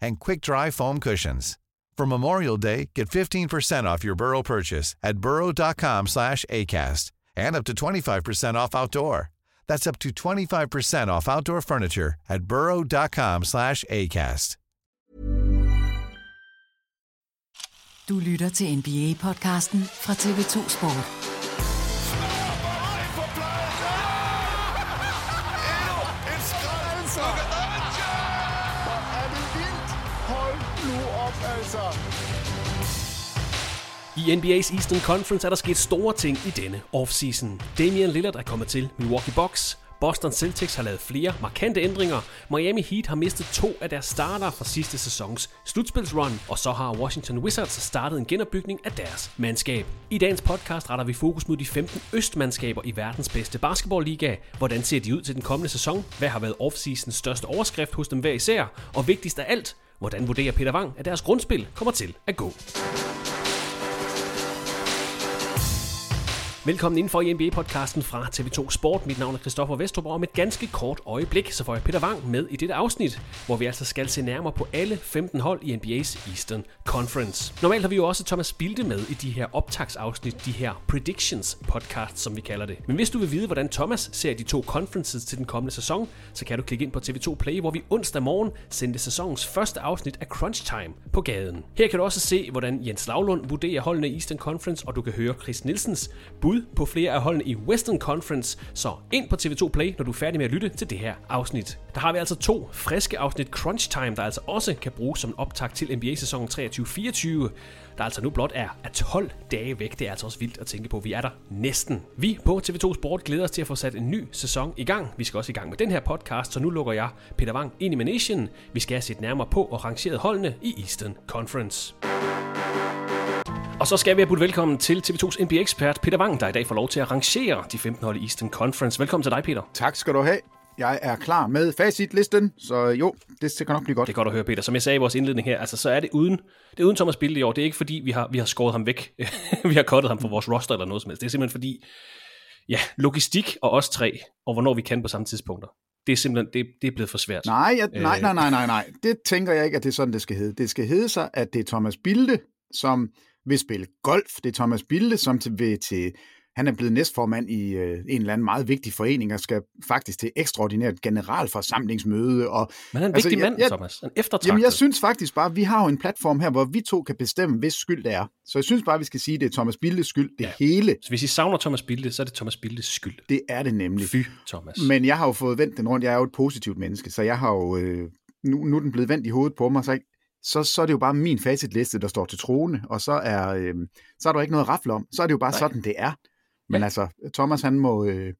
and quick-dry foam cushions. For Memorial Day, get 15% off your Burrow purchase at burrow.com slash ACAST and up to 25% off outdoor. That's up to 25% off outdoor furniture at burrow.com slash ACAST. Du lytter til NBA-podcasten fra TV2 Sport. I NBA's Eastern Conference er der sket store ting i denne offseason. Damian Lillard er kommet til Milwaukee Bucks. Boston Celtics har lavet flere markante ændringer. Miami Heat har mistet to af deres starter fra sidste sæsons slutspilsrun. Og så har Washington Wizards startet en genopbygning af deres mandskab. I dagens podcast retter vi fokus mod de 15 østmandskaber i verdens bedste basketballliga. Hvordan ser de ud til den kommende sæson? Hvad har været offseasons største overskrift hos dem hver især? Og vigtigst af alt, hvordan vurderer Peter Wang, at deres grundspil kommer til at gå? Velkommen indenfor i NBA-podcasten fra TV2 Sport. Mit navn er Christoffer Vestrup, og om et ganske kort øjeblik, så får jeg Peter Wang med i dette afsnit, hvor vi altså skal se nærmere på alle 15 hold i NBA's Eastern Conference. Normalt har vi jo også Thomas Bilde med i de her optagsafsnit, de her predictions podcast, som vi kalder det. Men hvis du vil vide, hvordan Thomas ser de to conferences til den kommende sæson, så kan du klikke ind på TV2 Play, hvor vi onsdag morgen sendte sæsonens første afsnit af Crunch Time på gaden. Her kan du også se, hvordan Jens Lavlund vurderer holdene i Eastern Conference, og du kan høre Chris Nielsens bud på flere af holdene i Western Conference. Så ind på TV2 Play, når du er færdig med at lytte til det her afsnit. Der har vi altså to friske afsnit Crunch Time, der altså også kan bruges som en optag til NBA-sæsonen 23-24 der altså nu blot er, 12 dage væk. Det er altså også vildt at tænke på. Vi er der næsten. Vi på TV2 Sport glæder os til at få sat en ny sæson i gang. Vi skal også i gang med den her podcast, så nu lukker jeg Peter Wang ind i Manation. Vi skal have set nærmere på og rangeret holdene i Eastern Conference. Og så skal vi have budt velkommen til TV2's NBA-ekspert Peter Wang, der i dag får lov til at rangere de 15 hold i Eastern Conference. Velkommen til dig, Peter. Tak skal du have. Jeg er klar med facitlisten, så jo, det kan nok blive godt. Det er godt at høre, Peter. Som jeg sagde i vores indledning her, altså, så er det uden, det er uden Thomas Bilde i år. Det er ikke fordi, vi har, vi har skåret ham væk. vi har kottet ham fra vores roster eller noget som helst. Det er simpelthen fordi, ja, logistik og os tre, og hvornår vi kan på samme tidspunkter. Det er simpelthen, det, det er blevet for svært. Nej, jeg, nej, nej, nej, nej, nej. Det tænker jeg ikke, at det er sådan, det skal hedde. Det skal hedde sig, at det er Thomas Bilde, som vil spille golf. Det er Thomas Bilde, som til, vil til han er blevet næstformand i øh, en eller anden meget vigtig forening, og skal faktisk til ekstraordinært generalforsamlingsmøde. Og, Men han er en altså, vigtig mand, jeg, Thomas. En eftertragtet. Jamen, jeg synes faktisk bare, at vi har jo en platform her, hvor vi to kan bestemme, hvis skyld det er. Så jeg synes bare, vi skal sige, at det er Thomas Bildes skyld, det ja. hele. Så hvis I savner Thomas Bilde, så er det Thomas Bildes skyld. Det er det nemlig. Fy, Thomas. Men jeg har jo fået vendt den rundt. Jeg er jo et positivt menneske, så jeg har jo... Øh, nu, nu er den blevet vendt i hovedet på mig, så, så, så er det jo bare min facitliste, der står til troende, og så er, øh, så er der ikke noget at om. Så er det jo bare Nej. sådan, det er. Men ja. altså, Thomas, han må, øh,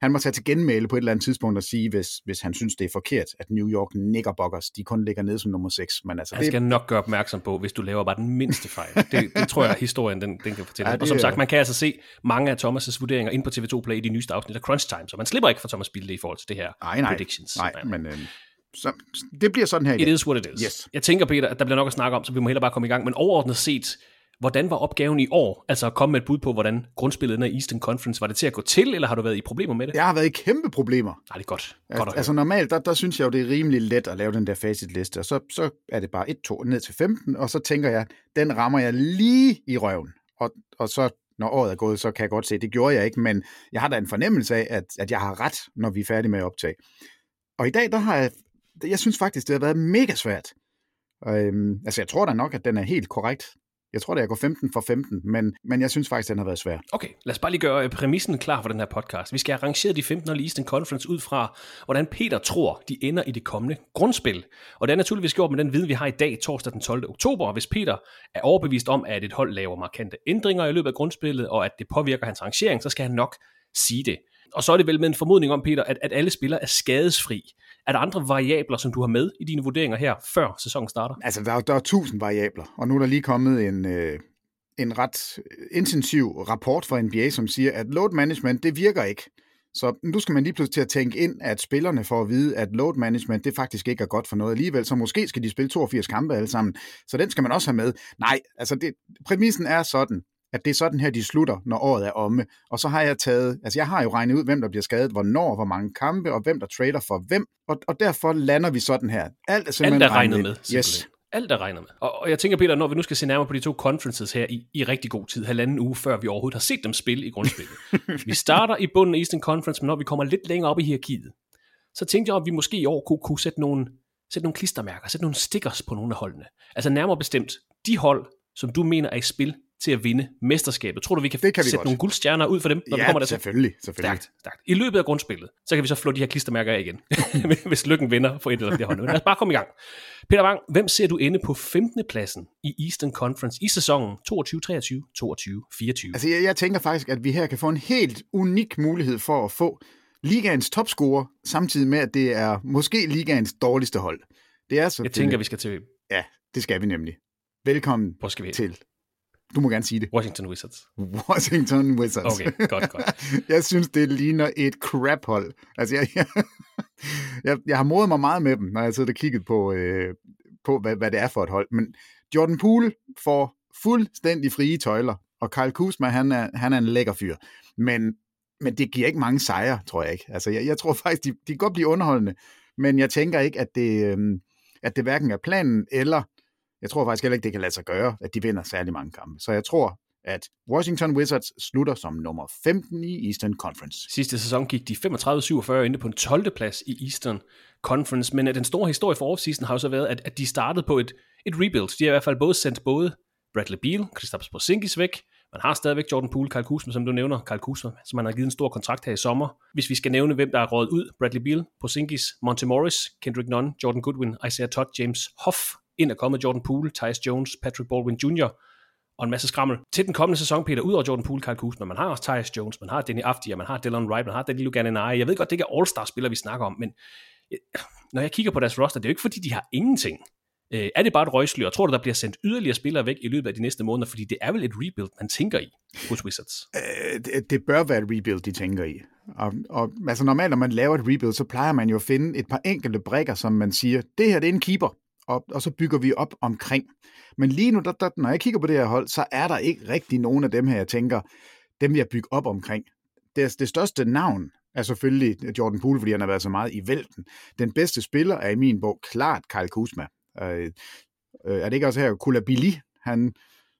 han må tage til genmæle på et eller andet tidspunkt og sige, hvis, hvis han synes, det er forkert, at New York Knickerbockers, de kun ligger nede som nummer 6. Men altså, Han det, skal nok gøre opmærksom på, hvis du laver bare den mindste fejl. Det, det tror jeg, at historien den, den kan fortælle. Ja, det og som sagt, man kan altså se mange af Thomas' vurderinger ind på TV2 Play i de nyeste afsnit af Crunch Time, så man slipper ikke for Thomas Bilde i forhold til det her nej, nej, predictions. nej, men øh, så, det bliver sådan her i It is what it is. Yes. Jeg tænker, Peter, at der bliver nok at snakke om, så vi må hellere bare komme i gang. Men overordnet set, hvordan var opgaven i år? Altså at komme med et bud på, hvordan grundspillet af Eastern Conference, var det til at gå til, eller har du været i problemer med det? Jeg har været i kæmpe problemer. Nej, det er godt. Godt at altså normalt, der, der synes jeg jo, det er rimelig let at lave den der facitliste, og så, så er det bare 1-2 ned til 15, og så tænker jeg, den rammer jeg lige i røven. Og, og så, når året er gået, så kan jeg godt se, det gjorde jeg ikke, men jeg har da en fornemmelse af, at, at jeg har ret, når vi er færdige med at optage. Og i dag, der har jeg, jeg synes faktisk, det har været mega svært. Øhm, altså, jeg tror da nok, at den er helt korrekt. Jeg tror da, jeg går 15 for 15, men, men jeg synes faktisk, den har været svær. Okay, lad os bare lige gøre øh, præmissen klar for den her podcast. Vi skal arrangere de 15 og Eastern Conference ud fra, hvordan Peter tror, de ender i det kommende grundspil. Og det er naturligvis gjort med den viden, vi har i dag, torsdag den 12. oktober. Hvis Peter er overbevist om, at et hold laver markante ændringer i løbet af grundspillet, og at det påvirker hans rangering, så skal han nok sige det. Og så er det vel med en formodning om, Peter, at, at alle spillere er skadesfri. Er der andre variabler, som du har med i dine vurderinger her, før sæsonen starter? Altså, der er, der er tusind variabler, og nu er der lige kommet en, øh, en ret øh, intensiv rapport fra NBA, som siger, at load management, det virker ikke. Så nu skal man lige pludselig til at tænke ind, at spillerne får at vide, at load management, det faktisk ikke er godt for noget alligevel, så måske skal de spille 82 kampe alle sammen. Så den skal man også have med. Nej, altså det, præmissen er sådan, at det er sådan her, de slutter, når året er omme. Og så har jeg taget, altså jeg har jo regnet ud, hvem der bliver skadet, hvornår, hvor mange kampe, og hvem der trader for hvem. Og, og derfor lander vi sådan her. Alt er simpelthen Alt er regnet ind. med, Yes. simpelthen. Alt er regnet med. Og, og jeg tænker, Peter, når vi nu skal se nærmere på de to conferences her i, i rigtig god tid, halvanden uge før vi overhovedet har set dem spille i grundspillet. vi starter i bunden af Eastern Conference, men når vi kommer lidt længere op i hierarkiet, så tænkte jeg, om vi måske i år kunne, kunne sætte, nogle, sætte nogle klistermærker, sætte nogle stickers på nogle af holdene. Altså nærmere bestemt de hold, som du mener er i spil til at vinde mesterskabet. Tror du, vi kan, Det kan vi sætte godt. nogle guldstjerner ud for dem, når vi Ja, kommer der selvfølgelig, selvfølgelig. Stærkt, stærkt. I løbet af grundspillet, så kan vi så flå de her klistermærker af igen, hvis lykken vinder for et eller hold. Men lad os bare komme i gang. Peter Wang, hvem ser du inde på 15. pladsen i Eastern Conference i sæsonen 22-23, 22-24? Altså, jeg, jeg tænker faktisk, at vi her kan få en helt unik mulighed for at få ligaens topscorer, samtidig med, at det er måske ligaens dårligste hold. Det er så Jeg tænker, vi skal til Ja, det skal vi nemlig. Velkommen Hvor skal vi til, du må gerne sige det, Washington Wizards. Washington Wizards. Okay, godt, godt. jeg synes, det ligner et crap-hold. Altså, jeg, jeg, jeg, jeg har modet mig meget med dem, når jeg sidder og kigget på, øh, på hvad, hvad det er for et hold. Men Jordan Poole får fuldstændig frie tøjler, og Kyle Kuzma, han er, han er en lækker fyr. Men, men det giver ikke mange sejre, tror jeg ikke. Altså, jeg, jeg tror faktisk, de, de kan godt blive underholdende, men jeg tænker ikke, at det, øh, at det hverken er planen, eller jeg tror faktisk heller ikke, det kan lade sig gøre, at de vinder særlig mange kampe. Så jeg tror, at Washington Wizards slutter som nummer 15 i Eastern Conference. Sidste sæson gik de 35-47 inde på en 12. plads i Eastern Conference, men den store historie for offseason har jo så været, at, at de startede på et, et rebuild. De har i hvert fald både sendt både Bradley Beal, Kristaps Porzingis væk, man har stadigvæk Jordan Poole, Kyle Kuzma, som du nævner, Kyle Kuzma, som man har givet en stor kontrakt her i sommer. Hvis vi skal nævne, hvem der er rådet ud, Bradley Beal, Porzingis, Monte Morris, Kendrick Nunn, Jordan Goodwin, Isaiah Todd, James Hoff, ind er kommet Jordan Poole, Tyus Jones, Patrick Baldwin Jr., og en masse skrammel. Til den kommende sæson, Peter, ud over Jordan Poole, Kyle Kuzma, man har også Tyus Jones, man har Danny Afdia, man har Dylan Wright, man har Danny Gallinari. Jeg ved godt, det ikke er All-Star-spillere, vi snakker om, men øh, når jeg kigger på deres roster, det er jo ikke fordi, de har ingenting. Øh, er det bare et røgslør? Tror du, der bliver sendt yderligere spillere væk i løbet af de næste måneder? Fordi det er vel et rebuild, man tænker i hos Wizards. Øh, det, det bør være et rebuild, de tænker i. Og, og altså normalt, når man laver et rebuild, så plejer man jo at finde et par enkelte brækker, som man siger, det her det er en keeper, og, og så bygger vi op omkring. Men lige nu, der, der, når jeg kigger på det her hold, så er der ikke rigtig nogen af dem her, jeg tænker, dem vil jeg bygge op omkring. Det, det største navn er selvfølgelig Jordan Poole, fordi han har været så meget i vælten. Den bedste spiller er i min bog klart Kyle Kuzma. Øh, øh, er det ikke også her, Kulabili, han,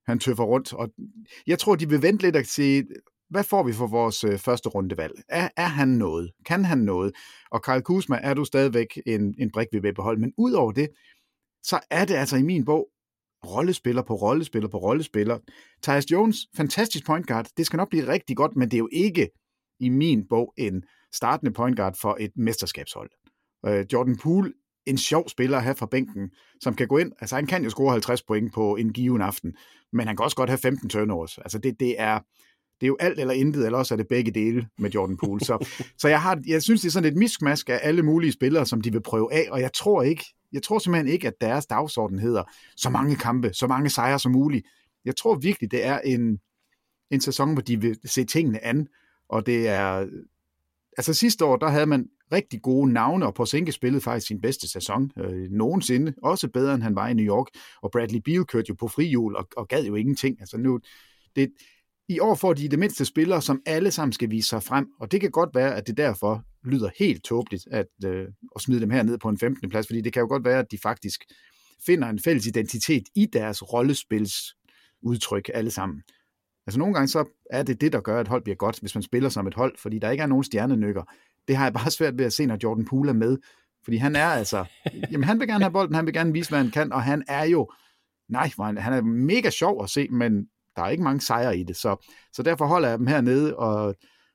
han tøffer rundt. Og jeg tror, de vil vente lidt og sige, hvad får vi for vores øh, første rundevalg? Er, er han noget? Kan han noget? Og Karl Kuzma er du stadigvæk en, en brik, vi vil beholde. Men udover det, så er det altså i min bog rollespiller på rollespiller på rollespiller. Tyus Jones, fantastisk point guard. Det skal nok blive rigtig godt, men det er jo ikke i min bog en startende point guard for et mesterskabshold. Øh, Jordan Poole, en sjov spiller at have fra bænken, som kan gå ind, altså han kan jo score 50 point på en given aften, men han kan også godt have 15 turnovers. Altså det, det er, det er jo alt eller intet, eller også er det begge dele med Jordan Poole. Så, så jeg, har, jeg synes, det er sådan et miskmask af alle mulige spillere, som de vil prøve af, og jeg tror ikke, jeg tror simpelthen ikke, at deres dagsorden hedder så mange kampe, så mange sejre som muligt. Jeg tror virkelig, det er en, en sæson, hvor de vil se tingene an, og det er... Altså sidste år, der havde man rigtig gode navne, og Porzingis spillede faktisk sin bedste sæson øh, nogensinde, også bedre end han var i New York, og Bradley Beal kørte jo på frihjul og, og gad jo ingenting. Altså nu, det, i år får de det mindste spillere, som alle sammen skal vise sig frem, og det kan godt være, at det derfor lyder helt tåbeligt at, øh, at smide dem her ned på en 15. plads, fordi det kan jo godt være, at de faktisk finder en fælles identitet i deres rollespils udtryk alle sammen. Altså nogle gange så er det det, der gør, at hold bliver godt, hvis man spiller som et hold, fordi der ikke er nogen stjernenykker. Det har jeg bare svært ved at se, når Jordan Poole er med, fordi han er altså, jamen han vil gerne have bolden, han vil gerne vise, hvad han kan, og han er jo, nej, han er mega sjov at se, men der er ikke mange sejre i det, så, så derfor holder jeg dem hernede, og,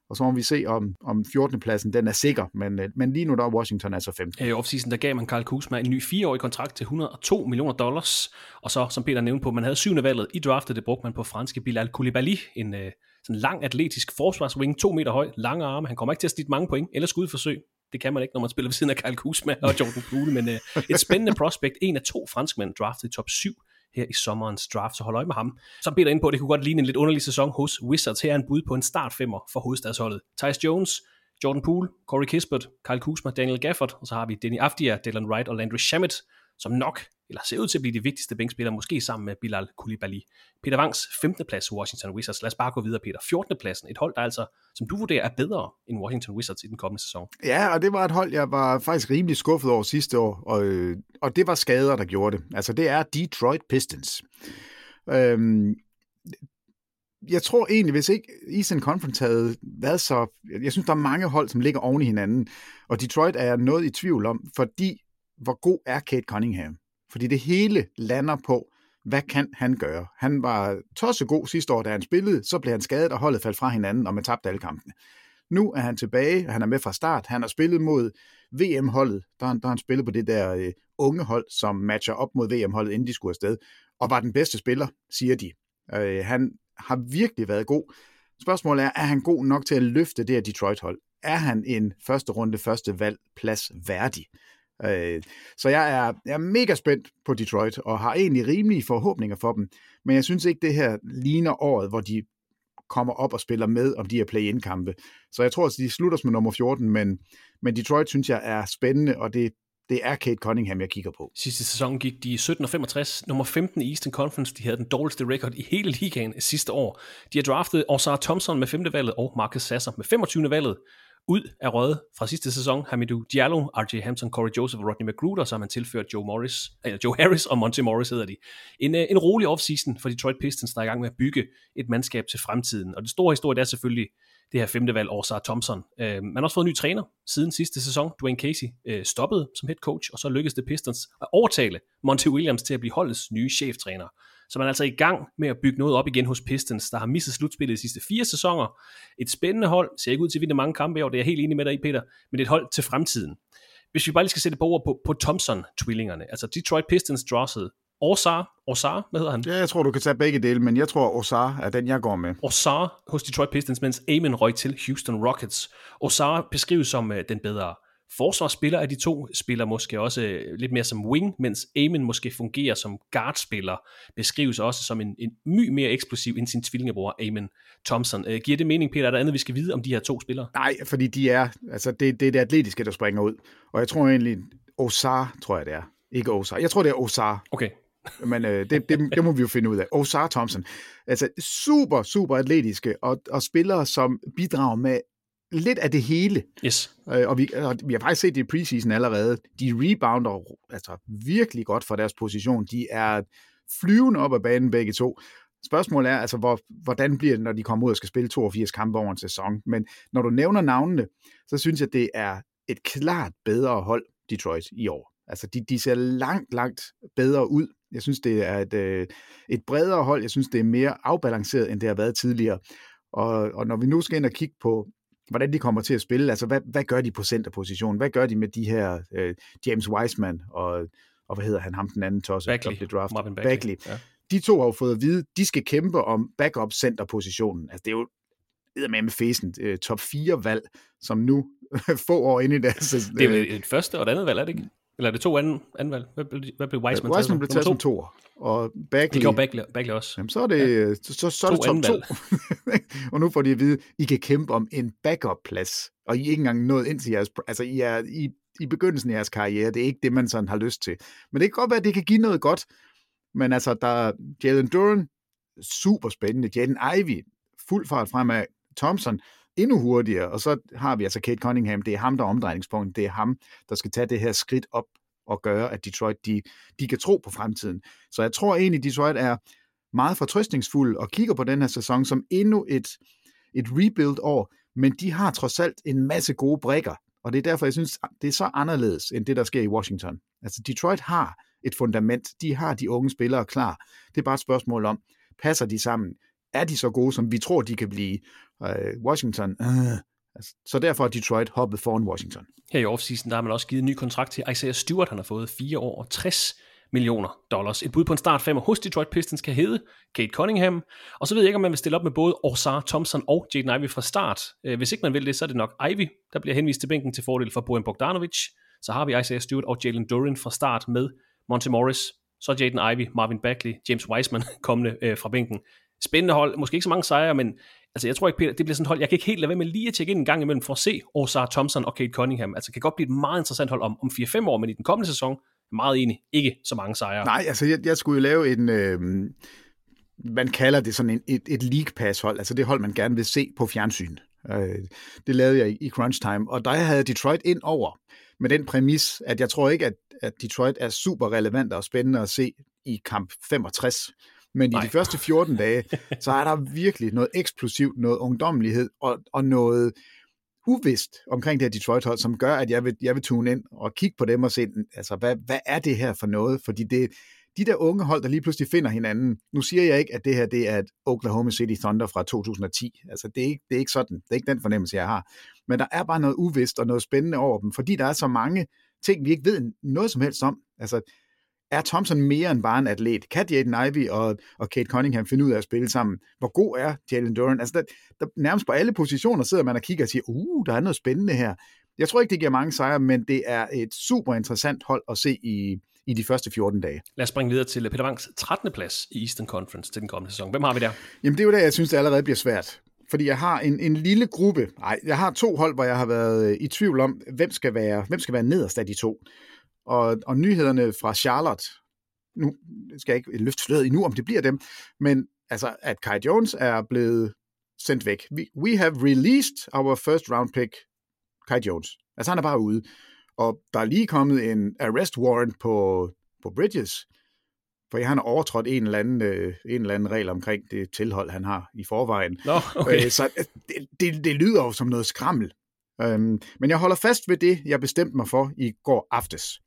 og så må vi se, om, om 14. pladsen den er sikker, men, øh, men lige nu der er Washington altså 15. I øh, offseason der gav man Karl Kuzma en ny fireårig kontrakt til 102 millioner dollars, og så, som Peter nævnte på, man havde syvende valget i draftet, det brugte man på franske Bilal Koulibaly, en øh, sådan lang atletisk forsvarswing, to meter høj, lange arme, han kommer ikke til at snitte mange point, eller skudforsøg, det kan man ikke, når man spiller ved siden af Karl Kuzma og Jordan Poole, men øh, et spændende prospect, en af to franskmænd draftet i top 7 her i sommerens draft, så hold øje med ham. Så Peter ind på, at det kunne godt ligne en lidt underlig sæson hos Wizards. Her er en bud på en startfemmer for hovedstadsholdet. Tyus Jones, Jordan Poole, Corey Kispert, Kyle Kuzma, Daniel Gafford, og så har vi Denny Afdia, Dylan Wright og Landry Shamet, som nok, eller ser ud til at blive de vigtigste bænkspillere, måske sammen med Bilal Koulibaly. Peter Wangs 15. plads Washington Wizards. Lad os bare gå videre, Peter. 14. pladsen, et hold, der altså, som du vurderer, er bedre end Washington Wizards i den kommende sæson. Ja, og det var et hold, jeg var faktisk rimelig skuffet over sidste år, og, øh, og det var skader, der gjorde det. Altså, det er Detroit Pistons. Øhm, jeg tror egentlig, hvis ikke Eastern Conference havde været så... Jeg synes, der er mange hold, som ligger oven i hinanden, og Detroit er jeg noget i tvivl om, fordi hvor god er Kate Cunningham? Fordi det hele lander på, hvad kan han gøre? Han var tossegod sidste år, da han spillede, så blev han skadet, og holdet faldt fra hinanden, og man tabte alle kampene. Nu er han tilbage, og han er med fra start. Han har spillet mod VM-holdet, der, der har han spillet på det der øh, unge hold, som matcher op mod VM-holdet, inden de skulle afsted, og var den bedste spiller, siger de. Øh, han har virkelig været god. Spørgsmålet er, er han god nok til at løfte det her Detroit-hold? Er han en første runde, første valg plads værdig? Øh, så jeg er, jeg er mega spændt på Detroit, og har egentlig rimelige forhåbninger for dem. Men jeg synes ikke, det her ligner året, hvor de kommer op og spiller med om de her play-in-kampe. Så jeg tror, at de slutter med nummer 14, men, men Detroit synes jeg er spændende, og det, det er Kate Cunningham, jeg kigger på. Sidste sæson gik de 17 og 65, nummer 15 i Eastern Conference. De havde den dårligste record i hele ligaen sidste år. De har draftet Osar Thompson med 5. valget og Marcus Sasser med 25. valget. Ud af røde fra sidste sæson, Hamidou Diallo, R.J. Hampton, Corey Joseph og Rodney McGruder, så har man tilført Joe, Morris, eller Joe Harris og Monty Morris hedder de. En, øh, en rolig offseason for Detroit Pistons, der er i gang med at bygge et mandskab til fremtiden. Og det store historie det er selvfølgelig det her femte valg, Orsar Thompson. Øh, man har også fået en ny træner siden sidste sæson. Dwayne Casey øh, stoppede som head coach, og så lykkedes det Pistons at overtale Monty Williams til at blive holdets nye cheftræner. Så man er altså i gang med at bygge noget op igen hos Pistons, der har misset slutspillet de sidste fire sæsoner. Et spændende hold, ser ikke ud til at vinde mange kampe i år, det er jeg helt enig med dig i, Peter, men et hold til fremtiden. Hvis vi bare lige skal sætte på ord på, på Thompson-tvillingerne, altså Detroit Pistons draftede Orsar, Orsar, hvad hedder han? Ja, jeg tror, du kan tage begge dele, men jeg tror, Orsar er den, jeg går med. Orsar hos Detroit Pistons, mens Amen røg til Houston Rockets. Orsar beskrives som uh, den bedre forsvarsspiller af de to, spiller måske også øh, lidt mere som wing, mens Amen måske fungerer som guardspiller, beskrives også som en, en my mere eksplosiv end sin tvillingebror Amen Thompson. Uh, giver det mening, Peter? Er der andet, vi skal vide om de her to spillere? Nej, fordi de er, altså det, det er det atletiske, der springer ud. Og jeg tror egentlig, Osar, tror jeg det er. Ikke Osar. Jeg tror, det er Osar. Okay. Men øh, det, det, det må vi jo finde ud af. Osar Thompson. Altså super, super atletiske og, og spillere, som bidrager med lidt af det hele. Yes. Øh, og, vi, og vi har faktisk set det i preseason allerede. De rebounder altså, virkelig godt for deres position. De er flyvende op ad banen begge to. Spørgsmålet er, altså, hvor, hvordan bliver det, når de kommer ud og skal spille 82 kampe over en sæson? Men når du nævner navnene, så synes jeg, det er et klart bedre hold, Detroit, i år. Altså, de, de ser langt, langt bedre ud. Jeg synes, det er et, øh, et bredere hold. Jeg synes, det er mere afbalanceret, end det har været tidligere. Og, og når vi nu skal ind og kigge på, hvordan de kommer til at spille, altså hvad, hvad gør de på centerpositionen? Hvad gør de med de her øh, James Wiseman og, og hvad hedder han, ham den anden tosse? Bagley. Draft? Marvin Bagley. Bagley. Ja. De to har jo fået at vide, de skal kæmpe om backup centerpositionen. Altså det er jo med fesen øh, top 4 valg, som nu få år ind i deres... Det er jo et første og et andet valg, er det ikke? Eller er det to anden, anden valg? Hvad, blev- hvad blev Wiseman, Wiseman blev taget som to? og Bagley... Det gjorde Bagley, Bagley også. Jamen, så er det, ja. så, så, så er det To top to. og nu får de at vide, I kan kæmpe om en backup-plads, og I er ikke engang nået ind til jeres... Altså, I er i, i begyndelsen af jeres karriere. Det er ikke det, man sådan har lyst til. Men det kan godt være, at det kan give noget godt. Men altså, der er Jalen Duran, super spændende. Jaden Ivey, fuld fart fremad. Thompson, endnu hurtigere. Og så har vi altså Kate Cunningham. Det er ham, der er omdrejningspunktet, Det er ham, der skal tage det her skridt op og gøre, at Detroit de, de kan tro på fremtiden. Så jeg tror egentlig, Detroit er meget fortrøstningsfuld og kigger på den her sæson som endnu et, et rebuild-år, men de har trods alt en masse gode brækker, og det er derfor, jeg synes, det er så anderledes end det, der sker i Washington. Altså Detroit har et fundament, de har de unge spillere klar. Det er bare et spørgsmål om, passer de sammen? Er de så gode, som vi tror, de kan blive? Øh, Washington, øh, altså, så derfor er Detroit hoppet foran Washington. Her i offseason, der har man også givet en ny kontrakt til Isaiah Stewart. Han har fået 4 år og 60 millioner dollars. Et bud på en start femmer hos Detroit Pistons kan hedde Kate Cunningham. Og så ved jeg ikke, om man vil stille op med både Orsar Thompson og Jaden Ivey fra start. Øh, hvis ikke man vil det, så er det nok Ivy, der bliver henvist til bænken til fordel for Bojan Bogdanovic. Så har vi Isaiah Stewart og Jalen Duran fra start med Monte Morris. Så Jaden Ivey, Marvin Bagley, James Wiseman kommende øh, fra bænken. Spændende hold. Måske ikke så mange sejre, men altså, jeg tror ikke, Peter, det bliver sådan et hold. Jeg kan ikke helt lade være med lige at tjekke ind en gang imellem for at se Osar Thompson og Kate Cunningham. Altså, det kan godt blive et meget interessant hold om, om 4-5 år, men i den kommende sæson, meget enig, ikke så mange sejre. Nej, altså jeg, jeg skulle jo lave en, øh, man kalder det sådan en, et, et league pass hold, altså det hold, man gerne vil se på fjernsyn. Øh, det lavede jeg i, i crunch time, og der havde Detroit ind over med den præmis, at jeg tror ikke, at, at Detroit er super relevant og spændende at se i kamp 65. Men Nej. i de første 14 dage, så er der virkelig noget eksplosivt, noget ungdommelighed og, og noget uvist omkring det her Detroit-hold, som gør, at jeg vil, jeg vil tune ind og kigge på dem og se, altså, hvad, hvad er det her for noget? Fordi det, de der unge hold, der lige pludselig finder hinanden, nu siger jeg ikke, at det her det er et Oklahoma City Thunder fra 2010. Altså, det er, ikke, det er ikke sådan. Det er ikke den fornemmelse, jeg har. Men der er bare noget uvist og noget spændende over dem, fordi der er så mange ting, vi ikke ved noget som helst om. Altså, er Thompson mere end bare en atlet? Kan Jaden Ivey og, og Kate Cunningham finde ud af at spille sammen? Hvor god er Jalen Duran? Altså, der, der, nærmest på alle positioner sidder man og kigger og siger, uh, der er noget spændende her. Jeg tror ikke, det giver mange sejre, men det er et super interessant hold at se i, i de første 14 dage. Lad os springe videre til Peter Wangs 13. plads i Eastern Conference til den kommende sæson. Hvem har vi der? Jamen, det er jo der, jeg synes, det allerede bliver svært. Fordi jeg har en, en lille gruppe, nej, jeg har to hold, hvor jeg har været i tvivl om, hvem skal være, hvem skal være nederst af de to. Og, og nyhederne fra Charlotte, nu skal jeg ikke løfte sløret endnu, om det bliver dem, men altså, at Kai Jones er blevet sendt væk. We, we have released our first round pick, Kai Jones. Altså, han er bare ude. Og der er lige kommet en arrest warrant på, på Bridges, for han har overtrådt en eller, anden, øh, en eller anden regel omkring det tilhold, han har i forvejen. Nå, okay. øh, så det, det, det lyder jo som noget skrammel. Øhm, men jeg holder fast ved det, jeg bestemte mig for i går aftes.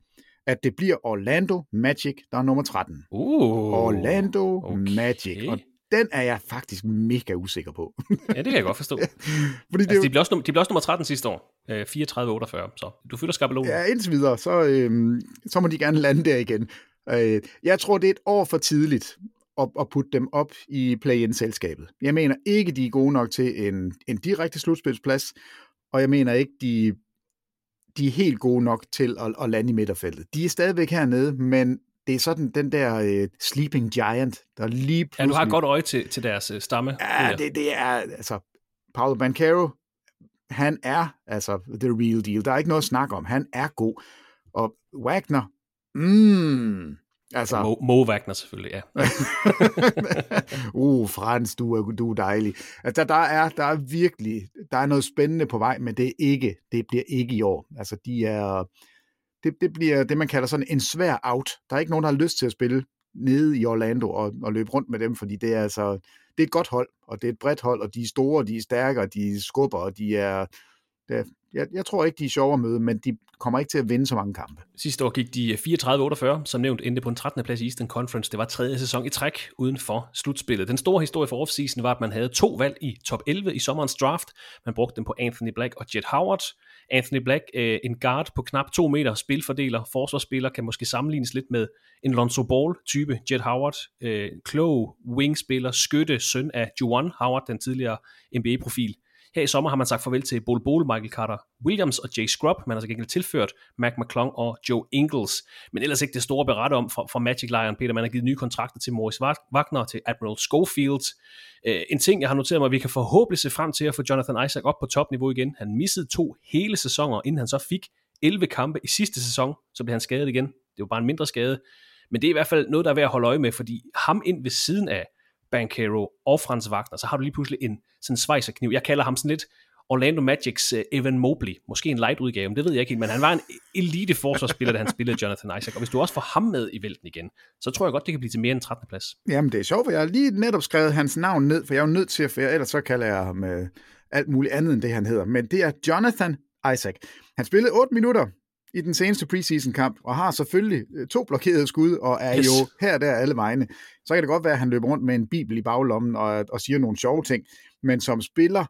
At det bliver Orlando Magic, der er nummer 13. Uh, Orlando okay. Magic. Og den er jeg faktisk mega usikker på. ja, det kan jeg godt forstå. Fordi det, altså, de, blev også, de blev også nummer 13 sidste år. Øh, 34-48, så du fylder skabelonen. Ja, indtil videre, så, øhm, så må de gerne lande der igen. Øh, jeg tror, det er et år for tidligt at, at putte dem op i play-in-selskabet. Jeg mener ikke, de er gode nok til en, en direkte slutspilsplads, og jeg mener ikke, de, de er helt gode nok til at, at lande i midterfeltet. De er stadigvæk hernede, men det er sådan den der uh, sleeping giant, der lige pludselig... Ja, du har et godt øje til, til deres uh, stamme. Ja, det, det er, altså, Paolo Bancaro, han er, altså, the real deal. Der er ikke noget at snakke om. Han er god. Og Wagner, mm, altså... Mo, Mo Wagner selvfølgelig, ja. uh, Frans, du er, du er dejlig. Altså, der, er, der er virkelig, der er noget spændende på vej, men det er ikke, det bliver ikke i år. Altså, de er, det, det bliver det, man kalder sådan en svær out. Der er ikke nogen, der har lyst til at spille nede i Orlando og, og løbe rundt med dem, fordi det er altså, det er et godt hold, og det er et bredt hold, og de er store, de er stærke, og de skubber, og de er, det jeg, jeg tror ikke, de er sjove at møde, men de kommer ikke til at vinde så mange kampe. Sidste år gik de øh, 34-48, som nævnt endte på en 13. plads i Eastern Conference. Det var tredje sæson i træk uden for slutspillet. Den store historie for offseason var, at man havde to valg i top 11 i sommerens draft. Man brugte dem på Anthony Black og Jet Howard. Anthony Black, øh, en guard på knap 2 meter, spilfordeler, forsvarsspiller, kan måske sammenlignes lidt med en Lonzo Ball-type. Jet Howard, øh, klog wingspiller, skytte, søn af Juwan Howard, den tidligere NBA-profil. Her i sommer har man sagt farvel til Bol Bol, Michael Carter Williams og Jay Scrub. Man har så gengæld tilført Mac McClung og Joe Ingles. Men ellers ikke det store beret om fra, fra Magic Lion, Peter. Man har givet nye kontrakter til Morris Wagner, til Admiral Schofield. Øh, en ting, jeg har noteret mig, at vi kan forhåbentlig se frem til at få Jonathan Isaac op på topniveau igen. Han missede to hele sæsoner, inden han så fik 11 kampe i sidste sæson. Så blev han skadet igen. Det var bare en mindre skade. Men det er i hvert fald noget, der er værd at holde øje med, fordi ham ind ved siden af Bankero og Franz Wagner, så har du lige pludselig en sådan svejserkniv. Jeg kalder ham sådan lidt Orlando Magics uh, Evan Mobley. Måske en light udgave, det ved jeg ikke helt, men han var en elite forsvarsspiller, da han spillede Jonathan Isaac. Og hvis du også får ham med i vælten igen, så tror jeg godt, det kan blive til mere end 13. plads. Jamen, det er sjovt, for jeg har lige netop skrevet hans navn ned, for jeg er jo nødt til at, for ellers så kalder jeg ham uh, alt muligt andet end det, han hedder. Men det er Jonathan Isaac. Han spillede 8 minutter i den seneste preseason kamp, og har selvfølgelig øh, to blokerede skud, og er yes. jo her og der alle vegne. Så kan det godt være, at han løber rundt med en bibel i baglommen og, og siger nogle sjove ting, men som spiller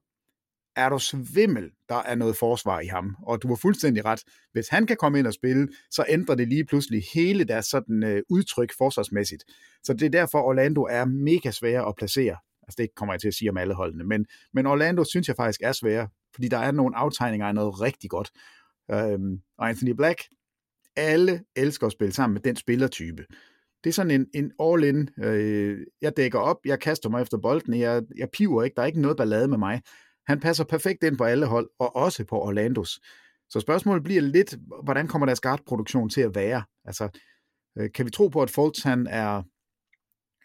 er du svimmel, der er noget forsvar i ham. Og du har fuldstændig ret. Hvis han kan komme ind og spille, så ændrer det lige pludselig hele deres sådan, øh, udtryk forsvarsmæssigt. Så det er derfor, Orlando er mega svære at placere. Altså det kommer jeg til at sige om alle holdene. Men, men Orlando synes jeg faktisk er svære, fordi der er nogle aftegninger af noget rigtig godt. Øhm, og Anthony Black, alle elsker at spille sammen med den spillertype. Det er sådan en, en all-in, øh, jeg dækker op, jeg kaster mig efter bolden, jeg, jeg piver ikke, der er ikke noget ballade med mig. Han passer perfekt ind på alle hold, og også på Orlandos. Så spørgsmålet bliver lidt, hvordan kommer deres guardproduktion til at være? Altså, øh, kan vi tro på, at Fultz han er,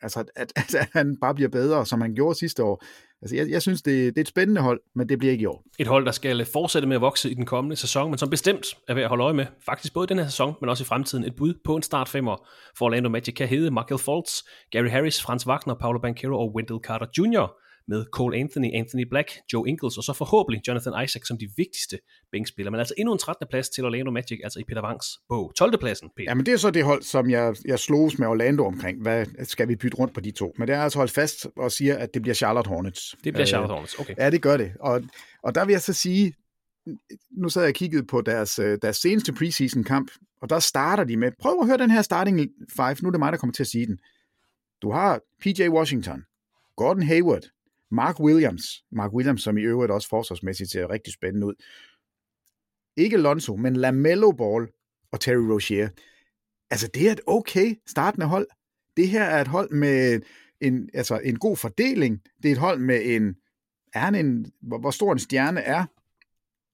altså, at, at, at han bare bliver bedre, som han gjorde sidste år? Altså, jeg, jeg synes, det, det er et spændende hold, men det bliver ikke i år. Et hold, der skal fortsætte med at vokse i den kommende sæson, men som bestemt er ved at holde øje med. Faktisk både den her sæson, men også i fremtiden. Et bud på en start femmer for Orlando Magic kan hedde Michael Fultz, Gary Harris, Franz Wagner, Paolo Banchero og Wendell Carter Jr., med Cole Anthony, Anthony Black, Joe Ingles og så forhåbentlig Jonathan Isaac som de vigtigste bænkspillere. Men altså endnu en 13. plads til Orlando Magic, altså i Peter Wangs bog. 12. pladsen, Peter. Ja, men det er så det hold, som jeg, jeg sloges med Orlando omkring. Hvad skal vi bytte rundt på de to? Men det er altså holdt fast og siger, at det bliver Charlotte Hornets. Det bliver Charlotte Hornets, okay. Ja, det gør det. Og, og der vil jeg så sige, nu sad jeg og kiggede på deres, øh, deres seneste preseason kamp, og der starter de med, prøv at høre den her starting five, nu er det mig, der kommer til at sige den. Du har PJ Washington, Gordon Hayward, Mark Williams, Mark Williams, som i øvrigt også forsvarsmæssigt ser rigtig spændende ud. Ikke Lonzo, men LaMelo Ball og Terry Rozier. Altså, det er et okay startende hold. Det her er et hold med en, altså en god fordeling. Det er et hold med en, er han en, hvor, hvor stor en stjerne er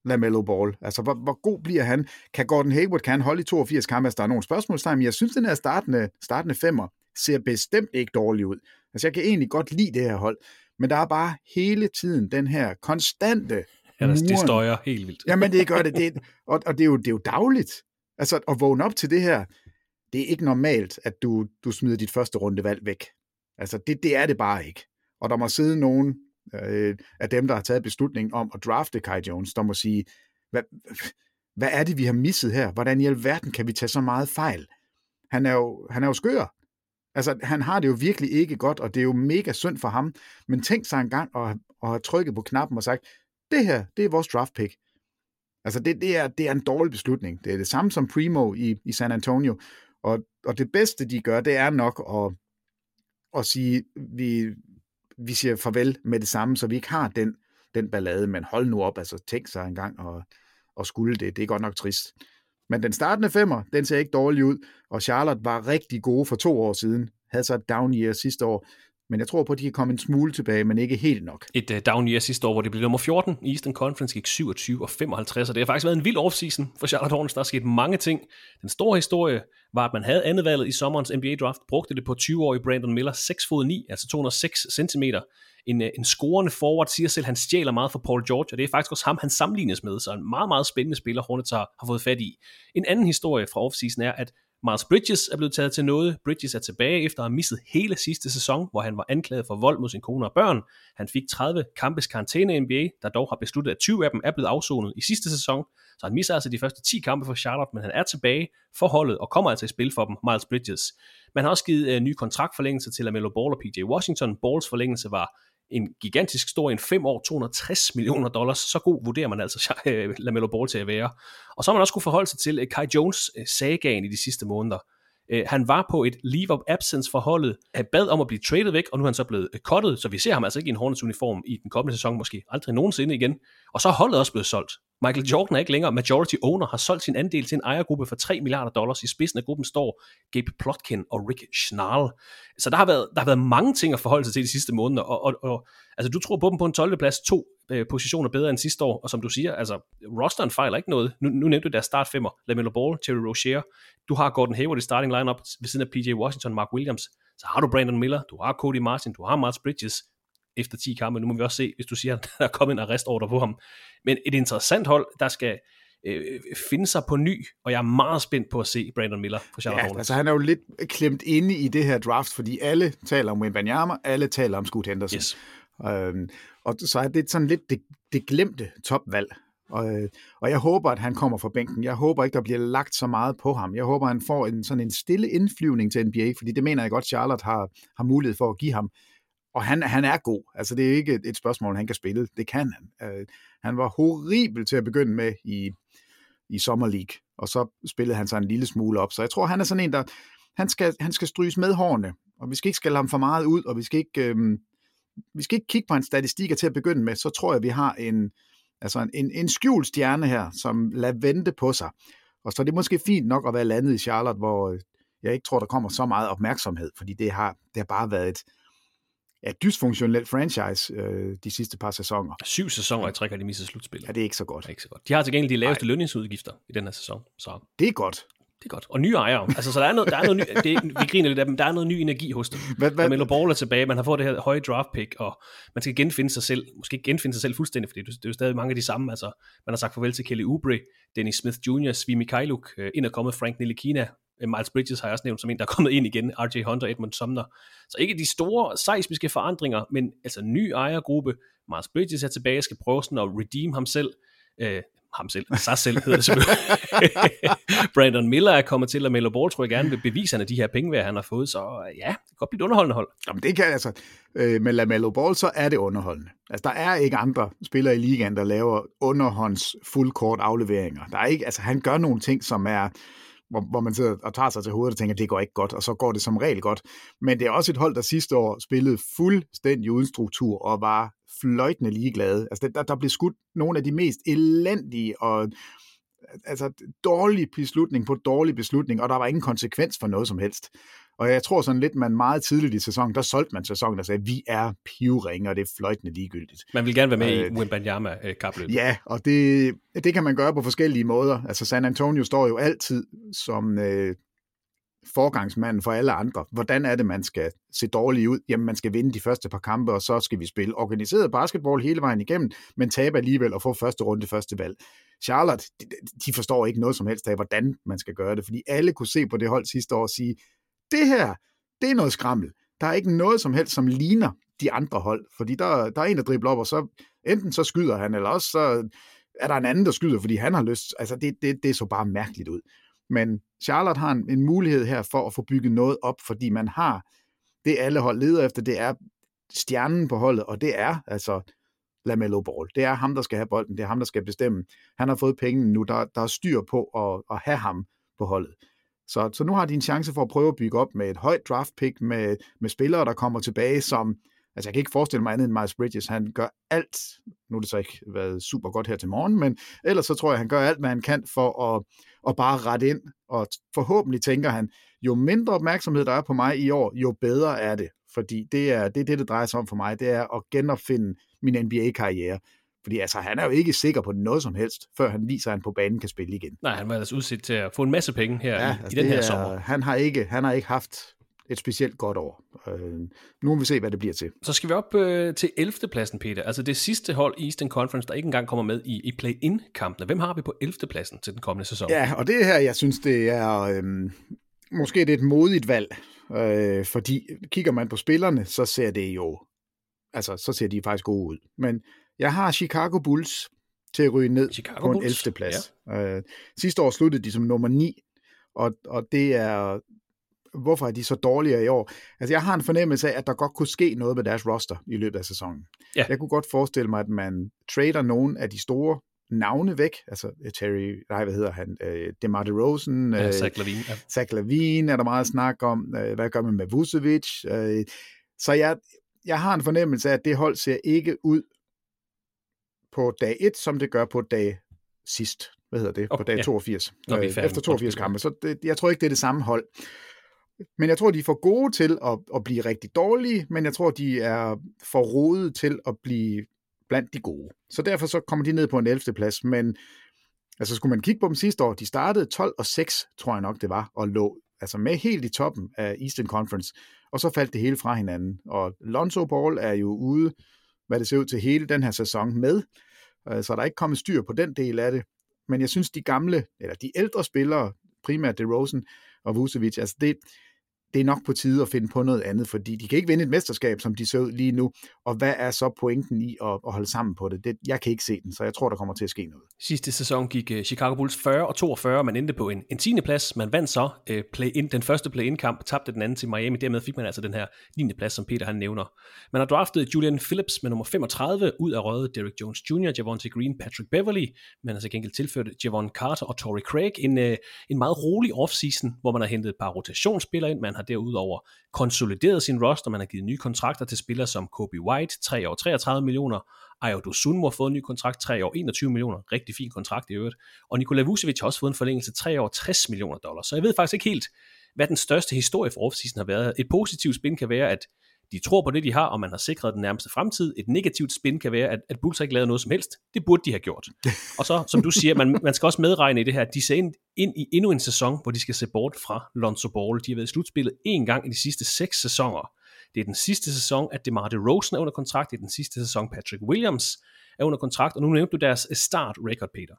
LaMelo Ball? Altså, hvor, hvor god bliver han? Kan Gordon Hayward, kan han holde i 82 kampe? Altså, der er nogle spørgsmålstegn, men jeg synes, den her startende, startende femmer ser bestemt ikke dårlig ud. Altså, jeg kan egentlig godt lide det her hold men der er bare hele tiden den her konstante Ja, det støjer helt vildt. Jamen, det gør det. det og, og det, er jo, det er jo dagligt. Altså, at vågne op til det her, det er ikke normalt, at du, du smider dit første rundevalg væk. Altså, det, det er det bare ikke. Og der må sidde nogen øh, af dem, der har taget beslutningen om at drafte Kai Jones, der må sige, hvad, hvad er det, vi har misset her? Hvordan i alverden kan vi tage så meget fejl? Han er jo, han er jo skør. Altså, han har det jo virkelig ikke godt, og det er jo mega synd for ham. Men tænk sig en gang at, at have trykket på knappen og sagt, det her, det er vores draft pick. Altså, det, det, er, det er en dårlig beslutning. Det er det samme som Primo i, i San Antonio. Og, og det bedste, de gør, det er nok at, at sige, vi, vi siger farvel med det samme, så vi ikke har den, den ballade. Men hold nu op, altså tænk sig en gang og, og skulle det. Det er godt nok trist. Men den startende femmer, den ser ikke dårlig ud, og Charlotte var rigtig gode for to år siden. Havde så et down year sidste år, men jeg tror på, at de kan komme en smule tilbage, men ikke helt nok. Et uh, down year sidste år, hvor det blev nummer 14 i Eastern Conference, gik 27 og 55, og det har faktisk været en vild offseason for Charlotte Hornets. Der er sket mange ting. Den store historie var, at man havde andet valget i sommerens NBA draft, brugte det på 20-årige Brandon Miller, 6 fod 9, altså 206 cm. En, uh, en scorende forward siger selv, at han stjæler meget for Paul George, og det er faktisk også ham, han sammenlignes med, så en meget, meget spændende spiller, Hornets har, har fået fat i. En anden historie fra offseason er, at Miles Bridges er blevet taget til noget. Bridges er tilbage efter at have misset hele sidste sæson, hvor han var anklaget for vold mod sin kone og børn. Han fik 30 kampes karantæne i NBA, der dog har besluttet, at 20 af dem er blevet afsonet i sidste sæson. Så han misser altså de første 10 kampe for Charlotte, men han er tilbage for holdet og kommer altså i spil for dem, Miles Bridges. Man har også givet uh, ny kontraktforlængelse til Lamelo Ball og PJ Washington. Balls forlængelse var en gigantisk stor en 5 år, 260 millioner dollars. Så god vurderer man altså øh, Lamelo Ball til at være. Og så har man også kunne forholde sig til øh, Kai Jones øh, sagaen i de sidste måneder. Øh, han var på et leave of absence for holdet, han øh, bad om at blive traded væk, og nu er han så blevet kottet, cuttet, så vi ser ham altså ikke i en Hornets uniform i den kommende sæson, måske aldrig nogensinde igen. Og så er holdet også blevet solgt. Michael Jordan er ikke længere majority owner, har solgt sin andel til en ejergruppe for 3 milliarder dollars. I spidsen af gruppen står Gabe Plotkin og Rick Schnall. Så der har været, der har været mange ting at forholde sig til de sidste måneder, og, og, og altså, du tror på dem på en 12. plads, to øh, positioner bedre end sidste år, og som du siger, altså, rosteren fejler ikke noget. Nu, nu nævnte du deres startfemmer, LaMelo Ball, Terry Rozier, du har Gordon Hayward i starting lineup ved siden af PJ Washington, Mark Williams, så har du Brandon Miller, du har Cody Martin, du har Miles Bridges, efter 10 kampe. Nu må vi også se, hvis du siger, at der er kommet en arrestorder på ham. Men et interessant hold, der skal øh, finde sig på ny, og jeg er meget spændt på at se Brandon Miller for Charlotte ja, Hornets. altså han er jo lidt klemt inde i det her draft, fordi alle taler om Wembanyama, alle taler om Scoot Henderson. Yes. Øh, og så er det sådan lidt det, det glemte topvalg. Og, øh, og jeg håber, at han kommer fra bænken. Jeg håber ikke, der bliver lagt så meget på ham. Jeg håber, han får en sådan en stille indflyvning til NBA, fordi det mener jeg godt, Charlotte har, har mulighed for at give ham. Og han, han er god. Altså, det er ikke et, et spørgsmål, han kan spille. Det kan han. Øh, han var horribel til at begynde med i, i Summer League, og så spillede han sig en lille smule op. Så jeg tror, han er sådan en, der han skal, han skal stryges med hårene, og vi skal ikke skælde ham for meget ud, og vi skal ikke, øh, vi skal ikke kigge på hans statistikker til at begynde med. Så tror jeg, vi har en, altså en, en, en skjult stjerne her, som lader vente på sig. Og så er det måske fint nok at være landet i Charlotte, hvor jeg ikke tror, der kommer så meget opmærksomhed, fordi det har, det har bare været et, ja, dysfunktionelt franchise øh, de sidste par sæsoner. Syv sæsoner i træk har de mistet slutspillet. Ja, det er ikke så godt. Det er ikke så godt. De har til gengæld de laveste lønningsudgifter i den her sæson. Så Det er godt. Det er godt. Og nye ejere. Altså, så der er noget, der er noget ny, det vi griner lidt af dem, der er noget ny energi hos dem. Hvad, hvad, Melo Ball er tilbage, man har fået det her høje draft pick, og man skal genfinde sig selv, måske ikke genfinde sig selv fuldstændig, fordi det det er jo stadig mange af de samme, altså man har sagt farvel til Kelly Oubre, Dennis Smith Jr., Svi Mikhailuk, øh, ind er kommet Frank Nilikina, øh, Miles Bridges har jeg også nævnt som en, der er kommet ind igen, RJ Hunter, Edmund Sumner. Så ikke de store seismiske forandringer, men altså ny ejergruppe, Miles Bridges er tilbage, skal prøve sådan at redeem ham selv, øh, ham selv, sig selv hedder det selvfølgelig. Brandon Miller er kommet til, og Melo Ball tror jeg gerne vil bevise, at de her penge, han har fået, så ja, det kan godt blive et underholdende hold. Jamen det kan altså, øh, med LaMelo Ball, så er det underholdende. Altså der er ikke andre spillere i ligaen, der laver underhånds fuldkort afleveringer. Der er ikke, altså han gør nogle ting, som er, hvor, hvor man sidder og tager sig til hovedet og tænker, det går ikke godt, og så går det som regel godt. Men det er også et hold, der sidste år spillede fuldstændig uden struktur og var fløjtende ligeglade. Altså der, der blev skudt nogle af de mest elendige og altså dårlig beslutning på dårlig beslutning, og der var ingen konsekvens for noget som helst. Og jeg tror sådan lidt, man meget tidligt i sæsonen, der solgte man sæsonen og sagde, vi er pivringe, og det er fløjtende ligegyldigt. Man vil gerne være med Øh, i Wembanyama-kapløbet. Ja, og det, det kan man gøre på forskellige måder. Altså San Antonio står jo altid som øh, forgangsmanden for alle andre. Hvordan er det, man skal se dårligt ud? Jamen, man skal vinde de første par kampe, og så skal vi spille organiseret basketball hele vejen igennem, men tabe alligevel og få første runde, første valg. Charlotte, de forstår ikke noget som helst af, hvordan man skal gøre det, fordi alle kunne se på det hold sidste år og sige, det her, det er noget skrammel. Der er ikke noget som helst, som ligner de andre hold, fordi der, der er en, der dribler op, og så enten så skyder han, eller også så er der en anden, der skyder, fordi han har lyst. Altså, det, det, det så bare mærkeligt ud. Men Charlotte har en, en mulighed her for at få bygget noget op, fordi man har det, alle hold leder efter, det er stjernen på holdet, og det er altså LaMelo Ball. Det er ham, der skal have bolden, det er ham, der skal bestemme. Han har fået pengene nu, der, der er styr på at, at have ham på holdet. Så, så nu har de en chance for at prøve at bygge op med et højt draft pick, med, med spillere, der kommer tilbage, som, altså jeg kan ikke forestille mig andet end Miles Bridges, han gør alt, nu har det så ikke været super godt her til morgen, men ellers så tror jeg, han gør alt, hvad han kan for at, at bare rette ind, og forhåbentlig tænker han, jo mindre opmærksomhed der er på mig i år, jo bedre er det, fordi det er det, er det, det drejer sig om for mig, det er at genopfinde min NBA-karriere. Fordi altså, han er jo ikke sikker på noget som helst, før han viser, at han på banen kan spille igen. Nej, han var ellers udsat til at få en masse penge her ja, i, altså i den her er, sommer. Han har, ikke, han har ikke haft et specielt godt år. Øh, nu må vi se, hvad det bliver til. Så skal vi op øh, til 11. pladsen, Peter. Altså det sidste hold i Eastern Conference, der ikke engang kommer med i, i play-in-kampene. Hvem har vi på 11. pladsen til den kommende sæson? Ja, og det her, jeg synes, det er øh, måske det er et modigt valg, øh, fordi kigger man på spillerne, så ser det jo, altså så ser de faktisk gode ud. Men jeg har Chicago Bulls til at ryge ned Chicago på en Bulls, 11. plads. Ja. Øh, sidste år sluttede de som nummer 9, og, og det er, hvorfor er de så dårligere i år? Altså jeg har en fornemmelse af, at der godt kunne ske noget med deres roster i løbet af sæsonen. Ja. Jeg kunne godt forestille mig, at man trader nogle af de store navne væk. Altså Terry, nej, hvad hedder han? Øh, DeMar DeRozan. Ja, øh, Zach Lavine. Ja. Zach Lavine er der meget snak om. Øh, hvad gør man med Vucevic? Øh, så jeg, jeg har en fornemmelse af, at det hold ser ikke ud på dag 1, som det gør på dag sidst. Hvad hedder det? Oh, på dag ja. 82. Når vi er Øh, færdige. efter 82 Undskyld. kampe. Så det, jeg tror ikke, det er det samme hold. Men jeg tror, de er for gode til at, at blive rigtig dårlige, men jeg tror, de er for rode til at blive blandt de gode. Så derfor så kommer de ned på en 11. plads, men altså skulle man kigge på dem sidste år, de startede 12 og 6, tror jeg nok det var, og lå altså med helt i toppen af Eastern Conference, og så faldt det hele fra hinanden. Og Lonzo Ball er jo ude, hvad det ser ud til hele den her sæson med, øh, så der er ikke kommet styr på den del af det. Men jeg synes, de gamle, eller de ældre spillere, primært DeRozan og Vucevic, altså det, det er nok på tide at finde på noget andet, fordi de kan ikke vinde et mesterskab, som de ser ud lige nu. Og hvad er så pointen i at, at holde sammen på det? det? Jeg kan ikke se den, så jeg tror, der kommer til at ske noget. Sidste sæson gik øh, Chicago Bulls 40 og 42, man endte på en, en 10. plads. Man vandt så øh, play-in, den første play-in-kamp, tabte den anden til Miami. Dermed fik man altså den her 9. plads, som Peter han nævner. Man har draftet Julian Phillips med nummer 35, ud af røget Derrick Jones Jr., Javonte Green, Patrick Beverly. Man har så gengæld tilført Javon Carter og Torrey Craig en, øh, en meget rolig offseason, hvor man har hentet et par rotationsspillere ind. Man har derudover konsolideret sin roster, man har givet nye kontrakter til spillere som Kobe White, 3 år 33 millioner, Ayo Dosunmu har fået en ny kontrakt, 3 år 21 millioner, rigtig fin kontrakt i øvrigt, og Nikola Vucevic har også fået en forlængelse, 3 år 60 millioner dollars. Så jeg ved faktisk ikke helt, hvad den største historie for offseason har været. Et positivt spin kan være, at de tror på det, de har, og man har sikret den nærmeste fremtid. Et negativt spin kan være, at, at Bulls ikke lavet noget som helst. Det burde de have gjort. Og så, som du siger, man, man skal også medregne i det her, at de ser ind, ind i endnu en sæson, hvor de skal se bort fra Lonzo Ball. De har været i slutspillet én gang i de sidste seks sæsoner. Det er den sidste sæson, at DeMar DeRozan er under kontrakt. Det er den sidste sæson, Patrick Williams er under kontrakt. Og nu nævnte du deres start record, Peter.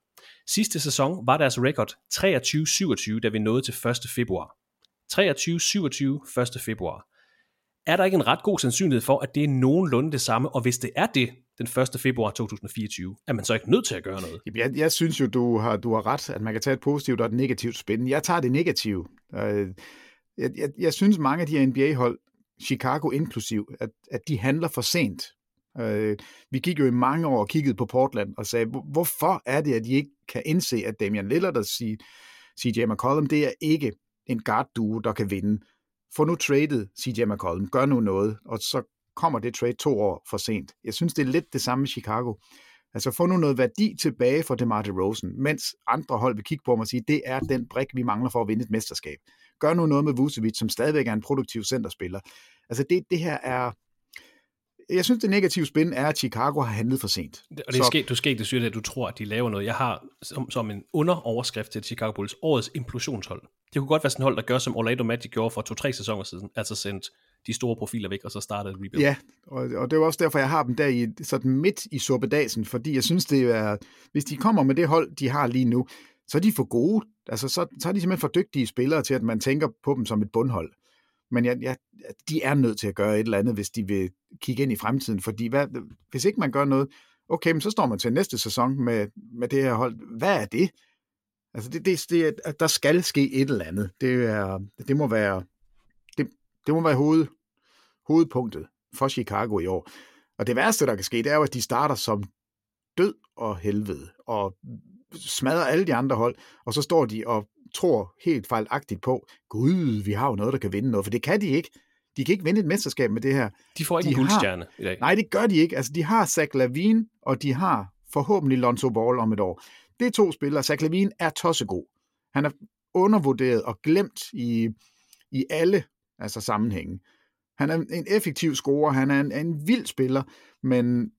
Sidste sæson var deres record 23-27, da vi nåede til 1. februar. 23-27 1. februar. Er der ikke en ret god sandsynlighed for, at det er nogenlunde det samme, og hvis det er det, den 1. februar 2024, er man så ikke nødt til at gøre noget? Jeg, jeg synes jo, du har, du har ret, at man kan tage et positivt og et negativt spin. Jeg tager det negative. Øh, jeg, jeg, jeg synes, mange af de her NBA-hold, Chicago inklusiv, at, at de handler for sent. Øh, vi gik jo i mange år og kiggede på Portland og sagde, hvorfor er det, at de ikke kan indse, at Damian Lillard og CJ McCollum, det er ikke en guard-duo, der kan vinde. Få nu traded CJ McCollum, gør nu noget, og så kommer det trade to år for sent. Jeg synes, det er lidt det samme med Chicago. Altså få nu noget værdi tilbage for DeMar DeRozan, mens andre hold vil kigge på mig og sige, det er den brik, vi mangler for at vinde et mesterskab. Gør nu noget med Vucevic, som stadigvæk er en produktiv centerspiller. Altså det, det her er... Jeg synes, det negative spin er, at Chicago har handlet for sent. Og det er sket, du skal ikke det at du tror, at de laver noget. Jeg har som, som en underoverskrift til Chicago Bulls årets implosionshold. Det kunne godt være sådan et hold, der gør, som Orlando Magic gjorde for to-tre sæsoner siden. Altså sendt de store profiler væk, og så startede et rebuild. Ja, og, og det er også derfor, jeg har dem der i, sådan midt i suppedasen, fordi jeg synes, det er, hvis de kommer med det hold, de har lige nu, så er de for gode. Altså, så, så er de simpelthen for dygtige spillere til, at man tænker på dem som et bundhold. Men jeg, jeg, de er nødt til at gøre et eller andet, hvis de vil kigge ind i fremtiden, fordi hvad, hvis ikke man gør noget, okay, men så står man til næste sæson med, med det her hold. Hvad er det? Altså, det, det, det, der skal ske et eller andet. Det, er, det må være, det, det må være hoved, hovedpunktet for Chicago i år. Og det værste, der kan ske, det er jo, at de starter som død og helvede, og smadrer alle de andre hold, og så står de og tror helt fejlagtigt på, gud, vi har jo noget, der kan vinde noget, for det kan de ikke. De kan ikke vinde et mesterskab med det her. De får ikke De en guldstjerne har- i dag. Nej, det gør de ikke. Altså, de har Zach Lavine, og de har forhåbentlig Lonzo Ball om et år. Det er to spillere. Zach er tossegod. Han er undervurderet og glemt i, i alle altså sammenhænge. Han er en effektiv scorer, han er en, en vild spiller, men,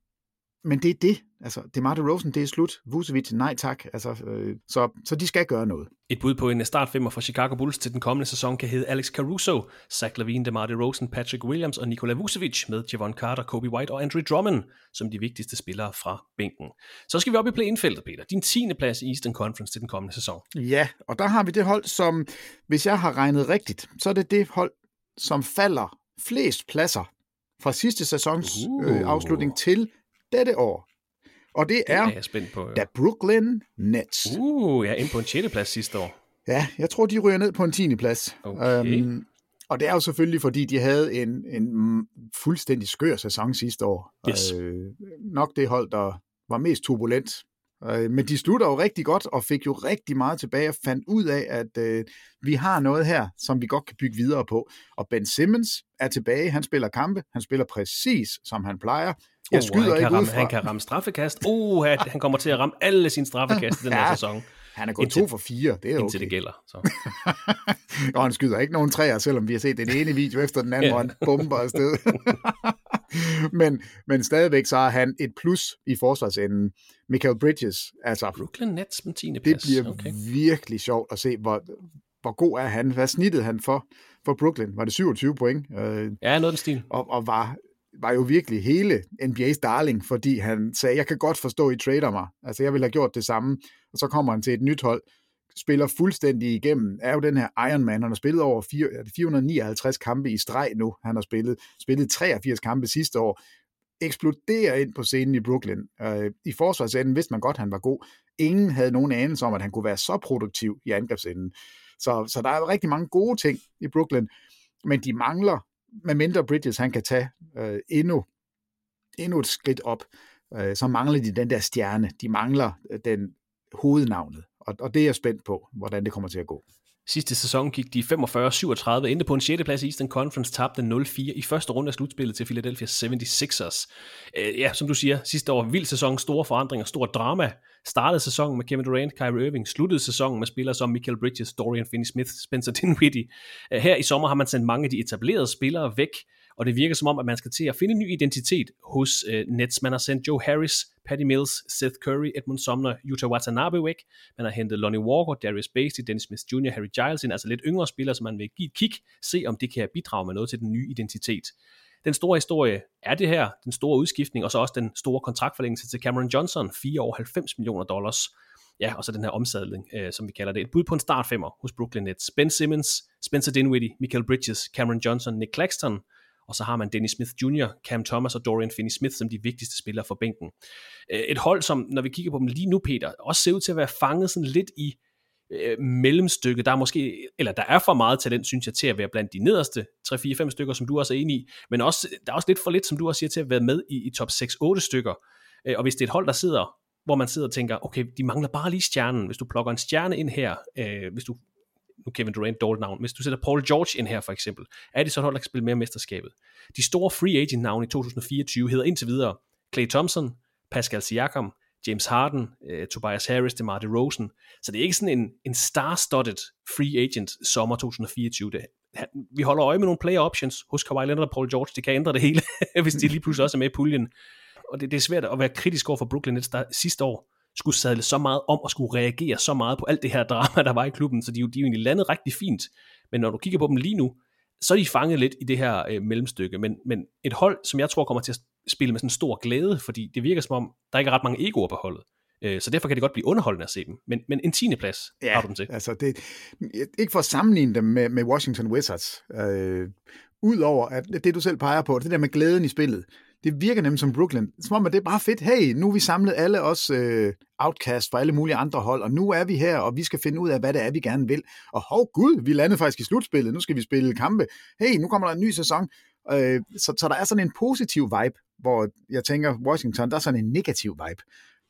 men det er det. Altså, DeMar DeRozan, det er slut. Vucevic, nej tak. Altså, øh, så, så de skal gøre noget. Et bud på en startfemmer for Chicago Bulls til den kommende sæson kan hedde Alex Caruso, Zach Lavine, DeMar DeRozan, Patrick Williams og Nikola Vucevic med Javon Carter, Kobe White og Andre Drummond som de vigtigste spillere fra bænken. Så skal vi op i play-in-feltet, Peter. Din 10. plads i Eastern Conference til den kommende sæson. Ja, og der har vi det hold, som, hvis jeg har regnet rigtigt, så er det det hold, som falder flest pladser fra sidste sæsons uh. øh, afslutning til dette år. Og det Det er er jeg spændt på. da Brooklyn Nets. Uh, jeg er inde på en 6. plads sidste år. Ja, jeg tror, de ryger ned på en 10. plads. Okay. Øhm, og det er jo selvfølgelig, fordi de havde en, en fuldstændig skør sæson sidste år. Yes. Øh, nok det hold, der var mest turbulent Øh, men de slutter jo rigtig godt, og fik jo rigtig meget tilbage, og fandt ud af, at øh, vi har noget her, som vi godt kan bygge videre på. Og Ben Simmons er tilbage, han spiller kampe, han spiller præcis, som han plejer. Jeg skyder uh, han, kan ramme, han kan ramme straffekast. Uh, han kommer til at ramme alle sine straffekast i den her sæson. Han er gået indtil, to for fire, det er okay. Indtil det gælder. Så. og han skyder ikke nogen træer, selvom vi har set den ene video efter den anden, hvor han bomber afsted. men, men stadigvæk så har han et plus i forsvarsenden. Michael Bridges, altså... Brooklyn Nets med 10. Det bliver okay. virkelig sjovt at se, hvor, hvor god er han. Hvad snittede han for, for Brooklyn? Var det 27 point? Øh, ja, noget den stil. Og, og var, var jo virkelig hele NBA's darling, fordi han sagde, jeg kan godt forstå, I trader mig. Altså, jeg ville have gjort det samme. Og så kommer han til et nyt hold, spiller fuldstændig igennem, er jo den her Iron Man. Han har spillet over 459 kampe i streg nu. Han har spillet, spillet 83 kampe sidste år. Eksploderer ind på scenen i Brooklyn. Øh, I forsvarsenden vidste man godt, at han var god. Ingen havde nogen anelse om, at han kunne være så produktiv i angrebsenden. Så, så der er rigtig mange gode ting i Brooklyn, men de mangler, med mindre Bridges han kan tage øh, endnu, endnu et skridt op, øh, så mangler de den der stjerne. De mangler øh, den hovednavnet. Og, og det er jeg spændt på, hvordan det kommer til at gå. Sidste sæson gik de 45-37, endte på en 6. plads i Eastern Conference, tabte 0-4 i første runde af slutspillet til Philadelphia 76ers. Uh, øh, ja, som du siger, sidste år vild sæson, store forandringer, stor drama. Startede sæsonen med Kevin Durant, Kyrie Irving, sluttede sæsonen med spillere som Michael Bridges, Dorian Finney-Smith, Spencer Dinwiddie. Øh, her i sommer har man sendt mange af de etablerede spillere væk, og det virker som om, at man skal til at finde en ny identitet hos øh, Nets. Man har sendt Joe Harris, Patty Mills, Seth Curry, Edmund Sumner, Utah Watanabe væk. Man har hentet Lonnie Walker, Darius Basie, Dennis Smith Jr., Harry Giles ind, altså lidt yngre spillere, som man vil give et kig, se om det kan bidrage med noget til den nye identitet. Den store historie er det her, den store udskiftning, og så også den store kontraktforlængelse til Cameron Johnson, 4 år 90 millioner dollars. Ja, og så den her omsadling, øh, som vi kalder det. Et bud på en startfemmer hos Brooklyn Nets. Ben Simmons, Spencer Dinwiddie, Michael Bridges, Cameron Johnson, Nick Claxton, og så har man Dennis Smith Jr., Cam Thomas og Dorian Finney-Smith som de vigtigste spillere for bænken. Øh, et hold, som når vi kigger på dem lige nu, Peter, også ser ud til at være fanget sådan lidt i øh, mellemstykke. Der er måske, eller der er for meget talent, synes jeg, til at være blandt de nederste 3-4-5 stykker, som du også er enig i, men også, der er også lidt for lidt, som du også siger, til at være med i, i top 6-8 stykker. Øh, og hvis det er et hold, der sidder hvor man sidder og tænker, okay, de mangler bare lige stjernen. Hvis du plukker en stjerne ind her, øh, hvis du nu Kevin Durant dårligt navn, hvis du sætter Paul George ind her for eksempel, er det så et hold, der kan spille mere mesterskabet. De store free agent navne i 2024 hedder indtil videre Clay Thompson, Pascal Siakam, James Harden, eh, Tobias Harris, DeMar DeRozan. Så det er ikke sådan en, en star-studded free agent sommer 2024. Det, vi holder øje med nogle player options hos Kawhi Leonard og Paul George. Det kan ændre det hele, hvis de lige pludselig også er med i puljen. Og det, det er svært at være kritisk over for Brooklyn Nets, der sidste år skulle sadle så meget om og skulle reagere så meget på alt det her drama, der var i klubben, så de, de er jo egentlig landet rigtig fint. Men når du kigger på dem lige nu, så er de fanget lidt i det her øh, mellemstykke. Men, men et hold, som jeg tror kommer til at spille med sådan stor glæde, fordi det virker som om, der ikke er ret mange egoer på holdet. Øh, så derfor kan det godt blive underholdende at se dem. Men, men en tiende plads ja, har du dem til. altså det, ikke for at sammenligne dem med, med Washington Wizards. Øh, Udover at det, du selv peger på, det der med glæden i spillet, det virker nemlig som Brooklyn. Som om, at det er bare fedt. Hey, nu er vi samlet alle os øh, outcast fra alle mulige andre hold, og nu er vi her, og vi skal finde ud af, hvad det er, vi gerne vil. Og hov gud, vi landede faktisk i slutspillet. Nu skal vi spille kampe. Hey, nu kommer der en ny sæson. Øh, så, så der er sådan en positiv vibe, hvor jeg tænker, Washington, der er sådan en negativ vibe.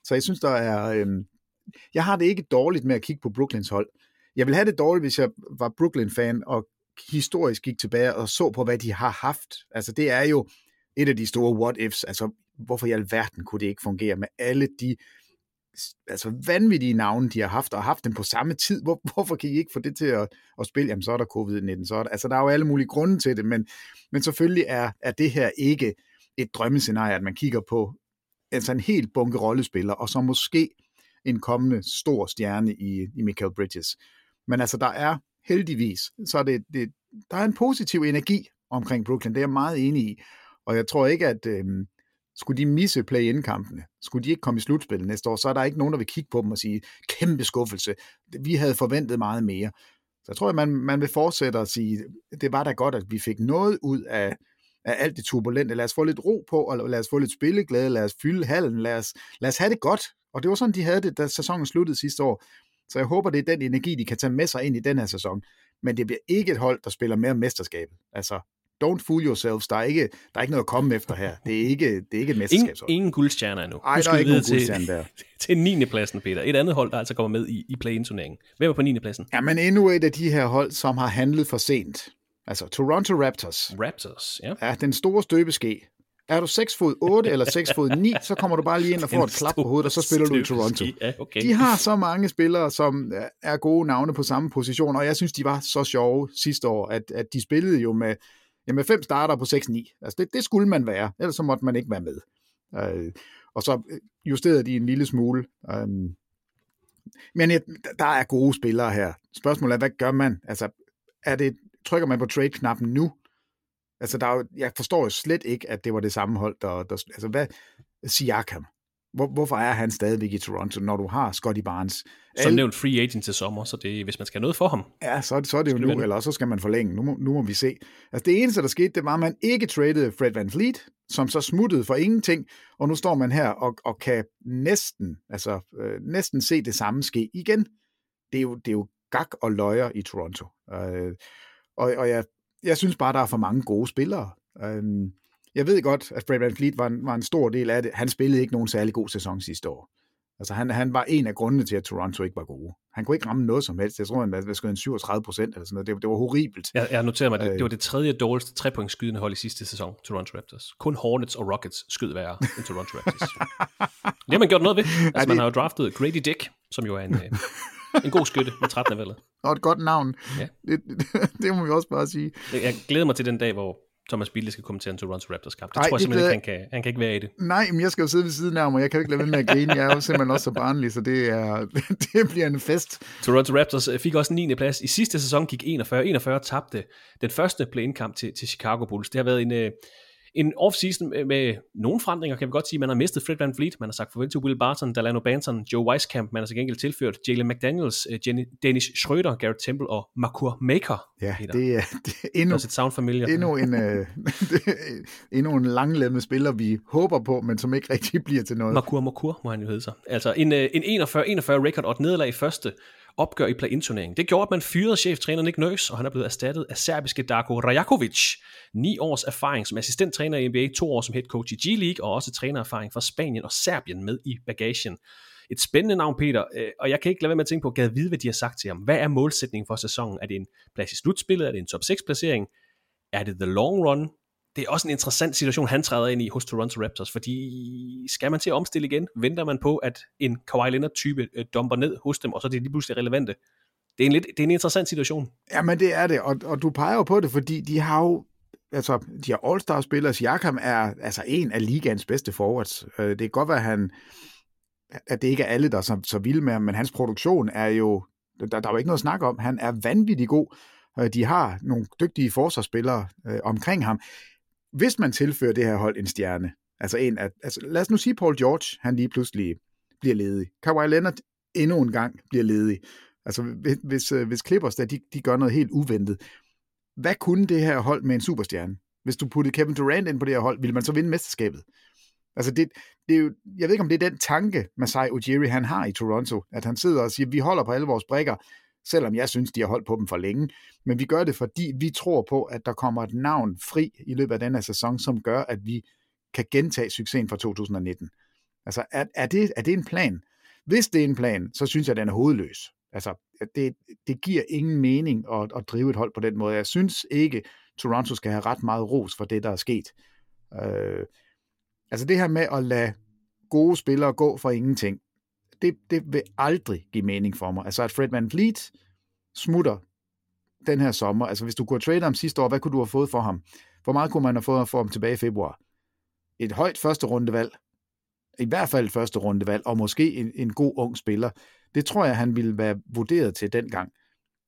Så jeg synes, der er... Øh, jeg har det ikke dårligt med at kigge på Brooklyns hold. Jeg vil have det dårligt, hvis jeg var Brooklyn-fan og historisk gik tilbage og så på, hvad de har haft. Altså det er jo et af de store what-ifs, altså hvorfor i alverden kunne det ikke fungere med alle de altså vanvittige navne, de har haft, og haft dem på samme tid. Hvor, hvorfor kan I ikke få det til at, at spille? Jamen, så er der covid-19. Så er der, altså, der er jo alle mulige grunde til det, men, men selvfølgelig er, er det her ikke et drømmescenarie, at man kigger på altså en helt bunke rollespiller, og så måske en kommende stor stjerne i, i Michael Bridges. Men altså, der er heldigvis, så er det, det, der er en positiv energi omkring Brooklyn, det er jeg meget enig i. Og jeg tror ikke, at øh, skulle de misse play-in-kampene, skulle de ikke komme i slutspillet næste år, så er der ikke nogen, der vil kigge på dem og sige, kæmpe skuffelse, vi havde forventet meget mere. Så jeg tror, at man, man vil fortsætte at sige, det var da godt, at vi fik noget ud af, af alt det turbulente. Lad os få lidt ro på, og lad os få lidt spilleglæde, lad os fylde hallen, lad os, lad os have det godt. Og det var sådan, de havde det, da sæsonen sluttede sidste år. Så jeg håber, det er den energi, de kan tage med sig ind i den her sæson. Men det bliver ikke et hold, der spiller mere mesterskabet. Altså, don't fool yourselves. Der er ikke, der er ikke noget at komme efter her. Det er ikke, det er ikke et mesterskabshold. Ingen, ingen guldstjerner endnu. Ej, der er ikke nogen guldstjerne der. til, til 9. pladsen, Peter. Et andet hold, der altså kommer med i, i play-in-turneringen. Hvem er på 9. pladsen? Ja, men endnu et af de her hold, som har handlet for sent. Altså Toronto Raptors. Raptors, ja. Ja, den store støbeske. Er du 6 fod 8 eller 6 fod 9, så kommer du bare lige ind og får En et klap på hovedet, og så spiller du i Toronto. støbeski. Ja, okay. De har så mange spillere, som er gode navne på samme position, og jeg synes, de var så sjove sidste år, at, at de spillede jo med, ja, med fem starter på 6-9. Altså det, det skulle man være, ellers så måtte man ikke være med. Øh, og så øh, justerede de en lille smule. Øh, men et, der er gode spillere her. Spørgsmålet er, hvad gør man? Altså, er det, trykker man på trade-knappen nu? Altså, der er jo, jeg forstår jo slet ikke, at det var det samme hold, der... der altså, hvad... Siakam. Hvor, hvorfor er han stadigvæk i Toronto, når du har Scotty Barnes? Som nævnt free agent til sommer, så det, hvis man skal have noget for ham. Ja, så, er det- så er det jo nu, eller så skal man forlænge. Nu må, nu må vi se. Altså det eneste, der skete, det var, at man ikke tradede Fred Van Fleet, som så smuttede for ingenting, og nu står man her og, og kan næsten, altså, øh, næsten se det samme ske igen. Det er jo, det er jo gak og løjer i Toronto. Øh, og og jeg, jeg synes bare, der er for mange gode spillere. Øh, jeg ved godt, at Fred Van Fleet var en, var en stor del af det. Han spillede ikke nogen særlig god sæson sidste år. Altså han, han var en af grundene til, at Toronto ikke var gode. Han kunne ikke ramme noget som helst. Jeg tror, han var skød en 37 procent eller sådan noget. Det, det var horribelt. Jeg, jeg noterer mig, det, Øh. det var det tredje dårligste trepointsskydende hold i sidste sæson, Toronto Raptors. Kun Hornets og Rockets skød værre end Toronto Raptors. det har man gjort noget ved. Altså, det- man har jo draftet Grady Dick, som jo er en, øh, en god skytte med 13. valget. Og et godt navn. Ja. Det, det, det må vi også bare sige. Jeg glæder mig til den dag, hvor Thomas Bilde skal kommentere en Toronto Raptors kamp. Det Ej, tror jeg simpelthen ikke, han kan, han kan ikke være i det. Nej, men jeg skal jo sidde ved siden af ham, og jeg kan ikke lade være med at grine. Jeg er jo simpelthen også så barnlig, så det, er, det bliver en fest. Toronto Raptors øh, fik også en 9. plads. I sidste sæson gik 41-41, tabte den første play-in-kamp til, til Chicago Bulls. Det har været en, øh, en off-season med, nogle forandringer, kan vi godt sige. Man har mistet Fred Van Fleet, man har sagt farvel til Will Barton, Delano Banton, Joe Weiskamp, man har til gengæld tilført Jalen McDaniels, øh, Jenny, Dennis Schröder, Garrett Temple og Makur Maker. Ja, Peter. det er, det er endnu, Does it sound familiar? endnu, en, øh, det er endnu en langlemmet spiller, vi håber på, men som ikke rigtig bliver til noget. Makur Makur må han jo hedde sig. Altså en, øh, en 41-41 record og et nederlag i første opgør i play-in-turneringen. Det gjorde, at man fyrede cheftræner Nick Nurse, og han er blevet erstattet af serbiske Darko Rajakovic. Ni års erfaring som assistenttræner i NBA, to år som head coach i G-League, og også trænererfaring fra Spanien og Serbien med i bagagen. Et spændende navn, Peter, øh, og jeg kan ikke lade være med at tænke på, at vide, hvad de har sagt til ham. Hvad er målsætningen for sæsonen? Er det en plads i slutspillet? Er det en top 6-placering? Er det the long run? Det er også en interessant situation, han træder ind i hos Toronto Raptors, fordi skal man til at omstille igen? Venter man på, at en Kawhi Leonard-type øh, dumper ned hos dem, og så er det lige pludselig relevante? Det er en, lidt, det er en interessant situation. Jamen det er det, og, og du peger jo på det, fordi de har jo altså, de har All-Star-spillere. Siakam er altså en af ligaens bedste forwards. Øh, det kan godt være, at, han, at det ikke er alle, der er så, så vilde med ham, men hans produktion er jo, der, der er jo ikke noget at snakke om. Han er vanvittig god. Øh, de har nogle dygtige forsvarsspillere øh, omkring ham. Hvis man tilfører det her hold en stjerne, altså en af, altså lad os nu sige Paul George, han lige pludselig bliver ledig. Kawhi Leonard endnu en gang bliver ledig. Altså hvis, hvis, øh, hvis Clippers der, de, de gør noget helt uventet, hvad kunne det her hold med en superstjerne? Hvis du puttede Kevin Durant ind på det her hold, ville man så vinde mesterskabet? Altså det, det er jo, jeg ved ikke, om det er den tanke, Masai Ujiri han har i Toronto, at han sidder og siger, vi holder på alle vores brækker, selvom jeg synes, de har holdt på dem for længe. Men vi gør det, fordi vi tror på, at der kommer et navn fri i løbet af den her sæson, som gør, at vi kan gentage succesen fra 2019. Altså, er, er, det, er det en plan? Hvis det er en plan, så synes jeg, at den er hovedløs. Altså, det, det giver ingen mening at, at drive et hold på den måde. Jeg synes ikke, Toronto skal have ret meget ros for det, der er sket. Øh, altså det her med at lade gode spillere gå for ingenting, det, det vil aldrig give mening for mig. Altså at Fred Van Vliet smutter den her sommer, altså hvis du kunne trade ham sidste år, hvad kunne du have fået for ham? Hvor meget kunne man have fået for ham tilbage i februar? Et højt første rundevalg, i hvert fald et første rundevalg, og måske en, en god ung spiller. Det tror jeg, han ville være vurderet til dengang.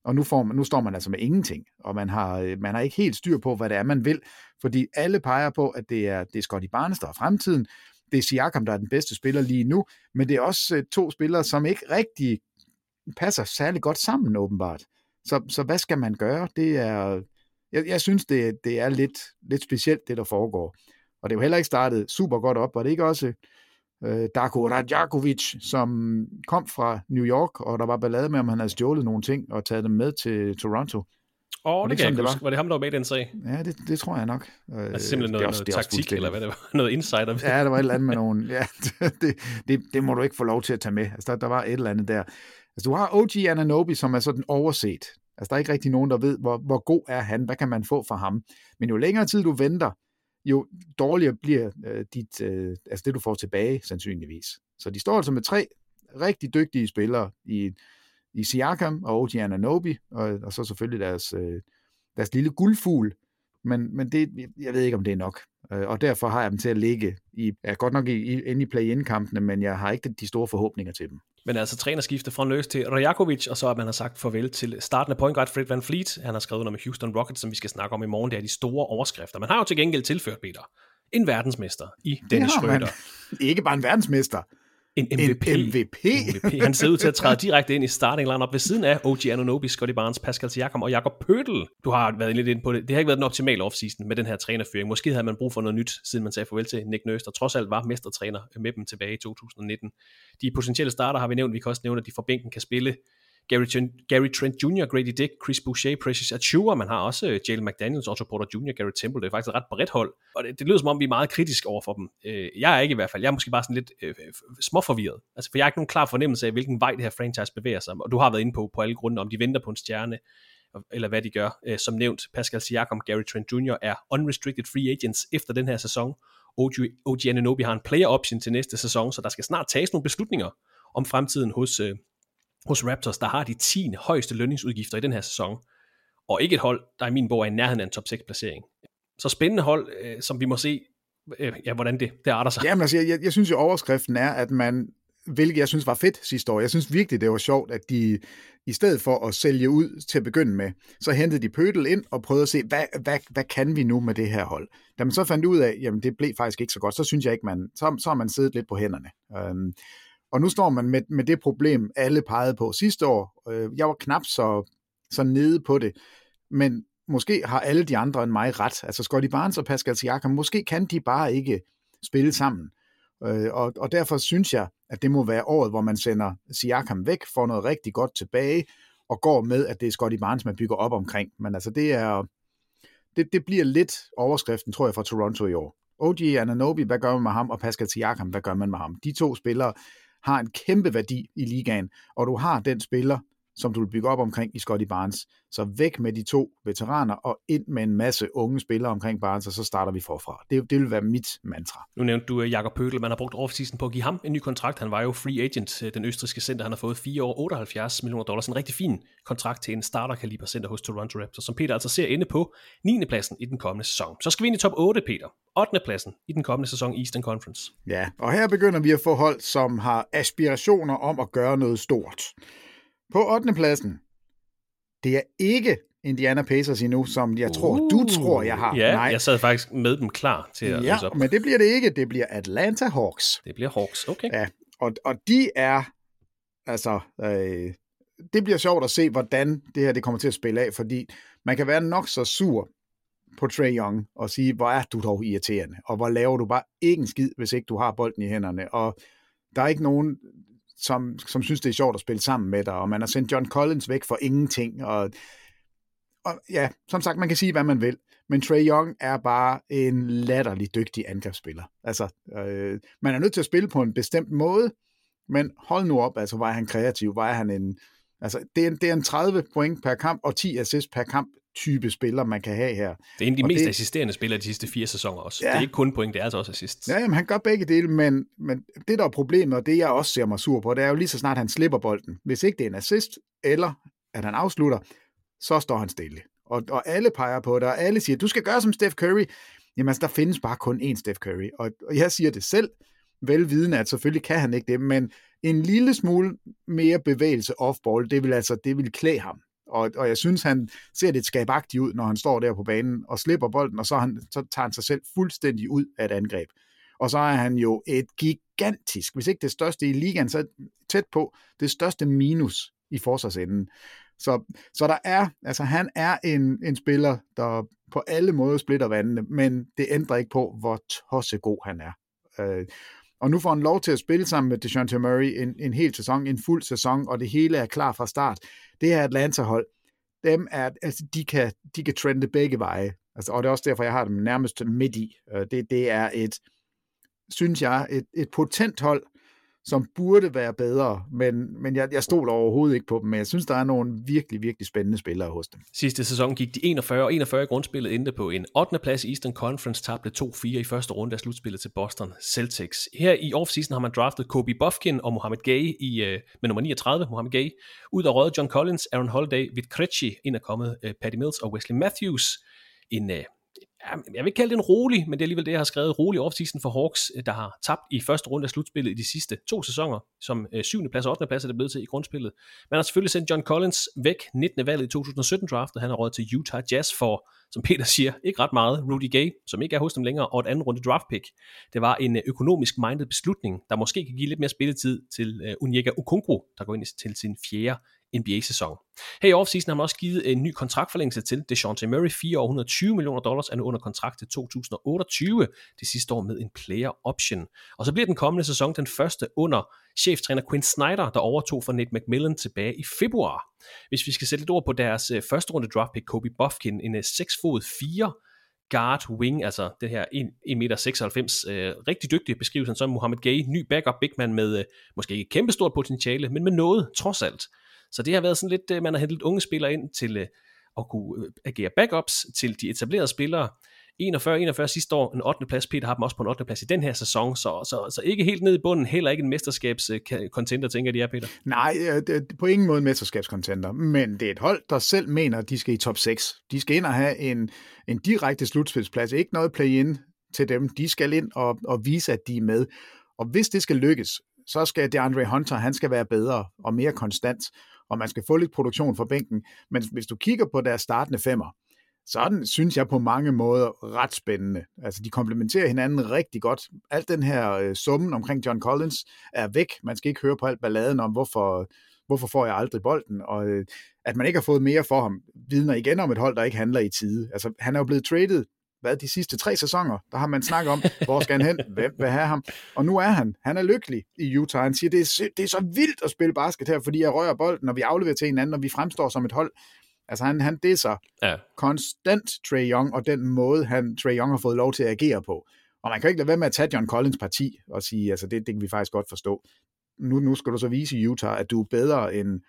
Og nu, får man, nu står man altså med ingenting, og man har, øh, man har ikke helt styr på, hvad det er, man vil, fordi alle peger på, at det er, det er Scotty Barnes, der er fremtiden, det er Siakam, der er den bedste spiller lige nu, men det er også øh, to spillere, som ikke rigtig passer særlig godt sammen, åbenbart. Så, så hvad skal man gøre? Det er, jeg, jeg synes, det, det er lidt, lidt specielt, det der foregår. Og det er jo heller ikke startet super godt op, Var det ikke også øh, Darko Radjakovic, som kom fra New York, og der var ballade med, om han havde stjålet nogle ting og taget dem med til Toronto. Åh, oh, det, det kan jeg ikke det huske. Var det ham, der var med i den sag? Ja, det, det tror jeg nok. Øh, Altså simpelthen noget, det er også- noget det er taktik, eller hvad det var? Noget insider? Ja, der var et eller andet med nogen. Ja, det, det, det må du ikke få lov til at tage med. Altså, der, der var et eller andet der. Altså, du har OG Ananobi, som er sådan overset. Altså, der er ikke rigtig nogen, der ved, hvor, hvor god er han, hvad kan man få fra ham. Men jo længere tid du venter, jo dårligere bliver øh, dit, øh, altså det, du får tilbage, sandsynligvis. Så de står altså med tre rigtig dygtige spillere i, i Siakam og OG Ananobi, og, og så selvfølgelig deres, øh, deres lille guldfugl, men, men det, jeg ved ikke, om det er nok. Øh, Og derfor har jeg dem til at ligge i, ja, godt nok i, i, inde i play-in-kampene, men jeg har ikke de store forhåbninger til dem. Men altså trænerskifte fra Nurse til Rajakovic, og så at man har sagt farvel til startende point guard Fred Van Fleet. Han har skrevet under med Houston Rockets, som vi skal snakke om i morgen. Det er de store overskrifter. Man har jo til gengæld tilført, Peter, en verdensmester i Dennis. Schröder. Ikke bare en verdensmester, En MVP. en MVP. MVP. Han ser ud til at træde direkte ind i starting lineup ved siden af OG Anunobi, Scotty Barnes, Pascal Siakam og Jakob Pøtl. Du har været lidt inde på det. Det har ikke været den optimale offseason med den her trænerføring. Måske havde man brug for noget nyt, siden man sagde farvel til Nick Nurse, der trods alt var mestertræner med dem tilbage i 2019. De potentielle starter har vi nævnt. Vi kan også nævne, at de fra bænken kan spille Gary, Trent, Gary Trent Jr., Grady Dick, Chris Boucher, Precious Achua. Man har også øh, Jalen McDaniels, Otto Porter Jr., Gary Temple. Det er faktisk et ret bredt hold. Og det, det lyder som om, vi er meget kritiske over for dem. Øh, jeg er ikke i hvert fald. Jeg er måske bare sådan lidt øh, småforvirret. Altså, for jeg har ikke nogen klar fornemmelse af, hvilken vej det her franchise bevæger sig. Og du har været inde på, på alle grunde, om de venter på en stjerne, eller hvad de gør. Øh, som nævnt, Pascal Siakam, Gary Trent Jr. er unrestricted free agents efter den her sæson. OG, OG Ananobi har en player option til næste sæson, så der skal snart tages nogle beslutninger om fremtiden hos, øh, hos Raptors, der har de 10 højeste lønningsudgifter i den her sæson, og ikke et hold, der i min bog er i nærheden af en top 6 placering. Så spændende hold, øh, som vi må se, øh, ja, hvordan det, det arter sig. Jamen altså, jeg, jeg synes jo, overskriften er, at man, hvilket jeg synes var fedt sidste år, jeg synes virkelig, det var sjovt, at de i stedet for at sælge ud til at begynde med, så hentede de Pøtel ind og prøvede at se, hvad, hvad, hvad kan vi nu med det her hold? Da man så fandt ud af, jamen det blev faktisk ikke så godt, så synes jeg ikke, man, så, så har man siddet lidt på hænderne. Øhm, og nu står man med, med det problem, alle pegede på sidste år. Øh, jeg var knap så, så nede på det, men måske har alle de andre end mig ret. Altså Scotty Barnes og Pascal Siakam, måske kan de bare ikke spille sammen. Øh, og, og derfor synes jeg, at det må være året, hvor man sender Siakam væk, får noget rigtig godt tilbage, og går med, at det er Scotty Barnes, man bygger op omkring. Men altså, det er det, det bliver lidt overskriften, tror jeg, for Toronto i år. OG Ananobi, hvad gør man med ham, og Pascal Siakam, hvad gør man med ham? De to spillere har en kæmpe værdi i ligaen, og du har den spiller, som du vil bygge op omkring i Scotty Barnes. Så væk med de to veteraner, og ind med en masse unge spillere omkring Barnes, og så starter vi forfra. Det, det vil være mit mantra. Nu nævnte du øh, Jakob Pøtel, man har brugt offseason på at give ham en ny kontrakt. Han var jo free agent, øh, den østriske center. Han har fået 4 år 78 millioner dollars. En rigtig fin kontrakt til en starterkaliber center hos Toronto Raptors, som Peter altså ser inde på 9. pladsen i den kommende sæson. Så skal vi ind i top 8, Peter. 8. pladsen i den kommende sæson i Eastern Conference. Ja, og her begynder vi at få hold, som har aspirationer om at gøre noget stort. På 8. pladsen, det er ikke Indiana Pacers endnu, som jeg tror, uh, du tror, jeg har. Ja, Nej. jeg sad faktisk med dem klar til at Ja, op. men det bliver det ikke. Det bliver Atlanta Hawks. Det bliver Hawks, okay. Ja, og, og de er, altså, øh, det bliver sjovt at se, hvordan det her det kommer til at spille af, fordi man kan være nok så sur på Trey Young og sige, hvor er du dog irriterende, og hvor laver du bare ikke en skid, hvis ikke du har bolden i hænderne, og der er ikke nogen, som, som synes, det er sjovt at spille sammen med dig, og man har sendt John Collins væk for ingenting, og, og ja, som sagt, man kan sige, hvad man vil, men Trey Young er bare en latterlig dygtig angrebsspiller. Altså, øh, man er nødt til at spille på en bestemt måde, men hold nu op, altså, hvor er han kreativ, hvor er han en, altså, det er, en, det er en 30 point per kamp, og 10 assists per kamp type spiller, man kan have her. Det er en af de og mest det, assisterende spillere de sidste fire sæsoner også. Ja. Det er ikke kun point, det er altså også assists. Ja, jamen, han gør begge dele, men, men det, der er problemet, og det jeg også ser mig sur på, det er jo lige så snart han slipper bolden. Hvis ikke det er en assist, eller at han afslutter, så står han stille. Og, og alle peger på det, og alle siger, du skal gøre som Steph Curry. Jamen altså, der findes bare kun én Steph Curry. Og, og jeg siger det selv, velvidende, at selvfølgelig kan han ikke det, men en lille smule mere bevægelse off-ball, det vil altså, det vil klæde ham. Og, og jeg synes, han ser lidt skabagtigt ud, når han står der på banen og slipper bolden, og så, han, så tager han sig selv fuldstændig ud af et angreb. Og så er han jo et gigantisk, hvis ikke det største i ligaen, så tæt på det største minus i forsvarsenden. Så, så der er, altså han er en, en spiller, der på alle måder splitter vandene, men det ændrer ikke på, hvor tossegod han er. Øh, og nu får han lov til at spille sammen med DeJounte Murray en, en hel sæson, en fuld sæson, og det hele er klar fra start. Det her Atlanta-hold, dem er, altså, de kan, de kan trende begge veje. Altså, og det er også derfor, jeg har dem nærmest midt i. Øh, det, det er et, synes jeg, et, et potent hold, som burde være bedre, men, men jeg, jeg stoler overhovedet ikke på dem, men jeg synes, der er nogle virkelig, virkelig spændende spillere hos dem. Sidste sæson gik de 41 og 41 i grundspillet, endte på en 8. plads i Eastern Conference, tabte 2-4 i første runde af slutspillet til Boston Celtics. Her i offseason har man draftet Kobe Bufkin og Mohamed Gay i, uh, med nummer 39, Mohamed Gay. Ud af røget John Collins, Aaron Holiday, Vit Krejci, ind er kommet øh, Patty Mills og Wesley Matthews. En uh, jeg vil ikke kalde det en rolig, men det er alligevel det, jeg har skrevet, rolig offseason for Hawks, øh, der har tabt i første runde af slutspillet i de sidste to sæsoner, som øh, 7. plads og 8. plads er det blevet til i grundspillet. Man har selvfølgelig sendt John Collins væk 19. valget i 2017 draftet, han har råd til Utah Jazz for, som Peter siger, ikke ret meget, Rudy Gay, som ikke er hos dem længere, og et andet runde draft pick. Det var en øh, økonomisk minded beslutning, der måske kan give lidt mere spilletid til øh, uh, Unyeka Okonkwo, der går ind til sin fjerde NBA-sæson. Her i offseason har man også givet en ny kontraktforlængelse til DeJounte Murray, 4 år 120 millioner dollars, er nu under kontrakt til 2028, det sidste år med en player option. Og så bliver den kommende sæson den første under cheftræner Quinn Snyder, der overtog for Nate McMillan tilbage i februar. Hvis vi skal sætte lidt ord på deres øh, første runde draft pick, Kobe Buffkin, en 6 fod 4 guard wing, altså det her 1,96 meter, øh, rigtig dygtig beskrivelse som Mohamed Gay, ny backup big man med øh, måske ikke kæmpestort potentiale, men med noget trods alt. Så det har været sådan lidt, øh, man har hentet unge spillere ind til øh, at kunne øh, agere backups til de etablerede spillere. 41-41 sidste år, en 8. plads. Peter har dem også på en 8. plads i den her sæson, så, så, så ikke helt ned i bunden, heller ikke en mesterskabskontenter, tænker de er, Peter. Nej, det er på ingen måde en mesterskabskontenter, men det er et hold, der selv mener, at de skal i top 6. De skal ind og have en, en direkte slutspilsplads, ikke noget play-in til dem. De skal ind og, og vise, at de er med. Og hvis det skal lykkes, så skal DeAndre Hunter, han skal være bedre og mere konstant og man skal få lidt produktion fra bænken. Men hvis du kigger på deres startende femmer, så den, synes jeg på mange måder ret spændende. Altså, de komplementerer hinanden rigtig godt. Alt den her øh, summen omkring John Collins er væk. Man skal ikke høre på alt balladen om, hvorfor, hvorfor får jeg aldrig bolden, og øh, at man ikke har fået mere for ham, vidner igen om et hold, der ikke handler i tide. Altså, han er jo blevet traded hvad, de sidste tre sæsoner, der har man snakket om, hvor skal han hen, hvem vil have ham, og nu er han, han er lykkelig i Utah, han siger, det er, det er så vildt at spille basket her, fordi jeg rører bolden, og vi afleverer til hinanden, og vi fremstår som et hold, altså han, han disser ja. konstant Trey Young, og den måde, han, Trey Young har fået lov til at agere på, og man kan ikke lade være med at tage John Collins parti, og sige, altså det, det kan vi faktisk godt forstå, nu, nu skal du så vise i Utah, at du er bedre end,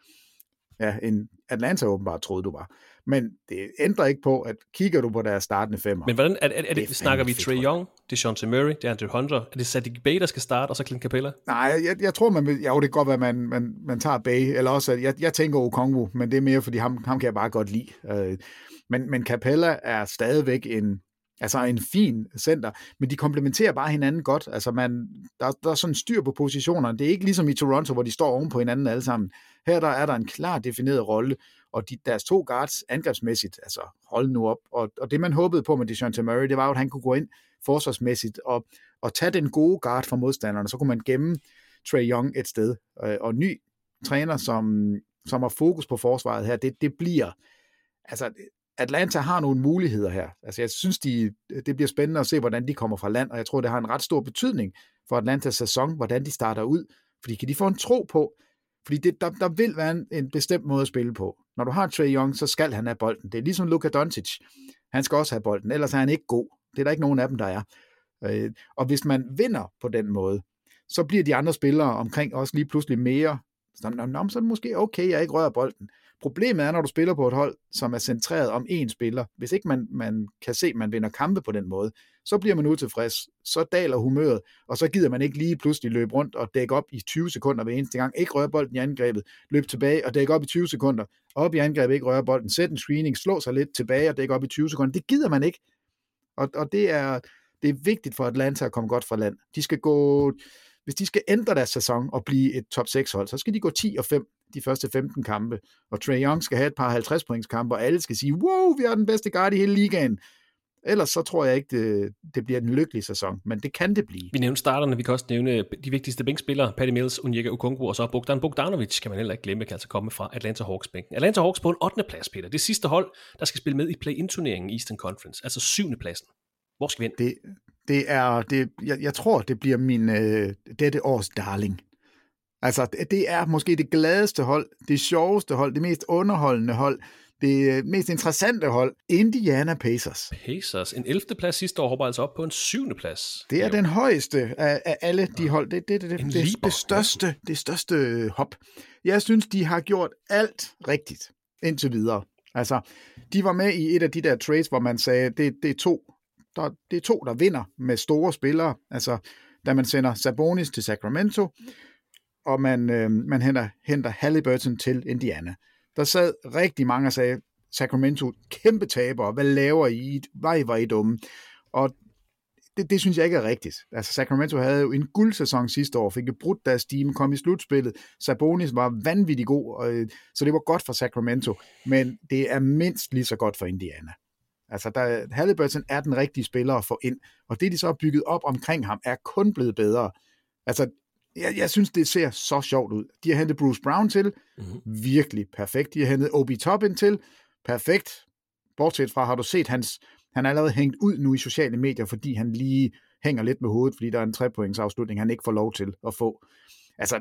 ja, end Atlanta åbenbart troede, du var. Men det ændrer ikke på, at kigger du på deres startende femmer. Men hvordan, er, er, er det, det snakker vi Trey Young, DeJounte Murray, DeAndre Hunter, er det Sadiq Bey, der skal starte, og så Clint Capella? Nej, jeg, jeg tror, man vil, jo, det kan godt være, at man, man, man tager Bay, eller også, jeg, jeg tænker Okongwu, men det er mere, fordi ham, ham kan jeg bare godt lide. Øh, men, men Capella er stadigvæk en, altså en fin center, men de komplementerer bare hinanden godt. Altså man, der, der er sådan styr på positionerne. Det er ikke ligesom i Toronto, hvor de står oven på hinanden alle sammen. Her der er der en klar defineret rolle, og de, deres to guards angrebsmæssigt, altså hold nu op. Og, og det man håbede på med DeJounte Murray, det var jo, at han kunne gå ind forsvarsmæssigt og, og tage den gode guard fra modstanderne. Så kunne man gemme Trey Young et sted. Og, og ny træner, som, som har fokus på forsvaret her, det, det bliver, altså Atlanta har nogle muligheder her. Altså jeg synes, de, det bliver spændende at se, hvordan de kommer fra land, og jeg tror, det har en ret stor betydning for Atlantas sæson, hvordan de starter ud. Fordi kan de få en tro på, fordi det, der, der vil være en, en bestemt måde at spille på. Når du har Trey Young, så skal han have bolden. Det er ligesom Luka Doncic. Han skal også have bolden, ellers er han ikke god. Det er der ikke nogen af dem, der er. Øh, og hvis man vinder på den måde, så bliver de andre spillere omkring også lige pludselig mere, så, så er det måske okay, jeg ikke rører bolden. Problemet er, når du spiller på et hold, som er centreret om én spiller, hvis ikke man, man kan se, at man vinder kampe på den måde, så bliver man utilfreds, så daler humøret, og så gider man ikke lige pludselig løbe rundt og dække op i 20 sekunder hver eneste gang, ikke røre bolden i angrebet, løb tilbage og dække op i 20 sekunder, op i angrebet, ikke røre bolden, sæt en screening, slå sig lidt tilbage og dække op i 20 sekunder. Det gider man ikke. Og, og det, er, det er vigtigt for Atlanta at komme godt fra land. De skal gå, hvis de skal ændre deres sæson og blive et top 6 hold, så skal de gå 10 og 5 de første 15 kampe, og Trae Young skal have et par 50 points kampe, og alle skal sige, wow, vi har den bedste guard i hele ligaen. Ellers så tror jeg ikke, det, det bliver en lykkelig sæson, men det kan det blive. Vi nævner starterne, vi kan også nævne de vigtigste bænkspillere, Patty Mills, Unyeka Ukongwu og så Bogdan Bogdanovic, kan man heller ikke glemme, kan altså komme fra Atlanta Hawks bænken. Atlanta Hawks på en 8. plads, Peter. Det sidste hold, der skal spille med i play-in-turneringen i Eastern Conference, altså 7. pladsen. Hvor skal vi ind? Det, det er, det, jeg, jeg tror, det bliver min øh, dette års darling. Altså, det er måske det gladeste hold, det sjoveste hold, det mest underholdende hold, det mest interessante hold, Indiana Pacers. Pacers. En 11. plads sidste år hopper altså op på en 7. plads. Det er den højeste af, af alle de hold. Det, det, det, det, En det, Liber. det, største, det største hop. Jeg synes, de har gjort alt rigtigt indtil videre. Altså, de var med i et af de der trades, hvor man sagde, det, det, er, to, der, det er to, der vinder med store spillere. Altså, da man sender Sabonis til Sacramento, og man, øh, man henter, henter Halliburton til Indiana. Der sad rigtig mange og sagde, Sacramento, kæmpe tabere, hvad laver I? Var I, var I dumme? Og det, det synes jeg ikke er rigtigt. Altså, Sacramento havde jo en guldsæson sidste år, fik brudt deres team, kom i slutspillet. Sabonis var vanvittig god, og, øh, så det var godt for Sacramento, men det er mindst lige så godt for Indiana. Altså, der, Halliburton er den rigtige spiller at få ind, og det, de så har bygget op omkring ham, er kun blevet bedre. Altså, jeg, jeg synes, det ser så sjovt ud. De har hentet Bruce Brown til, mm-hmm. virkelig perfekt. De har hentet Obi Toppin til, perfekt. Bortset fra, har du set hans, han er allerede hængt ud nu i sociale medier, fordi han lige hænger lidt med hovedet, fordi der er en trepointsafslutning, han ikke får lov til at få. Altså,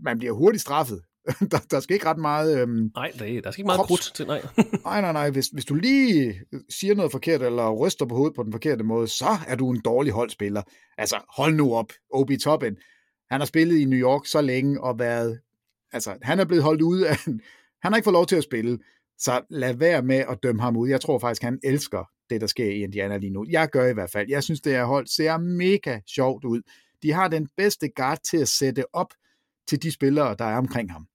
man bliver hurtigt straffet. der, der skal ikke ret meget... Øhm, Nej, der, der skal ikke meget krops- krudt til, nej. nej, nej, nej. Hvis, hvis du lige siger noget forkert, eller ryster på hovedet på den forkerte måde, så er du en dårlig holdspiller. Altså, hold nu op. Obi Toppin, han har spillet i New York så længe og været... Altså, han er blevet holdt ude af... Han har ikke fået lov til at spille, så lad være med at dømme ham ud. Jeg tror faktisk, han elsker det, der sker i Indiana lige nu. Jeg gør i hvert fald. Jeg synes, det her hold ser mega sjovt ud. De har den bedste guard til at sætte op til de spillere, der er omkring ham.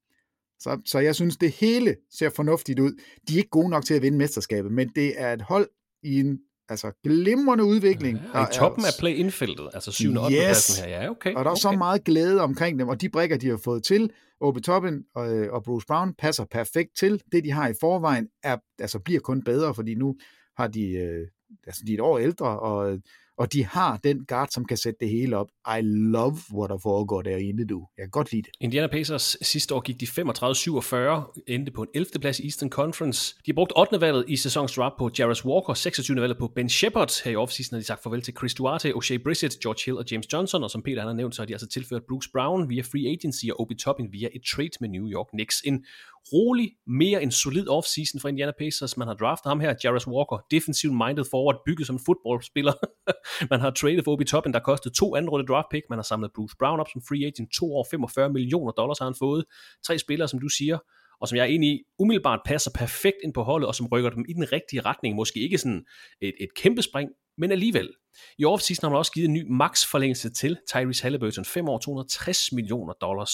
Så, så jeg synes, det hele ser fornuftigt ud. De er ikke gode nok til at vinde mesterskabet, men det er et hold i en altså, glimrende udvikling. Ja, I toppen af play-in-feltet, altså 7. og 8. Yes. pladsen her. Ja, okay. Og der er okay. så meget glæde omkring dem, og de brækker, de har fået til, Obi Toppin og, og Bruce Brown, passer perfekt til. Det, de har i forvejen, er, altså, bliver kun bedre, fordi nu har de, øh, altså, de er et år ældre, og, og de har den guard, som kan sætte det hele op. I love, what der foregår derinde, du. Jeg kan godt lide det. Indiana Pacers sidste år gik de 35-47, endte på en 11. plads i Eastern Conference. De har brugt 8. valget i sæsonens draft på Jarvis Walker, 26. valget på Ben Shepard. Her i offseason har de sagt farvel til Chris Duarte, O'Shea Brissett, George Hill og James Johnson, og som Peter han har nævnt, så har de altså tilført Bruce Brown via free agency og Obi Toppin via et trade med New York Knicks. En rolig, mere en solid offseason for Indiana Pacers. Man har draftet ham her, Jarvis Walker, defensive minded forward, bygget som en fodboldspiller. man har traded for Obi Toppin, der kostede to andre runde draft pick. Man har samlet Bruce Brown op som free agent. To år, 45 millioner dollars har han fået. Tre spillere, som du siger, og som jeg er enig i, umiddelbart passer perfekt ind på holdet, og som rykker dem i den rigtige retning. Måske ikke sådan et, et kæmpe spring, men alligevel. I offseason har man også givet en ny max forlængelse til Tyrese Halliburton, 5 år, 260 millioner dollars.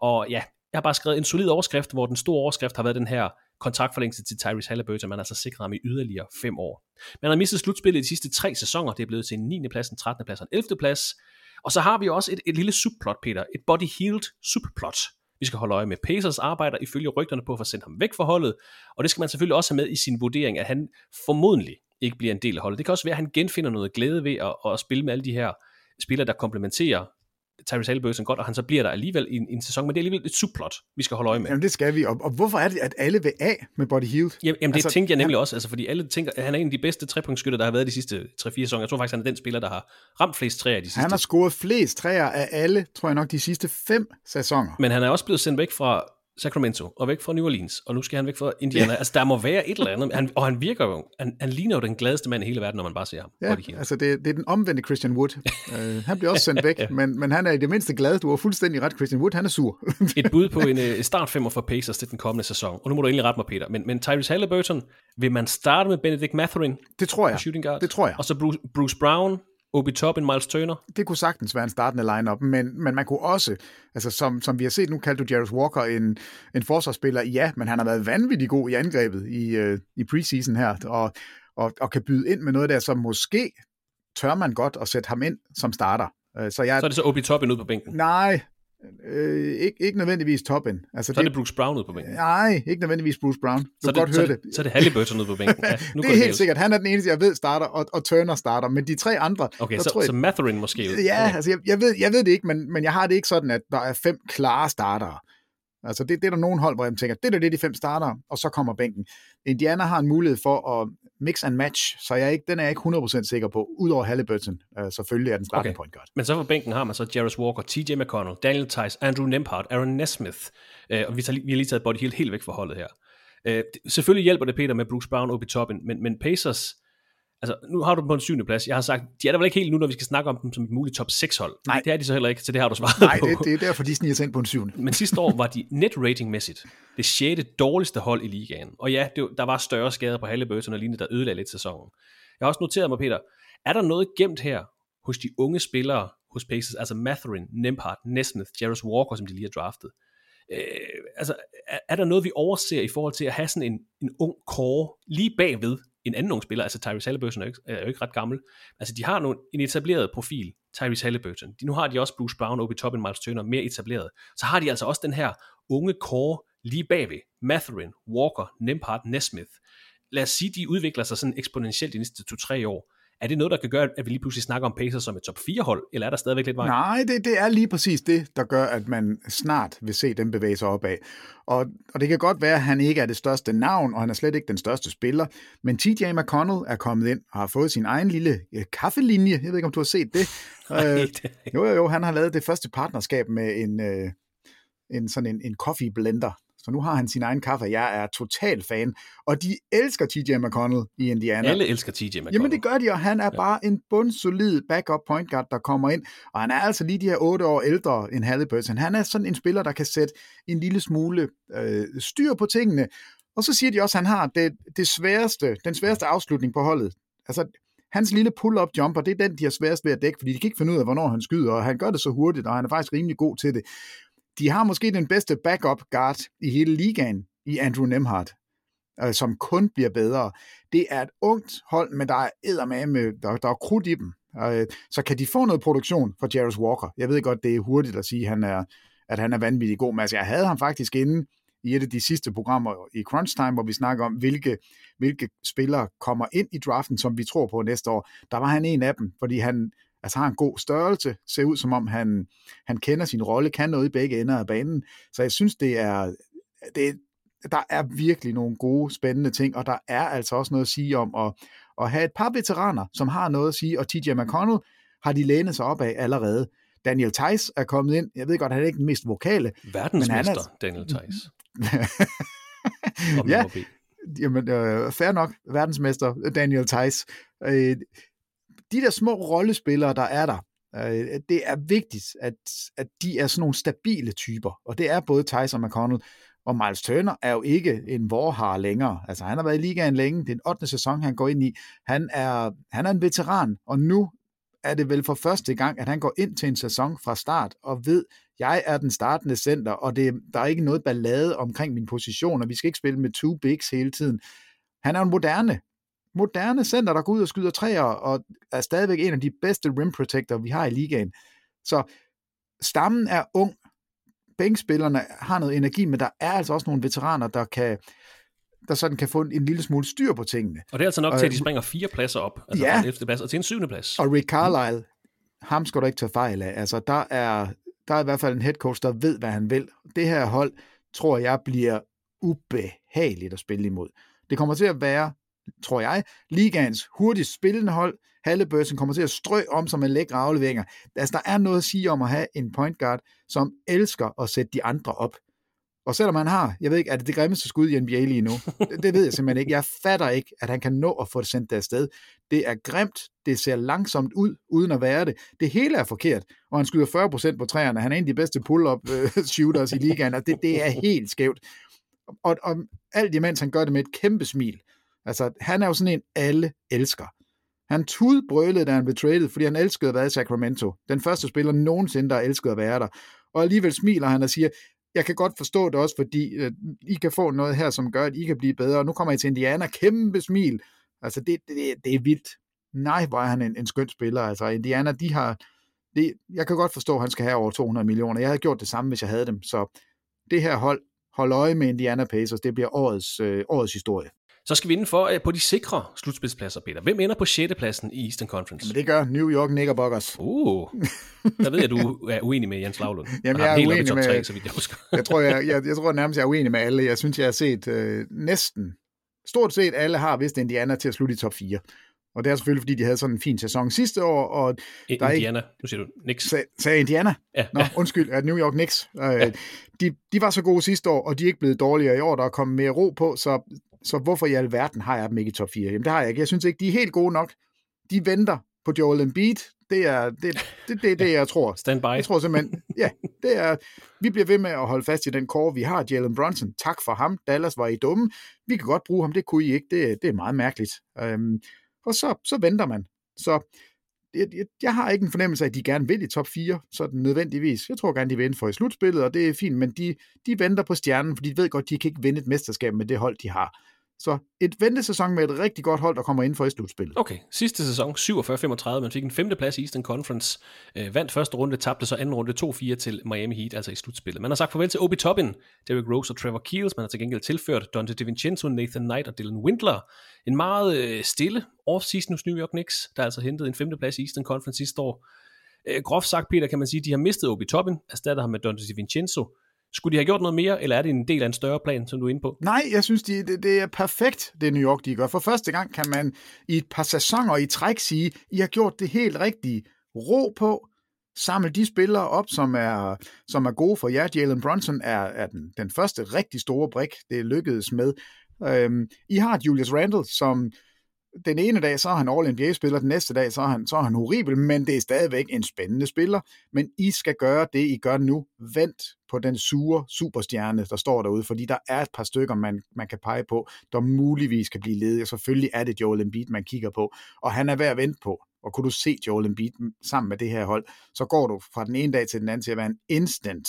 Og ja, jeg har bare skrevet en solid overskrift, hvor den store overskrift har været den her kontraktforlængelse til Tyrese Halliburton. Man har altså sikret ham i yderligere 5 år. Man har mistet slutspillet i de sidste tre sæsoner. Det er blevet til en 9. plads, en 13. plads og en 11. plads. Og så har vi også et, et lille subplot, Peter. Et body-healed subplot. Vi skal holde øje med Pacers arbejder ifølge rygterne på at få sendt ham væk fra holdet. Og det skal man selvfølgelig også have med i sin vurdering, at han formodentlig ikke bliver en del af holdet. Det kan også være, at han genfinder noget glæde ved at, at spille med alle de her spillere, der komplementerer Tyrese Halliburton godt, og han så bliver der alligevel i en, en sæson, men det er alligevel et subplot, vi skal holde øje med. Jamen, det skal vi. Og, og hvorfor er det, at alle vil af med Body Healed? Jamen, jamen det altså, tænkte jeg nemlig også, altså, fordi alle tænker, at han er en af de bedste trepunktsskytter, der har været de sidste 3-4 sæsoner. Jeg tror faktisk, han er den spiller, der har ramt flest træer de sidste. Han har scoret flest træer af alle, tror jeg nok, de sidste fem sæsoner. Men han er også blevet sendt væk fra Sacramento og væk fra New Orleans, og nu skal han væk fra Indiana. Ja. Altså, der må være et eller andet. Han, og han virker jo, han, han ligner jo den gladeste mand i hele verden, når man bare ser ham. Ja, altså det, det er den omvendte Christian Wood. uh, han bliver også sendt væk, men, men han er i det mindste glad. Du har fuldstændig ret, Christian Wood, han er sur. et bud på en uh, startfemmer for Pacers til den kommende sæson. Og nu må du endelig rette mig, Peter. Men, men Tyrese Halliburton, vil man starte med Benedict Mathurin? Det tror jeg. Shooting guard? Det tror jeg. Og så Bruce, Bruce Brown, Obi Toppin, Miles Turner? Det kunne sagtens være en startende line-up, men, men man kunne også, altså som, som vi har set, nu kaldte du Jarvis Walker en, en forsvarsspiller, ja, men han har været vanvittig god i angrebet i, uh, i preseason her, og, og, og kan byde ind med noget der, som måske tør man godt at sætte ham ind som starter. Uh, så, jeg, så er det så Obi Toppin ud på bænken? Nej, Øh, ikke, ikke nødvendigvis toppen. Altså, så er det, det Bruce Brown ude på bænken? Nej, ikke nødvendigvis Bruce Brown. Du så kan det, godt så høre det. det. Så er det Halliburton ude på bænken? Ja, nu det er helt det sikkert. Han er den eneste, jeg ved starter, og, og Turner starter. Men de tre andre... Okay, så, tror jeg, så Mathurin måske ud? Ja, okay. altså jeg, jeg, ved, jeg ved det ikke, men, men jeg har det ikke sådan, at der er fem klare startere. Altså det, det er der nogen hold, hvor jeg tænker, det er det, de fem starter, og så kommer bænken. Indiana har en mulighed for at mix and match, så jeg er ikke, den er jeg ikke 100% sikker på, udover Halliburton. Uh, selvfølgelig er den startende okay. point guard. Men så på bænken har man så Jarvis Walker, TJ McConnell, Daniel Tice, Andrew Nembhard, Aaron Nesmith, uh, og vi, tager, vi har lige taget Body Hill helt væk fra holdet her. Uh, selvfølgelig hjælper det Peter med Bruce Brown op i toppen, men, men Pacers, altså nu har du dem på en syvende plads. Jeg har sagt, de er der vel ikke helt nu, når vi skal snakke om dem som et muligt top 6 hold. Nej. Det er de så heller ikke, så det har du svaret Nej, på. det, det er derfor, de sniger sig ind på en syvende. Men sidste år var de net ratingmæssigt det sjette dårligste hold i ligaen. Og ja, det, der var større skader på Halliburton og lignende, der ødelagde lidt sæsonen. Jeg har også noteret mig, Peter, er der noget gemt her hos de unge spillere hos Pacers, altså Matherin, Nembhard, Nesmith, Jarvis Walker, som de lige har draftet? Øh, altså, er, er der noget, vi overser i forhold til at have sådan en, en ung core lige bagved en anden ung spiller, altså Tyrese Halliburton er jo ikke, er jo ikke ret gammel. Altså de har nu en etableret profil, Tyrese Halliburton. De, nu har de også Bruce Brown oppe i toppen, Miles Turner, mere etableret. Så har de altså også den her unge core lige bagved. Matherin, Walker, Nembhard, Nesmith. Lad os sige, de udvikler sig sådan eksponentielt de næste 2-3 år. Er det noget, der kan gøre, at vi lige pludselig snakker om Pacers som et top 4-hold, eller er der stadigvæk lidt vej? Nej, det, det er lige præcis det, der gør, at man snart vil se dem bevæge sig opad. Og, og det kan godt være, at han ikke er det største navn, og han er slet ikke den største spiller, men TJ McConnell er kommet ind og har fået sin egen lille øh, kaffelinje. Jeg ved ikke, om du har set det. Nej, øh, jo, jo, jo, han har lavet det første partnerskab med en, øh, en sådan en, en coffee blender, så nu har han sin egen kaffe. Jeg er total fan. Og de elsker TJ McConnell i Indiana. Alle elsker TJ McConnell. Jamen det gør de, og han er ja. bare en bundsolid backup point guard, der kommer ind. Og han er altså lige de her otte år ældre end Halliburton. Han er sådan en spiller, der kan sætte en lille smule øh, styr på tingene. Og så siger de også, at han har det, det sværeste, den sværeste afslutning på holdet. Altså, hans lille pull-up jumper, det er den, de har sværest ved at dække, fordi de kan ikke finde ud af, hvornår han skyder, og han gør det så hurtigt, og han er faktisk rimelig god til det de har måske den bedste backup guard i hele ligaen i Andrew Nemhardt, øh, som kun bliver bedre. Det er et ungt hold, men der er med, der, der er krudt i dem. Øh, så kan de få noget produktion fra Jarvis Walker? Jeg ved godt, det er hurtigt at sige, at han er, at han er vanvittig god, men altså, jeg havde ham faktisk inde i et af de sidste programmer i Crunch Time, hvor vi snakker om, hvilke, hvilke spillere kommer ind i draften, som vi tror på næste år. Der var han en af dem, fordi han, altså har en god størrelse, ser ud som om han, han kender sin rolle, kan noget i begge ender af banen. Så jeg synes, det er, det, der er virkelig nogle gode, spændende ting, og der er altså også noget at sige om at, at have et par veteraner, som har noget at sige, og TJ McConnell har de lænet sig op af allerede. Daniel Theiss er kommet ind. Jeg ved godt, han er ikke den mest vokale. Verdensmester, men han er... Daniel Theiss. ja, jamen, øh, fair nok, verdensmester Daniel Theiss. Øh, de der små rollespillere, der er der, øh, det er vigtigt, at, at de er sådan nogle stabile typer, og det er både Tyson McConnell, og Miles Turner er jo ikke en vorhar længere. Altså, han har været i ligaen længe. Det er den 8. sæson, han går ind i. Han er, han er en veteran, og nu er det vel for første gang, at han går ind til en sæson fra start og ved, jeg er den startende center, og det, der er ikke noget ballade omkring min position, og vi skal ikke spille med two bigs hele tiden. Han er en moderne moderne center, der går ud og skyder træer, og er stadigvæk en af de bedste rim protector, vi har i ligaen. Så stammen er ung, bænkspillerne har noget energi, men der er altså også nogle veteraner, der kan der sådan kan få en, lille smule styr på tingene. Og det er altså nok til, at de springer fire pladser op, altså ja. fra en plads og til en syvende plads. Og Rick Carlisle, ham skal du ikke tage fejl af. Altså, der er, der er i hvert fald en head coach, der ved, hvad han vil. Det her hold, tror jeg, bliver ubehageligt at spille imod. Det kommer til at være tror jeg, ligaens hurtigst spillende hold. Halliburton kommer til at strø om sig med lækre afleveringer. Altså, der er noget at sige om at have en point guard, som elsker at sætte de andre op. Og selvom han har, jeg ved ikke, er det det grimmeste skud i NBA lige nu? Det, det ved jeg simpelthen ikke. Jeg fatter ikke, at han kan nå at få det sendt afsted. Det er grimt, det ser langsomt ud, uden at være det. Det hele er forkert, og han skyder 40% på træerne. Han er en af de bedste pull-up øh, shooters i ligaen, og det, det er helt skævt. Og, og alt imens han gør det med et kæmpe smil. Altså, han er jo sådan en, alle elsker. Han tudbrølede, da han blev traded, fordi han elskede at være i Sacramento. Den første spiller nogensinde, der elskede at være der. Og alligevel smiler han og siger, jeg kan godt forstå det også, fordi øh, I kan få noget her, som gør, at I kan blive bedre. Og nu kommer I til Indiana, kæmpe smil. Altså, det, det, det er vildt. Nej, hvor er han en, en skøn spiller. Altså, Indiana, de har... Det, jeg kan godt forstå, at han skal have over 200 millioner. Jeg havde gjort det samme, hvis jeg havde dem. Så det her hold, hold øje med Indiana Pacers. Det bliver årets, øh, årets historie. Så skal vi inden for på de sikre slutspidspladser, Peter. Hvem ender på 6. pladsen i Eastern Conference? Jamen, det gør New York Knickerbockers. Uh, der ved jeg, du er uenig med Jens Lavlund. Jamen, jeg er uenig med... 3, så vidt jeg husker. jeg, tror, jeg, jeg, jeg tror nærmest, jeg er uenig med alle. Jeg synes, jeg har set øh, næsten stort set alle har vist Indiana til at slutte i top 4. Og det er selvfølgelig, fordi de havde sådan en fin sæson sidste år. Og der Indiana, ikke... nu siger du Knicks. Sag, sagde Indiana? Ja. Nå, undskyld, at New York Knicks. Ja. de, de var så gode sidste år, og de er ikke blevet dårligere i år. Der er kommet mere ro på, så, så hvorfor i alverden har jeg dem ikke i top 4? Jamen det har jeg ikke. Jeg synes ikke, de er helt gode nok. De venter på Joel Embiid. Det er det, det, det, det jeg tror. Stand by. Jeg tror simpelthen, ja, det er, vi bliver ved med at holde fast i den core, vi har. Jalen Brunson, tak for ham. Dallas var I dumme. Vi kan godt bruge ham, det kunne I ikke. Det, det er meget mærkeligt. Øhm, og så, så venter man. Så jeg, jeg, jeg har ikke en fornemmelse af, at de gerne vil i top 4, sådan nødvendigvis. Jeg tror gerne, de vil ind for i slutspillet, og det er fint, men de, de venter på stjernen, for de ved godt, de kan ikke vinde et mesterskab med det hold, de har. Så et ventesæson med et rigtig godt hold, der kommer ind for i slutspillet. Okay, sidste sæson 47-35, man fik en femte plads i Eastern Conference, øh, vandt første runde, tabte så anden runde 2-4 til Miami Heat, altså i slutspillet. Man har sagt farvel til Obi Toppin, Derrick Rose og Trevor Keels, man har til gengæld tilført Dante DiVincenzo, Nathan Knight og Dylan Windler. En meget øh, stille off-season hos New York Knicks, der altså hentede en femte plads i Eastern Conference sidste år. Øh, groft sagt, Peter, kan man sige, at de har mistet Obi Toppin, erstatter ham med Dante DiVincenzo, skulle de have gjort noget mere, eller er det en del af en større plan, som du er inde på? Nej, jeg synes, de, det, det er perfekt, det New York de gør. For første gang kan man i et par sæsoner i træk sige, I har gjort det helt rigtige. Ro på, samle de spillere op, som er, som er gode for jer. Jalen Brunson er, er den, den første rigtig store brik, det lykkedes med. Øhm, I har Julius Randle, som den ene dag, så er han All-NBA-spiller, den næste dag, så er, han, så er han horribel, men det er stadigvæk en spændende spiller. Men I skal gøre det, I gør nu. Vent på den sure superstjerne, der står derude, fordi der er et par stykker, man, man kan pege på, der muligvis kan blive ledige. Selvfølgelig er det Joel Embiid, man kigger på, og han er værd at vente på. Og kunne du se Joel Embiid sammen med det her hold, så går du fra den ene dag til den anden til at være en instant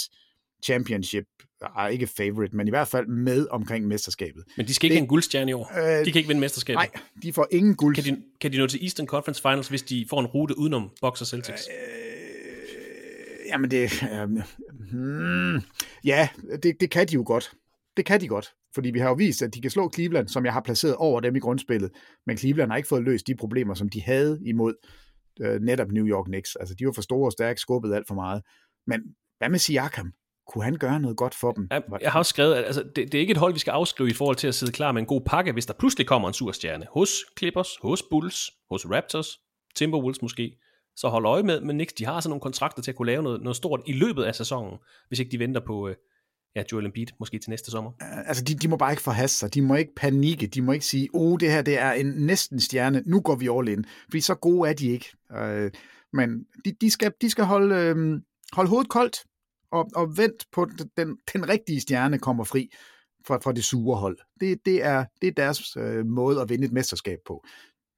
championship, er ikke favorite, men i hvert fald med omkring mesterskabet. Men de skal ikke det, have en guldstjerne i år. Øh, de kan ikke vinde mesterskabet. Nej, de får ingen guld. Kan de, kan de nå til Eastern Conference Finals, hvis de får en rute udenom Bucks og Celtics? Øh, jamen det... Øh, hmm, ja, det, det kan de jo godt. Det kan de godt. Fordi vi har jo vist, at de kan slå Cleveland, som jeg har placeret over dem i grundspillet. Men Cleveland har ikke fået løst de problemer, som de havde imod øh, netop New York Knicks. Altså, de var for store og stærke, skubbet alt for meget. Men hvad med Siakam? kunne han gøre noget godt for dem? Jeg, jeg har også skrevet, at altså, det, det er ikke et hold, vi skal afskrive i forhold til at sidde klar med en god pakke, hvis der pludselig kommer en sur stjerne. Hos Clippers, hos Bulls, hos Raptors, Timberwolves måske. Så hold øje med, men Knicks, de har sådan nogle kontrakter til at kunne lave noget, noget stort i løbet af sæsonen, hvis ikke de venter på øh, ja, Joel Embiid måske til næste sommer. Altså, de, de må bare ikke forhaste sig. De må ikke panikke. De må ikke sige, oh, det her det er en næsten stjerne. Nu går vi all in. Fordi så gode er de ikke. Øh, men de, de, skal, de skal holde, øh, holde hovedet koldt og, og vent på, den, den rigtige stjerne kommer fri fra, fra det sure hold. Det, det, er, det er deres øh, måde at vinde et mesterskab på.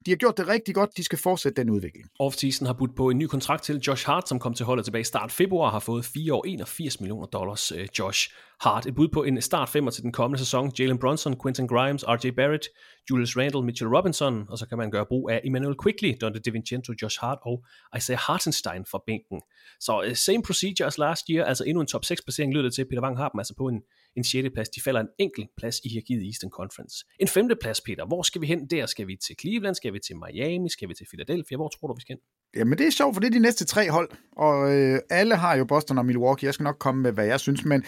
De har gjort det rigtig godt, de skal fortsætte den udvikling. Offseason har budt på en ny kontrakt til Josh Hart, som kom til holdet tilbage i start februar, har fået 4 år 81 millioner dollars. Øh, Josh Hart, et bud på en start femmer til den kommende sæson. Jalen Brunson, Quentin Grimes, RJ Barrett, Julius Randle, Mitchell Robinson, og så kan man gøre brug af Emmanuel Quickly, Dante DiVincenzo, Josh Hart og Isaiah Hartenstein fra bænken. Så øh, same procedure as last year, altså endnu en top 6 placering lyder det til. Peter Wang har dem altså på en, en 6. plads. De falder en enkelt plads i hierarkiet i Eastern Conference. En femte plads, Peter. Hvor skal vi hen der? Skal vi til Cleveland? Skal vi til Miami? Skal vi til Philadelphia? Hvor tror du, vi skal hen? Jamen det er sjovt, for det er de næste tre hold, og øh, alle har jo Boston og Milwaukee. Jeg skal nok komme med, hvad jeg synes, men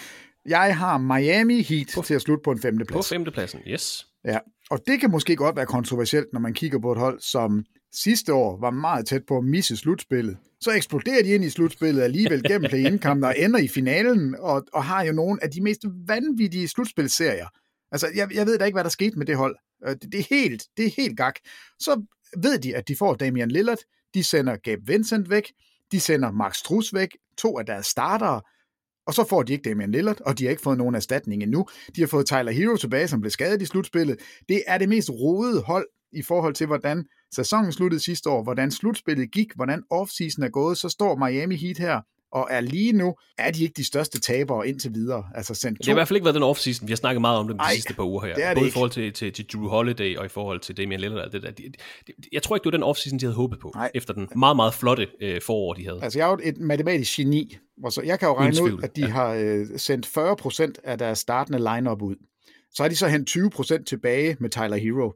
jeg har Miami Heat på, til at slutte på en femteplads. På femtepladsen, yes. Ja, og det kan måske godt være kontroversielt, når man kigger på et hold, som sidste år var meget tæt på at misse slutspillet. Så eksploderer de ind i slutspillet alligevel gennem play og ender i finalen, og, og har jo nogle af de mest vanvittige slutspilserier. Altså, jeg, jeg ved da ikke, hvad der skete med det hold. Øh, det, det, er helt, det er helt gak. Så ved de, at de får Damian Lillard, de sender Gabe Vincent væk, de sender Max Strus væk, to af deres startere, og så får de ikke Damian Lillard, og de har ikke fået nogen erstatning endnu. De har fået Tyler Hero tilbage, som blev skadet i slutspillet. Det er det mest rodede hold i forhold til, hvordan sæsonen sluttede sidste år, hvordan slutspillet gik, hvordan offseason er gået, så står Miami Heat her og er lige nu, er de ikke de største tabere indtil videre. Altså sendt to... Det har i hvert fald ikke været den offseason. Vi har snakket meget om dem de Ej, sidste par uger her. Det det Både ikke. i forhold til, til, til Drew Holiday og i forhold til Damian Lillard. Det der. De, de, jeg tror ikke, det var den offseason, de havde håbet på, Nej. efter den meget, meget flotte øh, forår, de havde. Altså, jeg er jo et matematisk geni, og så jeg kan jo regne ud, at de ja. har øh, sendt 40% af deres startende lineup ud. Så har de så hentet 20% tilbage med Tyler Hero.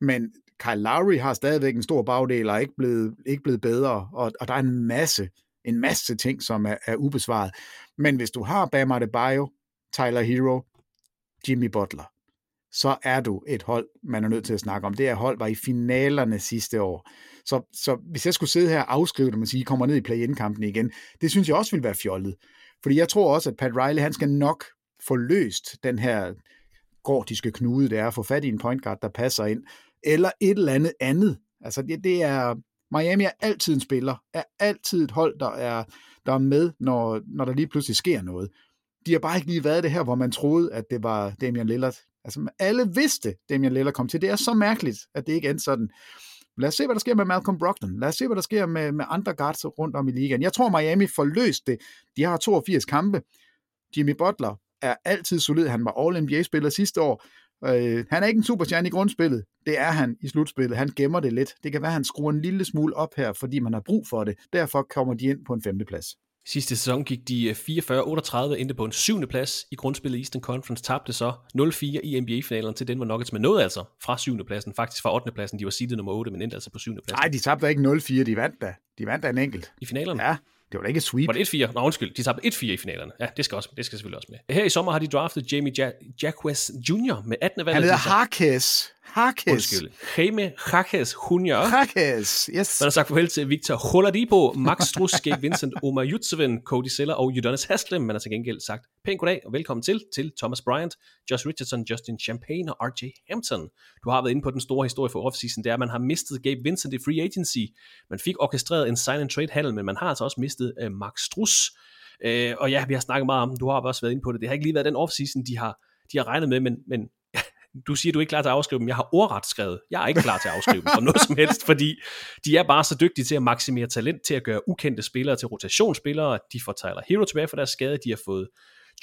Men Kyle Lowry har stadigvæk en stor bagdel og er ikke blevet, ikke blevet bedre, og, og der er en masse en masse ting, som er, er ubesvaret. Men hvis du har Bam Adebayo, Tyler Hero, Jimmy Butler, så er du et hold, man er nødt til at snakke om. Det her hold var i finalerne sidste år. Så, så hvis jeg skulle sidde her og afskrive det, og sige, kommer ned i play-in-kampen igen, det synes jeg også ville være fjollet. Fordi jeg tror også, at Pat Riley, han skal nok få løst den her gordiske knude, det er at få fat i en point guard, der passer ind, eller et eller andet andet. Altså det, det er, Miami er altid en spiller, er altid et hold, der er, der er med, når, når der lige pludselig sker noget. De har bare ikke lige været det her, hvor man troede, at det var Damian Lillard. Altså alle vidste, Damian Lillard kom til. Det er så mærkeligt, at det ikke endte sådan. Lad os se, hvad der sker med Malcolm Brogdon. Lad os se, hvad der sker med, med andre guards rundt om i ligaen. Jeg tror, Miami får løst det. De har 82 kampe. Jimmy Butler er altid solid. Han var All-NBA-spiller sidste år. Øh, han er ikke en superstjerne i grundspillet. Det er han i slutspillet. Han gemmer det lidt. Det kan være, at han skruer en lille smule op her, fordi man har brug for det. Derfor kommer de ind på en femteplads. Sidste sæson gik de 44-38, øh, endte på en syvende plads i grundspillet Eastern Conference, tabte så 0-4 i NBA-finalen til Denver Nuggets, men nåede altså fra syvende pladsen, faktisk fra 8. pladsen, de var seedet nummer 8, men endte altså på syvende pladsen. Nej, de tabte ikke 0-4, de vandt da. De vandt da en enkelt. I finalerne? Ja, det var da ikke et sweep. Var det 1-4? Nå, undskyld. De tabte 1-4 i finalerne. Ja, det skal, også, det skal selvfølgelig også med. Her i sommer har de draftet Jamie ja- Jacquez Jr. med 18. valg. Han hedder Harkes. Harkes. Undskyld. Jaime Harkes Jr. Harkes, yes. Man har sagt farvel til Victor Holadipo, Max Strus, Gabe Vincent, Omar Jutseven, Cody Seller og Udonis Haslem. Man har til gengæld sagt pænt goddag og velkommen til, til Thomas Bryant, Josh Richardson, Justin Champagne og RJ Hampton. Du har været inde på den store historie for offseason, det er, at man har mistet Gabe Vincent i free agency. Man fik orkestreret en sign and trade handel, men man har altså også mistet uh, Max Strus. Uh, og ja, vi har snakket meget om, du har også været inde på det, det har ikke lige været den offseason, de har, de har regnet med, men, men du siger, du er ikke klar til at afskrive dem. Jeg har ordret skrevet. Jeg er ikke klar til at afskrive dem for noget som helst, fordi de er bare så dygtige til at maksimere talent, til at gøre ukendte spillere til rotationsspillere. De får Tyler Hero tilbage for deres skade. De har fået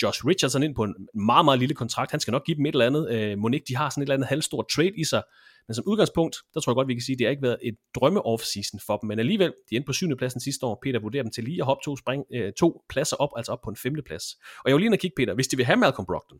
Josh Richardson ind på en meget, meget lille kontrakt. Han skal nok give dem et eller andet. Øh, Monique, de har sådan et eller andet halvstort trade i sig. Men som udgangspunkt, der tror jeg godt, vi kan sige, at det har ikke været et drømme off-season for dem. Men alligevel, de endte på syvende pladsen sidste år. Peter vurderer dem til lige at hoppe to, spring, øh, to pladser op, altså op på en femte plads. Og jeg vil lige kigge, Peter, hvis de vil have Malcolm Brogdon,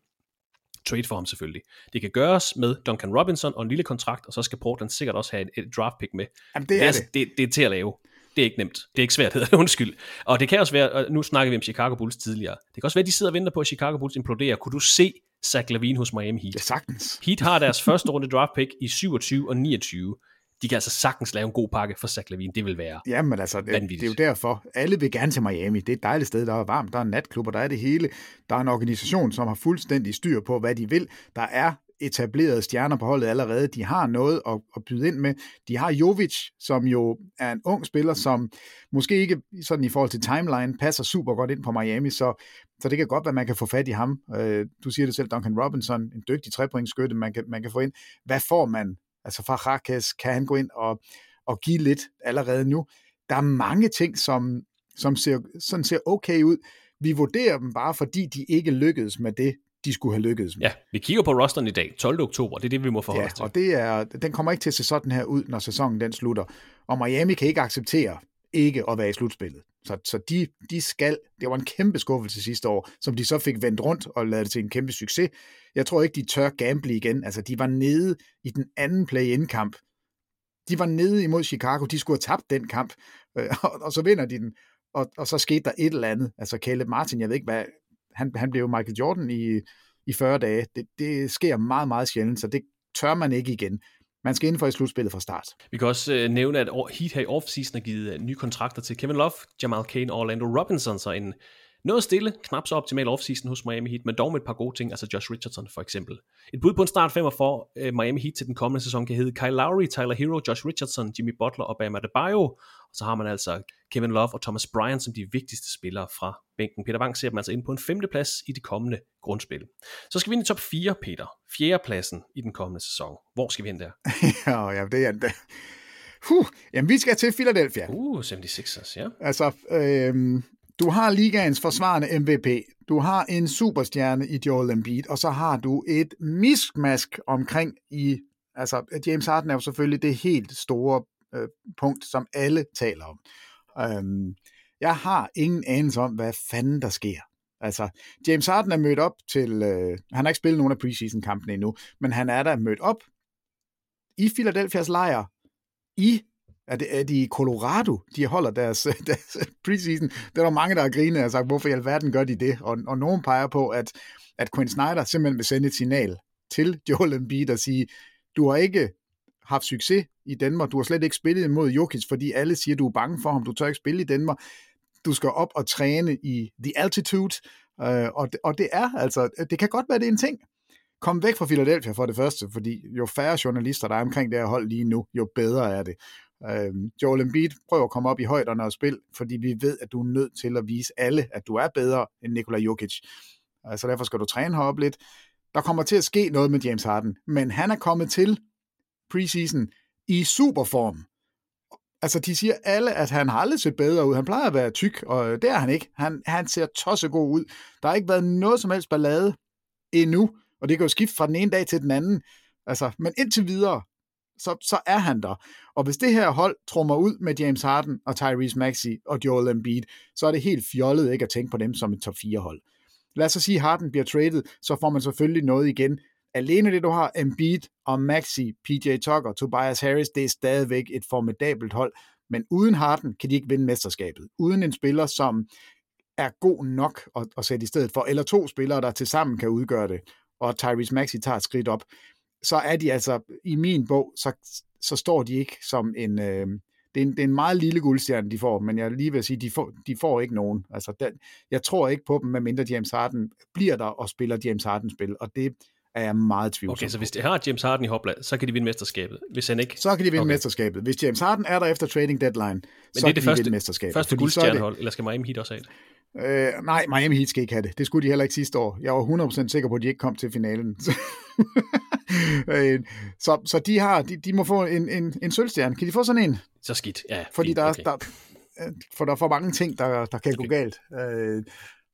trade for ham selvfølgelig. Det kan gøres med Duncan Robinson og en lille kontrakt, og så skal Portland sikkert også have et, et draft pick med. Jamen, det, er det. Det, det er til at lave. Det er ikke nemt. Det er ikke svært, hedder det. Undskyld. Og det kan også være, og nu snakker vi om Chicago Bulls tidligere, det kan også være, at de sidder og venter på, at Chicago Bulls imploderer. Kunne du se Zach Lavine hos Miami Heat? Ja, sagtens. Heat har deres første runde draft pick i 27 og 29 de kan altså sagtens lave en god pakke for Zach Lavine. Det vil være Jamen altså, det, det er jo derfor. Alle vil gerne til Miami. Det er et dejligt sted, der er varmt, der er natklubber, der er det hele. Der er en organisation, som har fuldstændig styr på, hvad de vil. Der er etablerede stjerner på holdet allerede. De har noget at, at byde ind med. De har Jovic, som jo er en ung spiller, som måske ikke sådan i forhold til timeline passer super godt ind på Miami, så, så det kan godt være, man kan få fat i ham. Øh, du siger det selv, Duncan Robinson, en dygtig trepointskytte, man kan, man kan få ind. Hvad får man Altså fra Rakes kan han gå ind og, og give lidt allerede nu. Der er mange ting, som, som ser, sådan ser okay ud. Vi vurderer dem bare, fordi de ikke lykkedes med det, de skulle have lykkedes med. Ja, vi kigger på rosteren i dag, 12. oktober, det er det, vi må forholde ja, os til. og det er, den kommer ikke til at se sådan her ud, når sæsonen den slutter. Og Miami kan ikke acceptere ikke at være i slutspillet. Så, så de, de skal, det var en kæmpe skuffelse sidste år, som de så fik vendt rundt og lavet det til en kæmpe succes. Jeg tror ikke, de tør gamble igen. Altså, de var nede i den anden play-in-kamp. De var nede imod Chicago. De skulle have tabt den kamp, øh, og, og så vinder de den. Og, og så skete der et eller andet. Altså, Caleb Martin, jeg ved ikke hvad, han, han blev Michael Jordan i, i 40 dage. Det, det sker meget, meget sjældent, så det tør man ikke igen. Man skal for i slutspillet fra start. Vi kan også øh, nævne, at Heat her i offseason har givet øh, nye kontrakter til Kevin Love, Jamal Kane og Orlando Robinson, så en noget stille, knap så optimal offseason hos Miami Heat, men dog med et par gode ting, altså Josh Richardson for eksempel. Et bud på en start 5 for uh, Miami Heat til den kommende sæson kan hedde Kyle Lowry, Tyler Hero, Josh Richardson, Jimmy Butler og Bam Adebayo. Og så har man altså Kevin Love og Thomas Bryant som de vigtigste spillere fra bænken. Peter Wang ser dem altså ind på en femte plads i det kommende grundspil. Så skal vi ind i top 4, Peter. Fjerde pladsen i den kommende sæson. Hvor skal vi hen der? ja, ja, det er det. Huh, jamen, vi skal til Philadelphia. Uh, 76ers, ja. Altså, øh, du har ligaens forsvarende MVP, du har en superstjerne i Joel Embiid, og så har du et miskmask omkring i, altså James Harden er jo selvfølgelig det helt store øh, punkt, som alle taler om. Øhm, jeg har ingen anelse om, hvad fanden der sker. Altså, James Harden er mødt op til, øh, han har ikke spillet nogen af preseason-kampene endnu, men han er der mødt op i Philadelphia's lejr i er det, er de i Colorado, de holder deres, deres preseason? Der er der mange, der har grinet og sagt, hvorfor i alverden gør de det? Og, og nogen peger på, at, at Quinn Snyder simpelthen vil sende et signal til Joel Embiid og sige, du har ikke haft succes i Danmark, du har slet ikke spillet imod Jokic, fordi alle siger, du er bange for ham, du tør ikke spille i Danmark, du skal op og træne i The Altitude, øh, og, det, og det er altså, det kan godt være, det er en ting. Kom væk fra Philadelphia for det første, fordi jo færre journalister, der er omkring det her hold lige nu, jo bedre er det. Øh, Joel Embiid prøver at komme op i højderne og spil, fordi vi ved, at du er nødt til at vise alle, at du er bedre end Nikola Jokic. Øh, så altså, derfor skal du træne heroppe lidt. Der kommer til at ske noget med James Harden, men han er kommet til preseason i superform. Altså, de siger alle, at han har aldrig set bedre ud. Han plejer at være tyk, og det er han ikke. Han, han ser tossegod ud. Der har ikke været noget som helst ballade endnu, og det kan jo skifte fra den ene dag til den anden. Altså, men indtil videre, så, så er han der. Og hvis det her hold trummer ud med James Harden og Tyrese Maxey og Joel Embiid, så er det helt fjollet ikke at tænke på dem som et top 4 hold. Lad os så sige, at Harden bliver traded, så får man selvfølgelig noget igen. Alene det, du har Embiid og Maxi, PJ Tucker, Tobias Harris, det er stadigvæk et formidabelt hold. Men uden Harden kan de ikke vinde mesterskabet. Uden en spiller, som er god nok at, at sætte i stedet for, eller to spillere, der tilsammen kan udgøre det, og Tyrese Maxi tager et skridt op, så er de altså, i min bog, så, så står de ikke som en, øh, det, er en, det er en meget lille guldstjerne, de får, men jeg lige vil sige, de får, de får ikke nogen. Altså, den, jeg tror ikke på dem, medmindre James Harden bliver der og spiller James Harden-spil, og det er jeg meget tvivlsom Okay, så hvis de har James Harden i hopland, så kan de vinde mesterskabet. Hvis han ikke... Så kan de vinde okay. mesterskabet. Hvis James Harden er der efter trading deadline, Men så det er det kan første, de vinde mesterskabet. første guldstjernehold, eller skal Miami Heat også have det? Øh, nej, Miami Heat skal ikke have det. Det skulle de heller ikke sidste år. Jeg var 100% sikker på, at de ikke kom til finalen. Øh, så, så de har, de, de må få en, en, en sølvstjerne. Kan de få sådan en? Så skidt, ja. Fordi fint, der, okay. der, øh, for der er for mange ting, der, der kan okay. gå galt. Øh,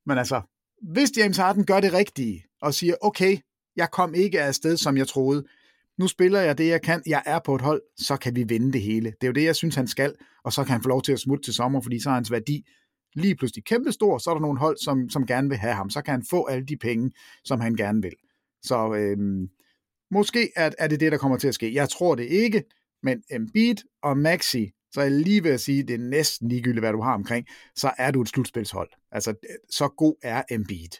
men altså, hvis James Harden gør det rigtige, og siger, okay, jeg kom ikke af sted, som jeg troede, nu spiller jeg det, jeg kan, jeg er på et hold, så kan vi vinde det hele. Det er jo det, jeg synes, han skal, og så kan han få lov til at smutte til sommer, fordi så er hans værdi lige pludselig kæmpe stor, så er der nogle hold, som, som gerne vil have ham, så kan han få alle de penge, som han gerne vil. Så øhm, Måske er, er det det, der kommer til at ske. Jeg tror det ikke, men Embiid og Maxi, så er jeg lige ved at sige, det er næsten ligegyldigt, hvad du har omkring, så er du et slutspilshold. Altså, så god er Embiid.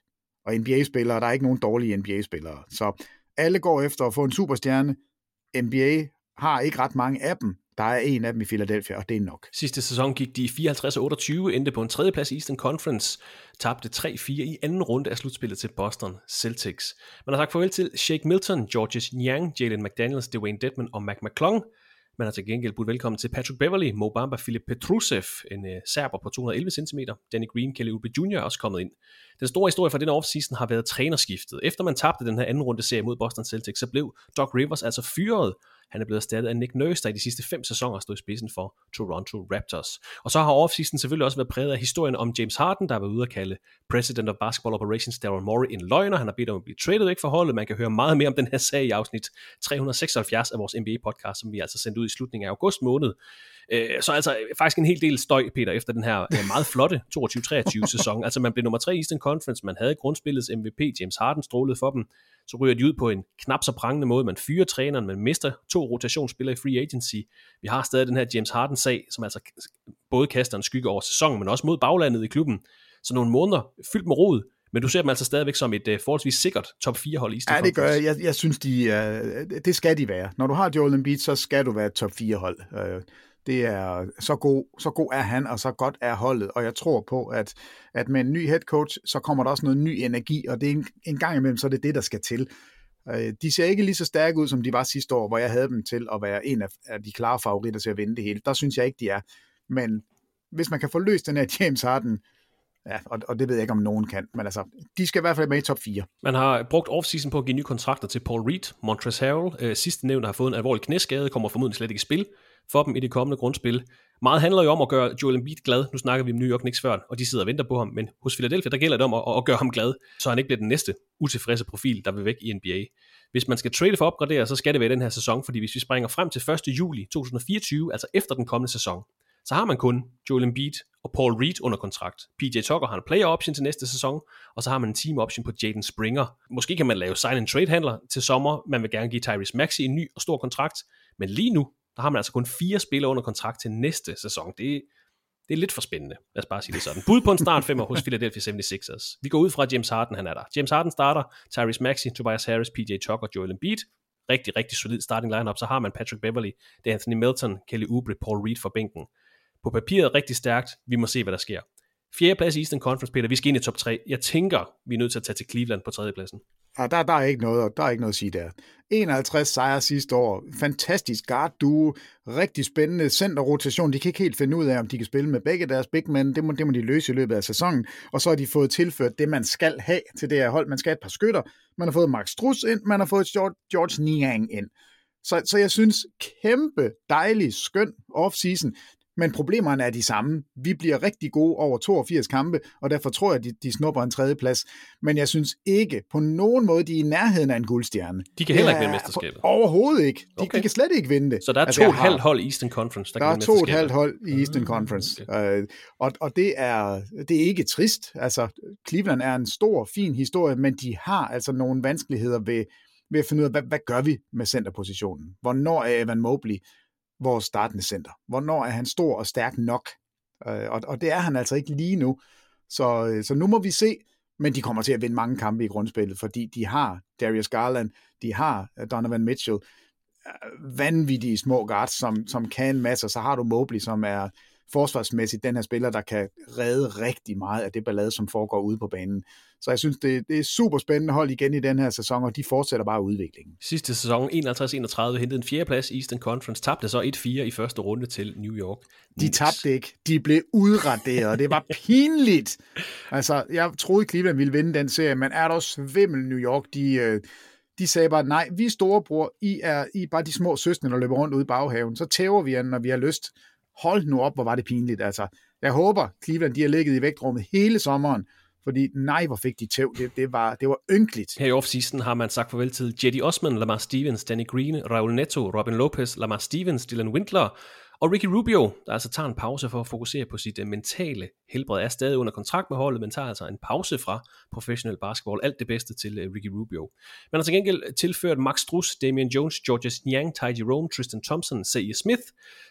Og NBA-spillere, der er ikke nogen dårlige NBA-spillere. Så alle går efter at få en superstjerne. NBA har ikke ret mange af dem, der er en af dem i Philadelphia, og det er nok. Sidste sæson gik de 54-28, endte på en tredjeplads i Eastern Conference, tabte 3-4 i anden runde af slutspillet til Boston Celtics. Man har sagt farvel til Shake Milton, Georges Niang, Jalen McDaniels, Dwayne Dedman og Mac McClung. Man har til gengæld budt velkommen til Patrick Beverly, Mo Bamba, Filip Petrusev, en øh, serber på 211 cm, Danny Green, Kelly Oubre Jr. er også kommet ind. Den store historie fra den offseason har været trænerskiftet. Efter man tabte den her anden runde serie mod Boston Celtics, så blev Doc Rivers altså fyret, han er blevet erstattet af Nick Nurse, der i de sidste fem sæsoner stod i spidsen for Toronto Raptors. Og så har offseason selvfølgelig også været præget af historien om James Harden, der har været ude at kalde President of Basketball Operations Daryl Morey en løgner. Han har bedt om at blive traded væk for holdet. Man kan høre meget mere om den her sag i afsnit 376 af vores NBA-podcast, som vi altså sendte ud i slutningen af august måned. Øh, så altså faktisk en hel del støj, Peter, efter den her øh, meget flotte 22-23 sæson. Altså man blev nummer 3 i Eastern Conference, man havde grundspillets MVP, James Harden strålede for dem, så ryger de ud på en knap så prangende måde. Man fyrer træneren, man mister to rotationsspillere i free agency. Vi har stadig den her James Harden-sag, som altså både kaster en skygge over sæsonen, men også mod baglandet i klubben. Så nogle måneder fyldt med rod, men du ser dem altså stadigvæk som et uh, forholdsvis sikkert top 4 hold i Ja, det gør jeg. jeg. Jeg synes, de, uh, det skal de være. Når du har Joel Embiid, så skal du være et top 4 hold. Uh, det er så god, så god er han, og så godt er holdet, og jeg tror på, at, at med en ny head coach, så kommer der også noget ny energi, og det er en, en gang imellem, så er det det, der skal til. Øh, de ser ikke lige så stærke ud, som de var sidste år, hvor jeg havde dem til at være en af, af de klare favoritter til at vinde det hele. Der synes jeg ikke, de er. Men hvis man kan få løst den her James Harden, Ja, og, og det ved jeg ikke, om nogen kan, men altså, de skal i hvert fald med i top 4. Man har brugt offseason på at give nye kontrakter til Paul Reed, Montrezl Harrell. Øh, sidste nævnt har fået en alvorlig knæskade, kommer formodentlig slet ikke i spil for dem i det kommende grundspil. Meget handler jo om at gøre Joel Embiid glad. Nu snakker vi om New York Knicks før, og de sidder og venter på ham, men hos Philadelphia, der gælder det om at, at gøre ham glad, så han ikke bliver den næste utilfredse profil, der vil væk i NBA. Hvis man skal trade for at opgradere, så skal det være den her sæson, fordi hvis vi springer frem til 1. juli 2024, altså efter den kommende sæson, så har man kun Joel Embiid og Paul Reed under kontrakt. PJ Tucker har en player option til næste sæson, og så har man en team option på Jaden Springer. Måske kan man lave sign and trade handler til sommer, man vil gerne give Tyrese Maxey en ny og stor kontrakt, men lige nu, der har man altså kun fire spillere under kontrakt til næste sæson. Det, Det er lidt for spændende, lad os bare sige det sådan. Bud på en start femmer hos Philadelphia 76ers. Vi går ud fra, at James Harden han er der. James Harden starter, Tyrese Maxey, Tobias Harris, PJ Tucker, Joel Embiid. Rigtig, rigtig solid starting lineup. Så har man Patrick Beverly, det er Anthony Melton, Kelly Oubre, Paul Reed for bænken. På papiret rigtig stærkt. Vi må se, hvad der sker. Fjerde plads i Eastern Conference, Peter. Vi skal ind i top 3. Jeg tænker, vi er nødt til at tage til Cleveland på tredje pladsen. Ja, der, der, er ikke noget, der er ikke noget at sige der. 51 sejre sidste år. Fantastisk guard duo. Rigtig spændende centerrotation. De kan ikke helt finde ud af, om de kan spille med begge deres big men. Det må, det må de løse i løbet af sæsonen. Og så har de fået tilført det, man skal have til det her hold. Man skal have et par skytter. Man har fået Max Struss ind. Man har fået George, George Niang ind. Så, så jeg synes, kæmpe, dejlig, skøn off-season men problemerne er de samme. Vi bliver rigtig gode over 82 kampe, og derfor tror jeg, at de, de snupper en tredje plads. Men jeg synes ikke på nogen måde, de er i nærheden af en guldstjerne. De kan heller ikke vinde mesterskabet? Overhovedet ikke. De, okay. de kan slet ikke vinde det. Så der er altså, to og et halvt hold i Eastern Conference, der, der kan er to og et halvt hold i Eastern Conference. Okay. Uh, og og det, er, det er ikke trist. Altså, Cleveland er en stor, fin historie, men de har altså nogle vanskeligheder ved, ved at finde ud af, hvad, hvad gør vi med centerpositionen? Hvornår er Evan Mobley vores startende center. Hvornår er han stor og stærk nok? Øh, og, og det er han altså ikke lige nu. Så, øh, så nu må vi se, men de kommer til at vinde mange kampe i grundspillet, fordi de har Darius Garland, de har Donovan Mitchell, øh, vanvittige små guards, som, som kan masse, Så har du Mobley, som er forsvarsmæssigt den her spiller, der kan redde rigtig meget af det ballade, som foregår ude på banen. Så jeg synes, det, det er super spændende hold igen i den her sæson, og de fortsætter bare udviklingen. Sidste sæson, 51-31, hentede en fjerdeplads i Eastern Conference, tabte så 1-4 i første runde til New York. De tabte ikke. De blev udraderet. Det var pinligt. Altså, jeg troede, Cleveland ville vinde den serie, men er der svimmel New York, de... Øh, de sagde bare, nej, vi er storebror, I er, I er bare de små søstre, der løber rundt ude i baghaven. Så tæver vi jer, når vi har lyst hold nu op, hvor var det pinligt. Altså, jeg håber, Cleveland de har ligget i vægtrummet hele sommeren, fordi nej, hvor fik de tæv. Det, det, var, det var ynkeligt. Her i offseason har man sagt farvel til Jetty Osman, Lamar Stevens, Danny Green, Raul Neto, Robin Lopez, Lamar Stevens, Dylan Windler, og Ricky Rubio, der altså tager en pause for at fokusere på sit øh, mentale helbred, er stadig under kontrakt med holdet, men tager altså en pause fra professionel basketball. Alt det bedste til øh, Ricky Rubio. Man har til gengæld tilført Max Struss, Damian Jones, Georges Niang, Ty Jerome, Tristan Thompson, C.E. Smith.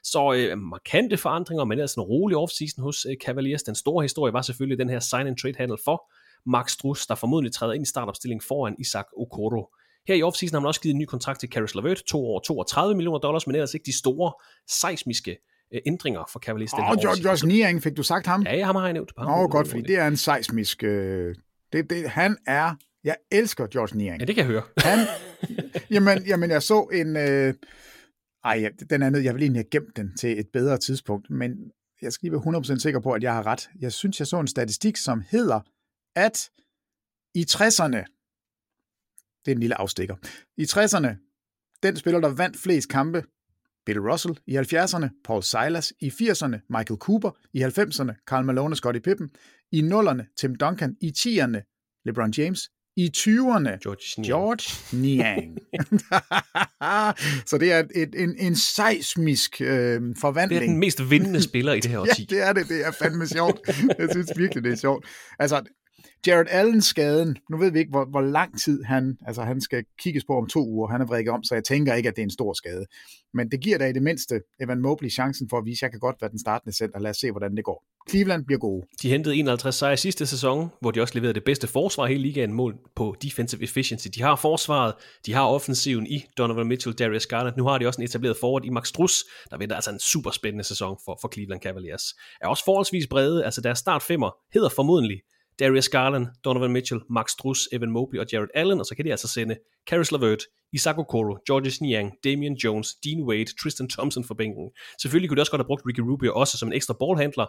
Så øh, markante forandringer, men altså en rolig offseason hos øh, Cavaliers. Den store historie var selvfølgelig den her sign-and-trade-handel for Max Struss, der formodentlig træder ind i startopstillingen foran Isaac Okoro. Her i offseason har man også givet en ny kontrakt til Caris LeVert, to år 32 millioner dollars, men ellers ikke de store seismiske øh, ændringer for Cavaliers. Åh, oh, George, Josh Niang, fik du sagt ham? Ja, ham har jeg nævnt. Åh, oh, godt, fordi det er en seismisk... Øh, det, det, han er... Jeg elsker George Niang. Ja, det kan jeg høre. Han, jamen, jamen, jeg så en... Øh, ej, den andet, jeg vil egentlig have gemt den til et bedre tidspunkt, men jeg skal lige være 100% sikker på, at jeg har ret. Jeg synes, jeg så en statistik, som hedder, at i 60'erne, det er en lille afstikker. I 60'erne, den spiller, der vandt flest kampe, Bill Russell. I 70'erne, Paul Silas. I 80'erne, Michael Cooper. I 90'erne, Karl Malone og Scottie Pippen. I 0'erne, Tim Duncan. I 10'erne, LeBron James. I 20'erne, George Niang. George Niang. så det er et, en, en seismisk øh, forvandling. Det er den mest vindende spiller i det her årti. ja, det er det. Det er fandme sjovt. Jeg synes virkelig, det er sjovt. Altså, Jared Allen skaden, nu ved vi ikke, hvor, hvor lang tid han, altså han skal kigges på om to uger, han er vrikket om, så jeg tænker ikke, at det er en stor skade. Men det giver da i det mindste Evan Mobley chancen for at vise, at jeg kan godt være den startende center. Lad os se, hvordan det går. Cleveland bliver gode. De hentede 51 sejre sidste sæson, hvor de også leverede det bedste forsvar i hele ligaen mål på defensive efficiency. De har forsvaret, de har offensiven i Donovan Mitchell, Darius Garland. Nu har de også en etableret forward i Max Struss, der venter altså en super spændende sæson for, for Cleveland Cavaliers. Er også forholdsvis brede, altså deres start femmer hedder formodentlig Darius Garland, Donovan Mitchell, Max Struss, Evan Mobley og Jared Allen, og så kan de altså sende Caris LeVert, Isaac Okoro, Georges Niang, Damian Jones, Dean Wade, Tristan Thompson for bænken. Selvfølgelig kunne de også godt have brugt Ricky Rubio også som en ekstra ballhandler,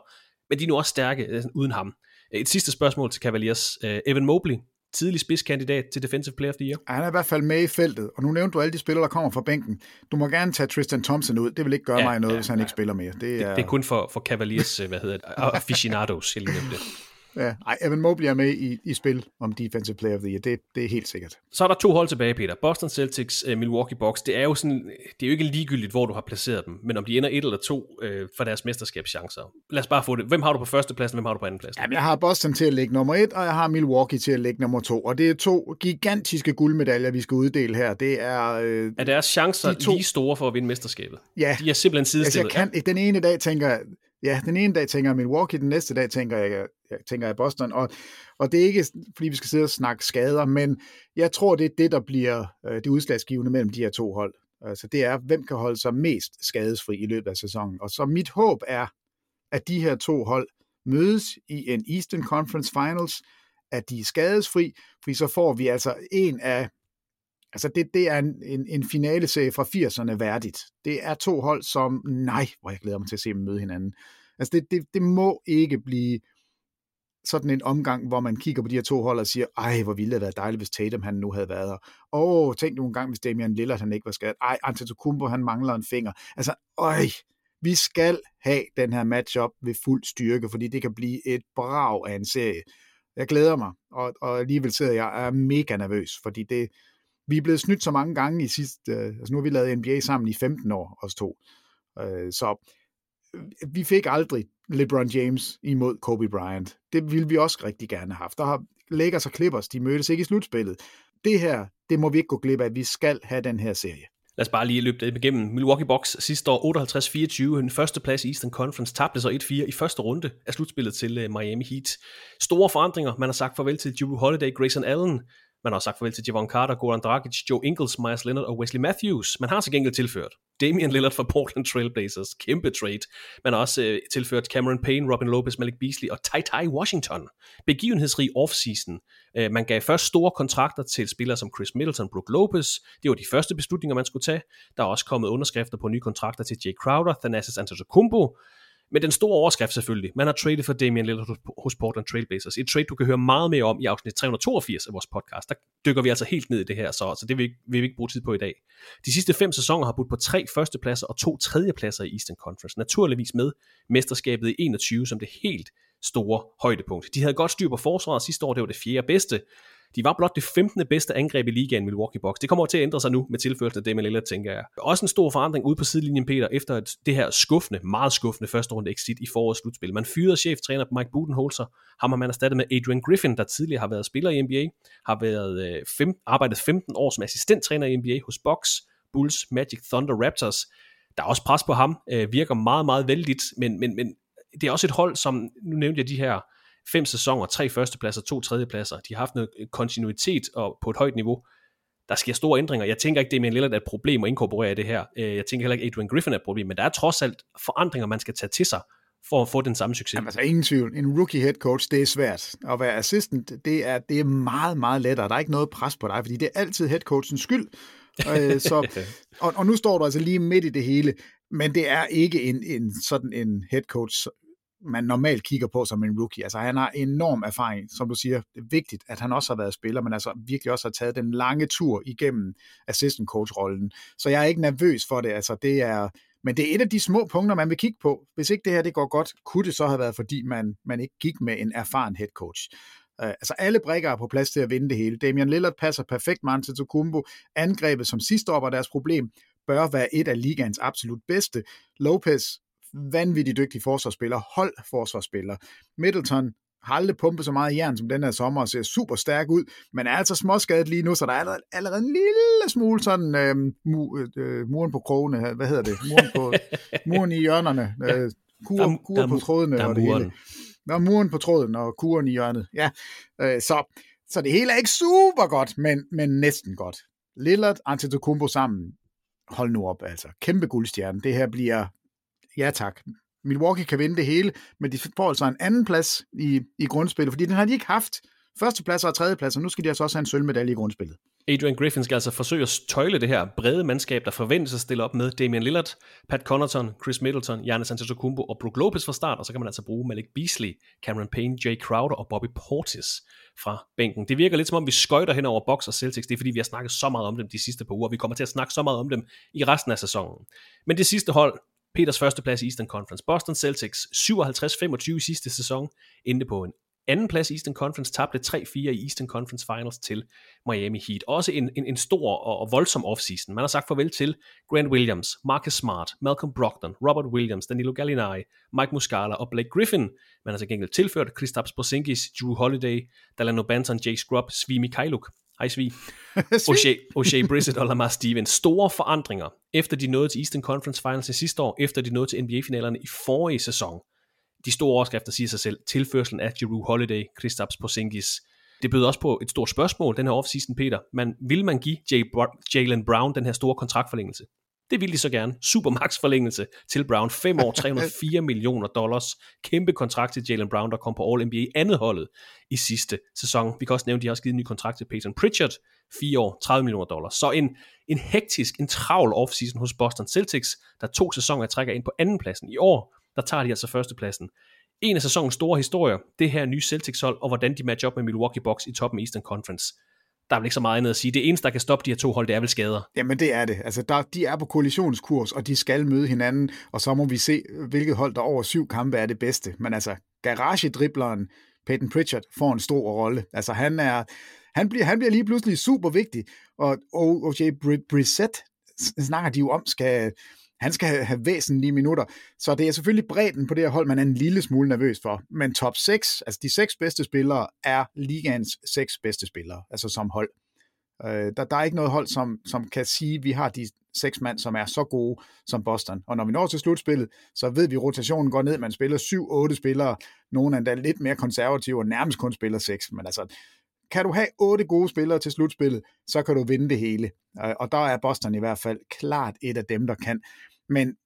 men de er nu også stærke øh, uden ham. Et sidste spørgsmål til Cavaliers. Uh, Evan Mobley, tidlig spidskandidat til Defensive Player of the Year. Han er i hvert fald med i feltet, og nu nævnte du alle de spillere, der kommer fra bænken. Du må gerne tage Tristan Thompson ud. Det vil ikke gøre ja, mig noget, ja, hvis han ja. ikke spiller mere. Det er, det, det er kun for, for Cavaliers, øh, hvad hedder det, aficionados, jeg lige det. Ja, ej, Evan Mobley er med i, i spil om Defensive Player of the Year. Det, det er helt sikkert. Så er der to hold tilbage, Peter. Boston Celtics, uh, Milwaukee Bucks. Det er jo sådan, det er jo ikke ligegyldigt, hvor du har placeret dem, men om de ender et eller to uh, for deres mesterskabschancer. Lad os bare få det. Hvem har du på første plads, og hvem har du på anden plads? Jamen, jeg har Boston til at ligge nummer et, og jeg har Milwaukee til at ligge nummer to. Og det er to gigantiske guldmedaljer, vi skal uddele her. Det er... Øh, er deres chancer de to... lige store for at vinde mesterskabet? Ja. De er simpelthen sidestillet. Altså, jeg kan, den ene dag tænker jeg, ja, den ene dag tænker jeg Milwaukee, den næste dag tænker jeg, jeg tænker jeg Boston, og, og det er ikke, fordi vi skal sidde og snakke skader, men jeg tror, det er det, der bliver øh, det udslagsgivende mellem de her to hold. Altså det er, hvem kan holde sig mest skadesfri i løbet af sæsonen. Og så mit håb er, at de her to hold mødes i en Eastern Conference Finals, at de er skadesfri, fordi så får vi altså en af Altså det, det er en, en, en finaleserie fra 80'erne værdigt. Det er to hold, som, nej, hvor jeg glæder mig til at se dem møde hinanden. Altså det, det, det må ikke blive sådan en omgang, hvor man kigger på de her to hold og siger, ej, hvor ville det have været dejligt, hvis Tatum han nu havde været her. Åh, oh, tænk nu en gang, hvis Damian Lillard han ikke var skadet. Ej, Antetokounmpo han mangler en finger. Altså, øj, vi skal have den her matchup ved fuld styrke, fordi det kan blive et brag af en serie. Jeg glæder mig, og, og alligevel sidder jeg er mega nervøs, fordi det, vi er blevet snydt så mange gange i sidste, øh, altså nu har vi lavet NBA sammen i 15 år, os to. Øh, så øh, vi fik aldrig LeBron James imod Kobe Bryant. Det ville vi også rigtig gerne have haft. Der har Lakers og Clippers, de mødtes ikke i slutspillet. Det her, det må vi ikke gå glip af. Vi skal have den her serie. Lad os bare lige løbe det igennem. Milwaukee Bucks sidste år 58-24, den første plads i Eastern Conference, tabte så 1-4 i første runde af slutspillet til øh, Miami Heat. Store forandringer. Man har sagt farvel til Drew Holiday, Grayson Allen, man har også sagt farvel til Javon Carter, Goran Dragic, Joe Ingles, Myers Leonard og Wesley Matthews. Man har til gengæld tilført Damian Lillard fra Portland Trailblazers, kæmpe trade. Man har også øh, tilført Cameron Payne, Robin Lopez, Malik Beasley og Ty Ty Washington. Begivenhedsrig offseason. Øh, man gav først store kontrakter til spillere som Chris Middleton, Brook Lopez. Det var de første beslutninger, man skulle tage. Der er også kommet underskrifter på nye kontrakter til Jay Crowder, Thanasis Antetokounmpo, men den store overskrift selvfølgelig, man har traded for Damian Lillard hos Portland Trailblazers. Et trade, du kan høre meget mere om i afsnit 382 af vores podcast. Der dykker vi altså helt ned i det her, så, så det vil, vil vi ikke bruge tid på i dag. De sidste fem sæsoner har budt på tre førstepladser og to tredjepladser i Eastern Conference. Naturligvis med mesterskabet i 21 som det helt store højdepunkt. De havde godt styr på forsvaret sidste år, det var det fjerde bedste. De var blot det 15. bedste angreb i ligaen Milwaukee Bucks. Det kommer til at ændre sig nu med tilførsel af Damian Lillard, tænker jeg. Også en stor forandring ude på sidelinjen, Peter, efter det her skuffende, meget skuffende første runde exit i forårets slutspil. Man fyrede cheftræner Mike Budenholzer. Ham har man erstattet med Adrian Griffin, der tidligere har været spiller i NBA, har været øh, fem, arbejdet 15 år som assistenttræner i NBA hos Bucks, Bulls, Magic, Thunder, Raptors. Der er også pres på ham, øh, virker meget, meget vældigt, men, men, men det er også et hold, som, nu nævnte jeg de her fem sæsoner, tre førstepladser, to tredjepladser. De har haft noget kontinuitet og på et højt niveau. Der sker store ændringer. Jeg tænker ikke, det er med Lillard er et problem at inkorporere det her. Øh, jeg tænker heller ikke, Adrian Griffin er et problem, men der er trods alt forandringer, man skal tage til sig for at få den samme succes. Jamen, altså ingen tvivl. En rookie head coach, det er svært. At være assistant, det er, det er meget, meget lettere. Der er ikke noget pres på dig, fordi det er altid head coachens skyld. øh, så, og, og nu står du altså lige midt i det hele, men det er ikke en, en sådan en head coach, man normalt kigger på som en rookie. Altså han har enorm erfaring, som du siger. Det er vigtigt, at han også har været spiller, men altså virkelig også har taget den lange tur igennem assistant coach-rollen. Så jeg er ikke nervøs for det. Altså det er, men det er et af de små punkter, man vil kigge på. Hvis ikke det her det går godt, kunne det så have været, fordi man, man ikke gik med en erfaren head coach. Uh, altså alle brikker er på plads til at vinde det hele. Damian Lillard passer perfekt med Antetokounmpo. Angrebet, som sidste år var deres problem, bør være et af ligaens absolut bedste. Lopez vanvittigt dygtig forsvarsspiller, hold forsvarsspiller. Middleton har aldrig pumpet så meget jern som den her sommer og ser super stærk ud, men er altså småskadet lige nu, så der er allerede, allerede en lille smule sådan øh, mu, øh, muren på krogene, hvad hedder det? Muren, på, muren i hjørnerne, øh, kur, der, kur der, på trådene der og det hele. Nå, muren på tråden og kuren i hjørnet. Ja, øh, så, så det hele er ikke super godt, men, men næsten godt. Lillard, Antetokounmpo sammen. Hold nu op, altså. Kæmpe guldstjerne. Det her bliver ja tak. Milwaukee kan vinde det hele, men de får altså en anden plads i, i grundspillet, fordi den har de ikke haft. Førstepladser og tredjepladser, nu skal de altså også have en sølvmedalje i grundspillet. Adrian Griffin skal altså forsøge at tøjle det her brede mandskab, der forventes at stille op med Damian Lillard, Pat Connaughton, Chris Middleton, Giannis Antetokounmpo og Brook Lopez fra start, og så kan man altså bruge Malik Beasley, Cameron Payne, Jay Crowder og Bobby Portis fra bænken. Det virker lidt som om, vi skøjter hen over Bucks og Celtics. Det er fordi, vi har snakket så meget om dem de sidste par uger. Vi kommer til at snakke så meget om dem i resten af sæsonen. Men det sidste hold, Peters første plads i Eastern Conference. Boston Celtics 57-25 i sidste sæson, endte på en anden plads i Eastern Conference, tabte 3-4 i Eastern Conference Finals til Miami Heat. Også en, en, en stor og, og voldsom offseason. Man har sagt farvel til Grant Williams, Marcus Smart, Malcolm Brogdon, Robert Williams, Danilo Gallinari, Mike Muscala og Blake Griffin. Man har til gengæld tilført Kristaps Porzingis, Drew Holiday, Dalano Banton, Jay Scrub, Svi Mikhailuk Hej svig. O'Shea, O'Shea Brissett og Lamar Stevens. Store forandringer, efter de nåede til Eastern Conference Finals i sidste år, efter de nåede til NBA-finalerne i forrige sæson. De store overskrifter siger sig selv. Tilførselen af Jeru Holiday, Kristaps Porzingis. Det bød også på et stort spørgsmål, den her offseason, Peter. Men vil man give Jalen Brown den her store kontraktforlængelse? Det ville de så gerne. Supermax forlængelse til Brown. 5 år, 304 millioner dollars. Kæmpe kontrakt til Jalen Brown, der kom på All-NBA andet holdet i sidste sæson. Vi kan også nævne, at de har også givet en ny kontrakt til Peyton Pritchard. 4 år, 30 millioner dollars. Så en, en hektisk, en travl offseason hos Boston Celtics, der to sæsoner trækker ind på andenpladsen. I år, der tager de altså førstepladsen. En af sæsonens store historier, det her nye Celtics-hold, og hvordan de matcher op med Milwaukee Bucks i toppen af Eastern Conference der er vel ikke så meget andet at sige. Det eneste, der kan stoppe de her to hold, det er vel skader. Jamen det er det. Altså, der, de er på kollisionskurs, og de skal møde hinanden, og så må vi se, hvilket hold, der over syv kampe er det bedste. Men altså, garage-dribleren Peyton Pritchard får en stor rolle. Altså, han er, han bliver, han bliver lige pludselig super vigtig, og OJ Brissett snakker de jo om, skal, han skal have væsentlige minutter. Så det er selvfølgelig bredden på det her hold, man er en lille smule nervøs for. Men top 6, altså de seks bedste spillere, er ligaens seks bedste spillere, altså som hold. Øh, der, der er ikke noget hold, som, som kan sige, at vi har de seks mand, som er så gode som Boston. Og når vi når til slutspillet, så ved vi, at rotationen går ned. Man spiller 7-8 spillere. Nogle er endda lidt mere konservative og nærmest kun spiller 6. Men altså, kan du have otte gode spillere til slutspillet, så kan du vinde det hele. Øh, og der er Boston i hvert fald klart et af dem, der kan. Men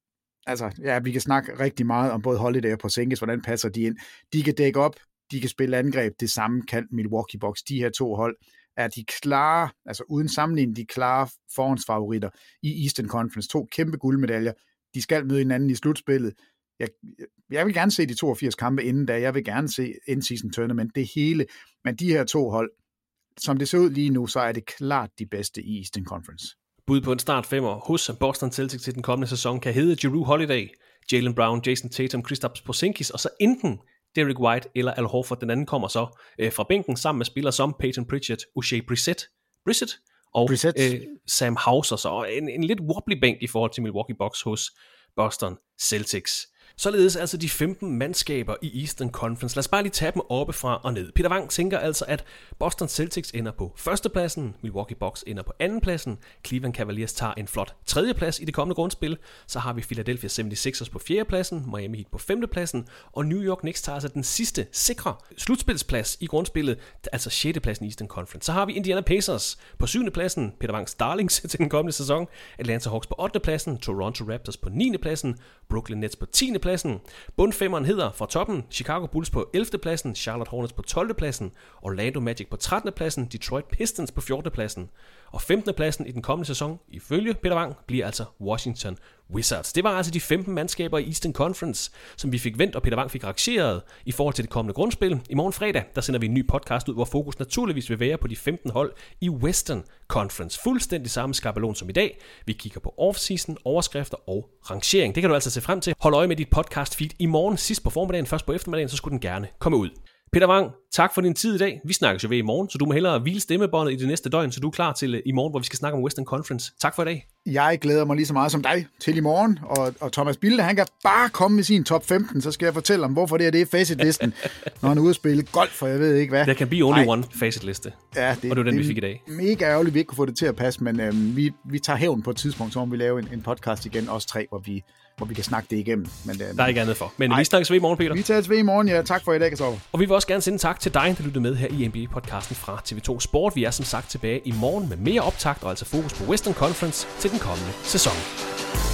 altså, ja, vi kan snakke rigtig meget om både Holiday og Porzingis, hvordan passer de ind. De kan dække op, de kan spille angreb, det samme kan Milwaukee Bucks. De her to hold er de klare, altså uden sammenligning, de klare forhåndsfavoritter i Eastern Conference. To kæmpe guldmedaljer. De skal møde hinanden i slutspillet. Jeg, jeg vil gerne se de 82 kampe inden da. Jeg vil gerne se in-season tournament, det hele. Men de her to hold, som det ser ud lige nu, så er det klart de bedste i Eastern Conference. Bud på en start femmer hos Boston Celtics til den kommende sæson kan hedde Jeru Holiday, Jalen Brown, Jason Tatum, Kristaps Porzingis, og så enten Derek White eller Al Horford. Den anden kommer så øh, fra bænken sammen med spillere som Peyton Pritchard, O'Shea Brissett, Brissett og øh, Sam Hauser. Så en, en lidt wobbly bænk i forhold til Milwaukee Bucks hos Boston Celtics. Således altså de 15 mandskaber i Eastern Conference. Lad os bare lige tage dem oppe fra og ned. Peter Wang tænker altså, at Boston Celtics ender på førstepladsen, Milwaukee Bucks ender på andenpladsen, Cleveland Cavaliers tager en flot tredjeplads i det kommende grundspil, så har vi Philadelphia 76ers på fjerdepladsen, Miami Heat på femtepladsen, og New York Knicks tager altså den sidste sikre slutspilsplads i grundspillet, altså 6. pladsen i Eastern Conference. Så har vi Indiana Pacers på syvende pladsen, Peter Wangs darlings til den kommende sæson, Atlanta Hawks på 8. pladsen, Toronto Raptors på 9. pladsen, Brooklyn Nets på 10 pladsen. Bundfemmeren hedder fra toppen Chicago Bulls på 11. pladsen, Charlotte Hornets på 12. pladsen, Orlando Magic på 13. pladsen, Detroit Pistons på 14. pladsen. Og 15. pladsen i den kommende sæson, ifølge Peter Wang, bliver altså Washington Wizards. Det var altså de 15 mandskaber i Eastern Conference, som vi fik vendt, og Peter Wang fik rangeret i forhold til det kommende grundspil. I morgen fredag, der sender vi en ny podcast ud, hvor fokus naturligvis vil være på de 15 hold i Western Conference. Fuldstændig samme skabelon som i dag. Vi kigger på offseason, overskrifter og rangering. Det kan du altså se frem til. Hold øje med dit podcast feed i morgen, sidst på formiddagen, først på eftermiddagen, så skulle den gerne komme ud. Peter Wang, tak for din tid i dag. Vi snakkes jo ved i morgen, så du må hellere hvile stemmebåndet i det næste døgn, så du er klar til øh, i morgen, hvor vi skal snakke om Western Conference. Tak for i dag. Jeg glæder mig lige så meget som dig til i morgen, og, og Thomas Bilde, han kan bare komme med sin top 15, så skal jeg fortælle om, hvorfor det er det er facitlisten, når han er ude at spille golf, for jeg ved ikke hvad. Der kan be only Ej. one facitliste, ja, det, og det var den, det vi fik i dag. Mega ærgerligt, at vi ikke kunne få det til at passe, men øhm, vi, vi tager hævn på et tidspunkt, så må vi lave en, en podcast igen, os tre, hvor vi hvor vi kan snakke det igennem. Men, øh, der er ikke andet for. Men Ej, vi snakkes ved i morgen, Peter. Vi tager ved i morgen, ja. Tak for i dag, Kasper. Og vi vil også gerne sende tak til dig, der lyttede med her i NBA-podcasten fra TV2 Sport. Vi er som sagt tilbage i morgen med mere optakt og altså fokus på Western Conference til den kommende sæson.